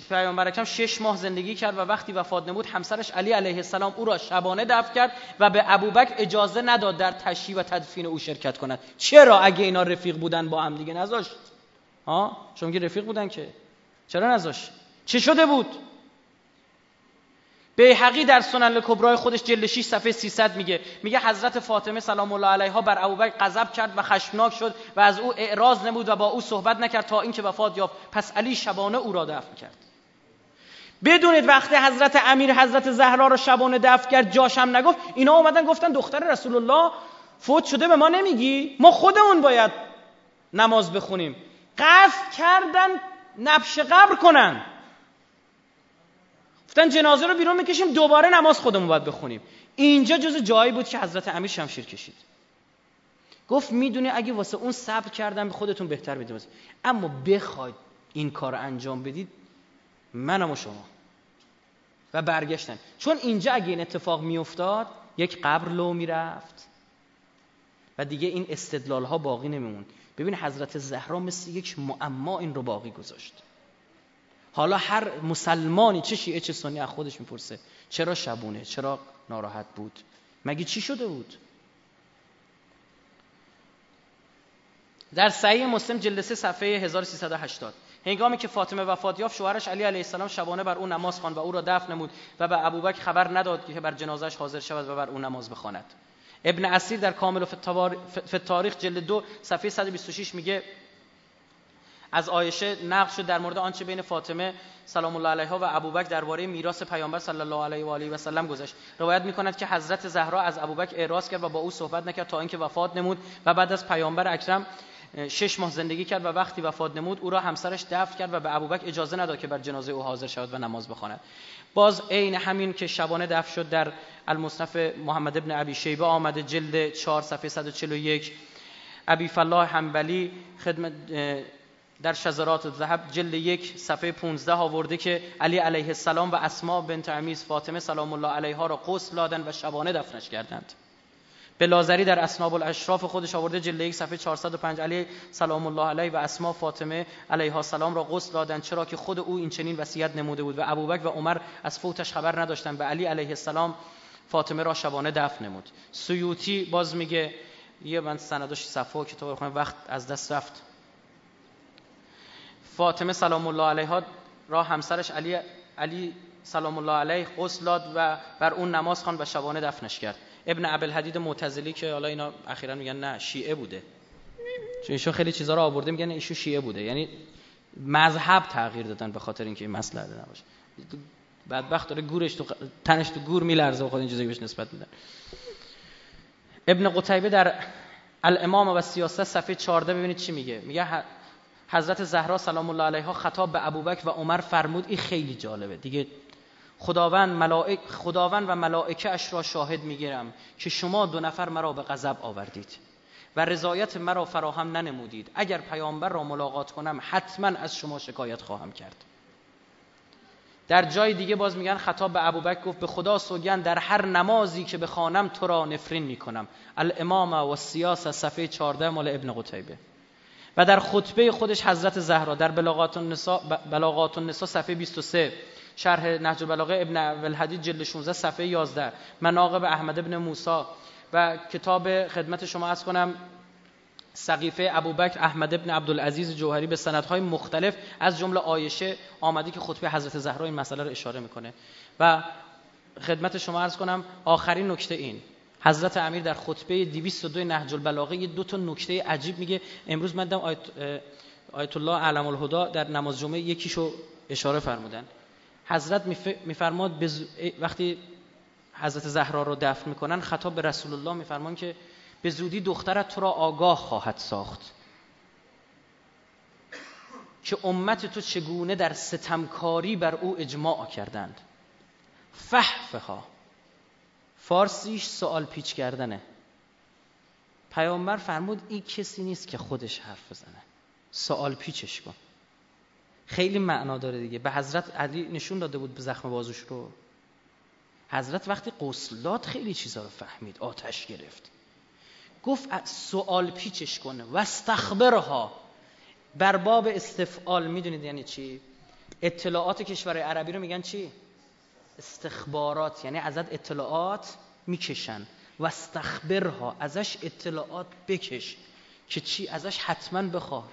پیامبر اکرم شش ماه زندگی کرد و وقتی وفات نمود همسرش علی علیه السلام او را شبانه دفن کرد و به ابوبکر اجازه نداد در تشییع و تدفین او شرکت کند. چرا اگه اینا رفیق بودن با هم دیگه نذاشت؟ ها چون که رفیق بودن که. چرا نذاشت؟ چه شده بود؟ بیهقی در سنن کبرای خودش جلد 6 صفحه 300 میگه. میگه حضرت فاطمه سلام الله علیها بر ابوبکر غضب کرد و خشمناک شد و از او اعراض نمود و با او صحبت نکرد تا اینکه وفات یافت. پس علی شبانه او را دفن کرد. بدونید وقتی حضرت امیر حضرت زهرا را شبانه دفن کرد جاشم نگفت اینا اومدن گفتن دختر رسول الله فوت شده به ما نمیگی؟ ما خودمون باید نماز بخونیم. قصد کردن نبش قبر کنن. گفتن جنازه رو بیرون می‌کشیم دوباره نماز خودمون باید بخونیم. اینجا جز جایی بود که حضرت امیر شمشیر کشید. گفت می‌دونی اگه واسه اون صبر کردن به خودتون بهتر می‌دونید اما بخواید این کار انجام بدید منم و شما. و برگشتن. چون اینجا اگه این اتفاق میافتاد یک قبر لو می‌رفت. و دیگه این استدلال ها باقی نمیموند. ببین حضرت زهرا مثل یک معما این رو باقی گذاشت. حالا هر مسلمانی چه شیعه چه سنی از خودش می‌پرسه چرا شبونه؟ چرا ناراحت بود؟ مگه چی شده بود؟ در صحیح مسلم جلد 3 صفحه 1380 هنگامی که فاطمه وفات یافت شوهرش علی علیه السلام شبانه بر او نماز خواند و او را دفن نمود و به ابوبکر خبر نداد که بر جنازش حاضر شود و بر او نماز بخواند. ابن اسیر در کامل و تاریخ جلد 2 صفحه 126 میگه از عایشه نقل شد در مورد آنچه بین فاطمه سلام الله علیها و ابوبکر درباره میراث پیامبر صلی الله علیه و آله و سلم گذشت. روایت می‌کند که حضرت زهرا از ابوبکر اعراض کرد و با او صحبت نکرد تا اینکه وفات نمود و بعد از پیامبر اکرم شش ماه زندگی کرد و وقتی وفات نمود او را همسرش دفن کرد و به ابوبکر اجازه نداد که بر جنازه او حاضر شود و نماز بخواند. باز عین همین که شبانه دفن شد در المصنف محمد ابن ابی شیبه آمده جلد 4 صفحه 141 ابی فلاح حنبلی خدمت در شذرات الذهب جلد یک صفحه 15 آورده که علی علیه السلام و اسما بنت عمیز فاطمه سلام الله علیها را قسل دادن و شبانه دفنش کردند. به در اسناب الاشراف خودش آورده جلد یک صفحه 405 علی سلام الله علیه و اسما فاطمه علیها السلام را قسل دادند چرا که خود او این چنین وصیت نموده بود و ابوبکر و عمر از فوتش خبر نداشتند به علی علیه السلام فاطمه را شبانه دفن نمود. سیوطی باز میگه یه من سندش صفحه کتاب وقت از دست رفت. فاطمه سلام الله علیها را همسرش علی علی سلام الله علیه غسل داد و بر اون نماز خوان و شبانه دفنش کرد. ابن ابوالحدید معتزلی که حالا اینا اخیرا میگن نه شیعه بوده. چون ایشون خیلی چیزا رو آورده میگن ایشون شیعه بوده. یعنی مذهب تغییر دادن به خاطر اینکه این مسئله نباشه. بدبخت داره گورش تو تنش تو گور میلرزه و خود این چیزایی بهش نسبت میدن. ابن قتیبه در الامام و سیاست صفحه 14 ببینید چی میگه. میگه حضرت زهرا سلام الله علیها خطاب به ابوبکر و عمر فرمود این خیلی جالبه. دیگه خداوند ملائک خداوند و ملائکه اش را شاهد می‌گیرم که شما دو نفر مرا به غضب آوردید و رضایت مرا فراهم ننمودید. اگر پیامبر را ملاقات کنم حتما از شما شکایت خواهم کرد. در جای دیگه باز میگن خطاب به ابوبکر گفت به خدا سوگن در هر نمازی که بخوانم تو را نفرین می‌کنم. الامام و سیاس صفحه 14 مال ابن قتیبه. و در خطبه خودش حضرت زهرا در بلاغات النساء, بلاغات النساء صفحه 23 شرح نهج البلاغه ابن الحدید جلد 16 صفحه 11 مناقب احمد ابن موسی و کتاب خدمت شما از کنم سقیفه ابوبکر احمد ابن عبدالعزیز جوهری به سندهای مختلف از جمله آیشه آمده که خطبه حضرت زهرا این مسئله رو اشاره می‌کنه. و خدمت شما عرض کنم آخرین نکته این. حضرت امیر در خطبه 202 نهج البلاغه یه دو تا نکته عجیب میگه. امروز من آیت, آیت الله علم الهدا در نماز جمعه یکیشو اشاره فرمودن. حضرت میفرماد بز... وقتی حضرت زهرا رو دفن می‌کنن خطاب به رسول الله میفرمان که به زودی دخترت تو را آگاه خواهد ساخت. که امت تو چگونه در ستمکاری بر او اجماع کردند. فحفها فارسیش سوال پیچ کردنه. پیامبر فرمود این کسی نیست که خودش حرف بزنه. سوال پیچش کن. خیلی معنا داره دیگه. به حضرت علی نشون داده بود به زخم بازوش رو. حضرت وقتی قسلات خیلی چیزا رو فهمید. آتش گرفت. گفت سوال پیچش کنه. و استخبرها بر باب استفعال می‌دونید یعنی چی؟ اطلاعات کشور عربی رو میگن چی؟ استخبارات. یعنی ازت اطلاعات می‌کشن. و استخبرها ازش اطلاعات بکش. که چی؟ ازش حتما بخواه.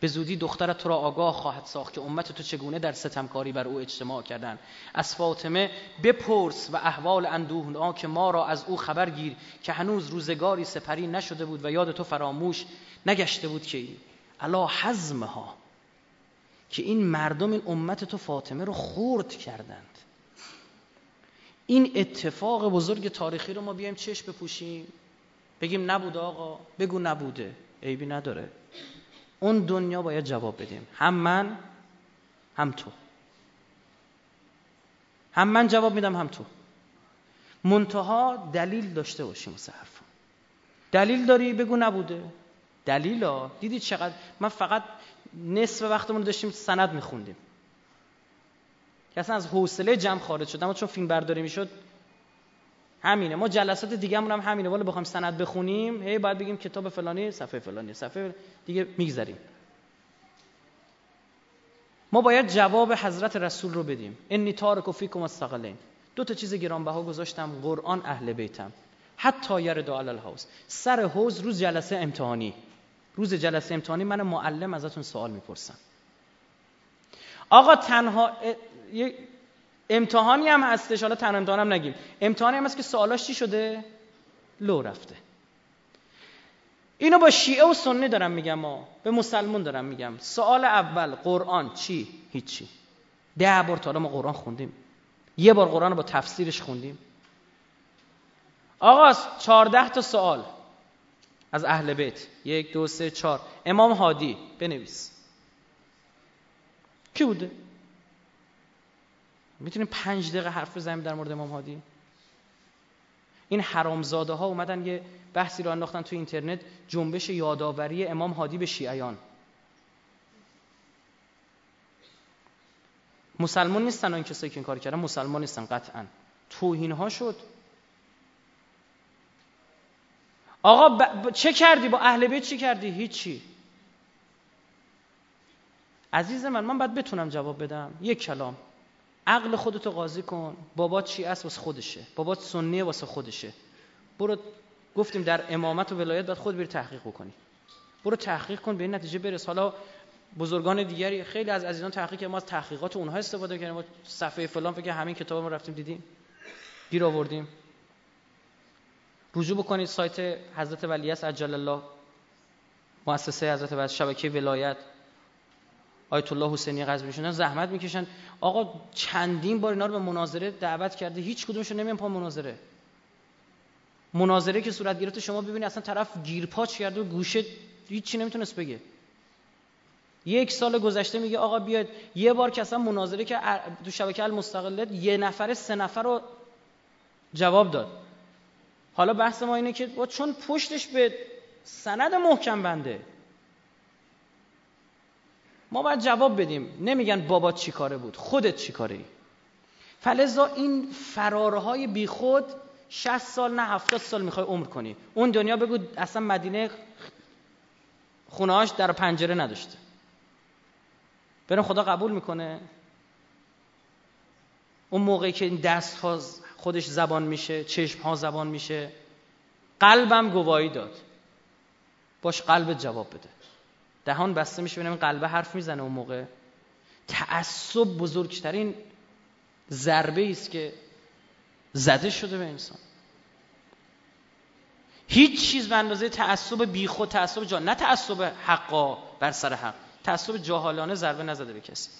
به زودی دخترت تو را آگاه خواهد ساخت که امت تو چگونه در ستمکاری بر او اجتماع کردن از فاطمه بپرس و احوال اندوهنا که ما را از او خبر گیر که هنوز روزگاری سپری نشده بود و یاد تو فراموش نگشته بود که علا حزمها که این مردم این امت تو فاطمه رو خورد کردند. این اتفاق بزرگ تاریخی رو ما بیایم چشم بپوشیم. بگیم نبود آقا بگو نبوده. عیبی نداره. اون دنیا باید جواب بدیم. هم من هم تو. هم من جواب میدم هم تو. منتها دلیل داشته باشیم حرف دلیل داری بگو نبوده. دلیل ها دیدید چقدر؟ من فقط نصف وقتمون داشتیم سند میخوندیم. که اصلا از حوصله جمع خارج شد. اما چون فیلم برداری می‌شد همینه. ما جلسات دیگه هم همینه. ولی بخوام سند بخونیم هی باید بگیم کتاب فلانی صفحه فلانی صفحه دیگه میگذریم. ما باید جواب حضرت رسول رو بدیم. انی تارک فیکم الثقلین. دو تا چیز گرانبها گذاشتم. قرآن اهل بیتم. حتی یرد علی الحوز سر حوز روز جلسه امتحانی. روز جلسه امتحانی من معلم ازتون سوال می‌پرسم. آقا تنها امتحانی هم هستش حالا تن امتحانم نگیم. امتحانی هم هست که سوالاش چی شده؟ لو رفته. اینو با شیعه و سنی دارم میگم ما به مسلمون دارم میگم. سوال اول قرآن چی؟ هیچی. ده بار تا ما قرآن خوندیم. یه بار قرآن رو با تفسیرش خوندیم. آقا چهارده تا سوال از اهل بیت. یک دو سه چهار. امام هادی بنویس. کی بوده؟ می‌تونیم پنج دقیقه حرف بزنیم در مورد امام هادی؟ این حرامزاده ها اومدن یه بحثی رو انداختن تو اینترنت جنبش یادآوری امام هادی به شیعیان. مسلمان نیستن این کسایی که این کار کردن مسلمان نیستن قطعا. توهین ها شد. آقا چه کردی؟ با اهل بیت چه کردی؟ هیچی. عزیز من من باید بتونم جواب بدم. یک کلام. عقل خودتو قاضی کن. بابات چی است واسه خودشه. بابات سنیه واسه خودشه. برو گفتیم در امامت و ولایت باید خود بری تحقیق بکنی. برو تحقیق کن به این نتیجه برس. حالا بزرگان دیگری خیلی از عزیزان تحقیق ما از تحقیقات اونها استفاده کردیم. ما صفحه فلان فکر همین کتاب ما رفتیم دیدیم. گیر آوردیم. رجوع بکنید سایت حضرت ولیعصر عجل الله. مؤسسه حضرت ولی شبکه ولایت. آیت الله حسینی قزوینی شدن زحمت می‌کشن. آقا چندین بار اینا رو به مناظره دعوت کرده هیچ کدومشون نمیان پا مناظره. مناظره که صورت گرفته شما ببینید اصلا طرف گیرپاچ کرده و گوشه هیچی نمی‌تونست بگه. یک سال گذشته میگه آقا بیاد یه بار که اصلا مناظره که تو شبکه المستقله یه نفر سه نفر رو جواب داد. حالا بحث ما اینه که چون پشتش به سند محکم بنده. ما باید جواب بدیم. نمیگن بابا چی کاره بود؟ خودت چی کاره ای فلزا این فرارهای بیخود 60 سال نه 70 سال می‌خوای عمر کنی. اون دنیا بگو اصلا مدینه خونهاش در پنجره نداشته. برم خدا قبول می‌کنه. اون موقعی که این دست ها خودش زبان میشه چشم ها زبان میشه قلبم گواهی داد. باش قلبت جواب بده. دهان بسته میشه ببینم قلبه حرف می‌زنه اون موقع. تعصب بزرگترین ضربه است که زده شده به انسان. هیچ چیز به اندازه تعصب بیخود تعصب جا نه تعصب حقا بر سر حق تعصب جاهالانه ضربه نزده به کسی.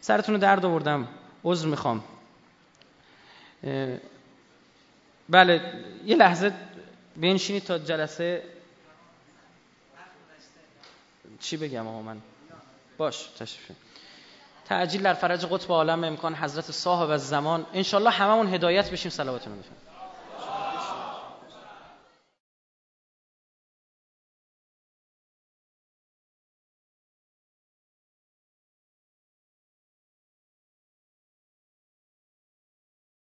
سرتون رو درد آوردم عذر می‌خوام. بله یه لحظه بنشینید تا جلسه چی بگم آقا من؟ باش تشریف تعجیل در فرج قطب عالم امکان حضرت صاحب از زمان. انشالله هممون هدایت بشیم صلواتون بفرمایید.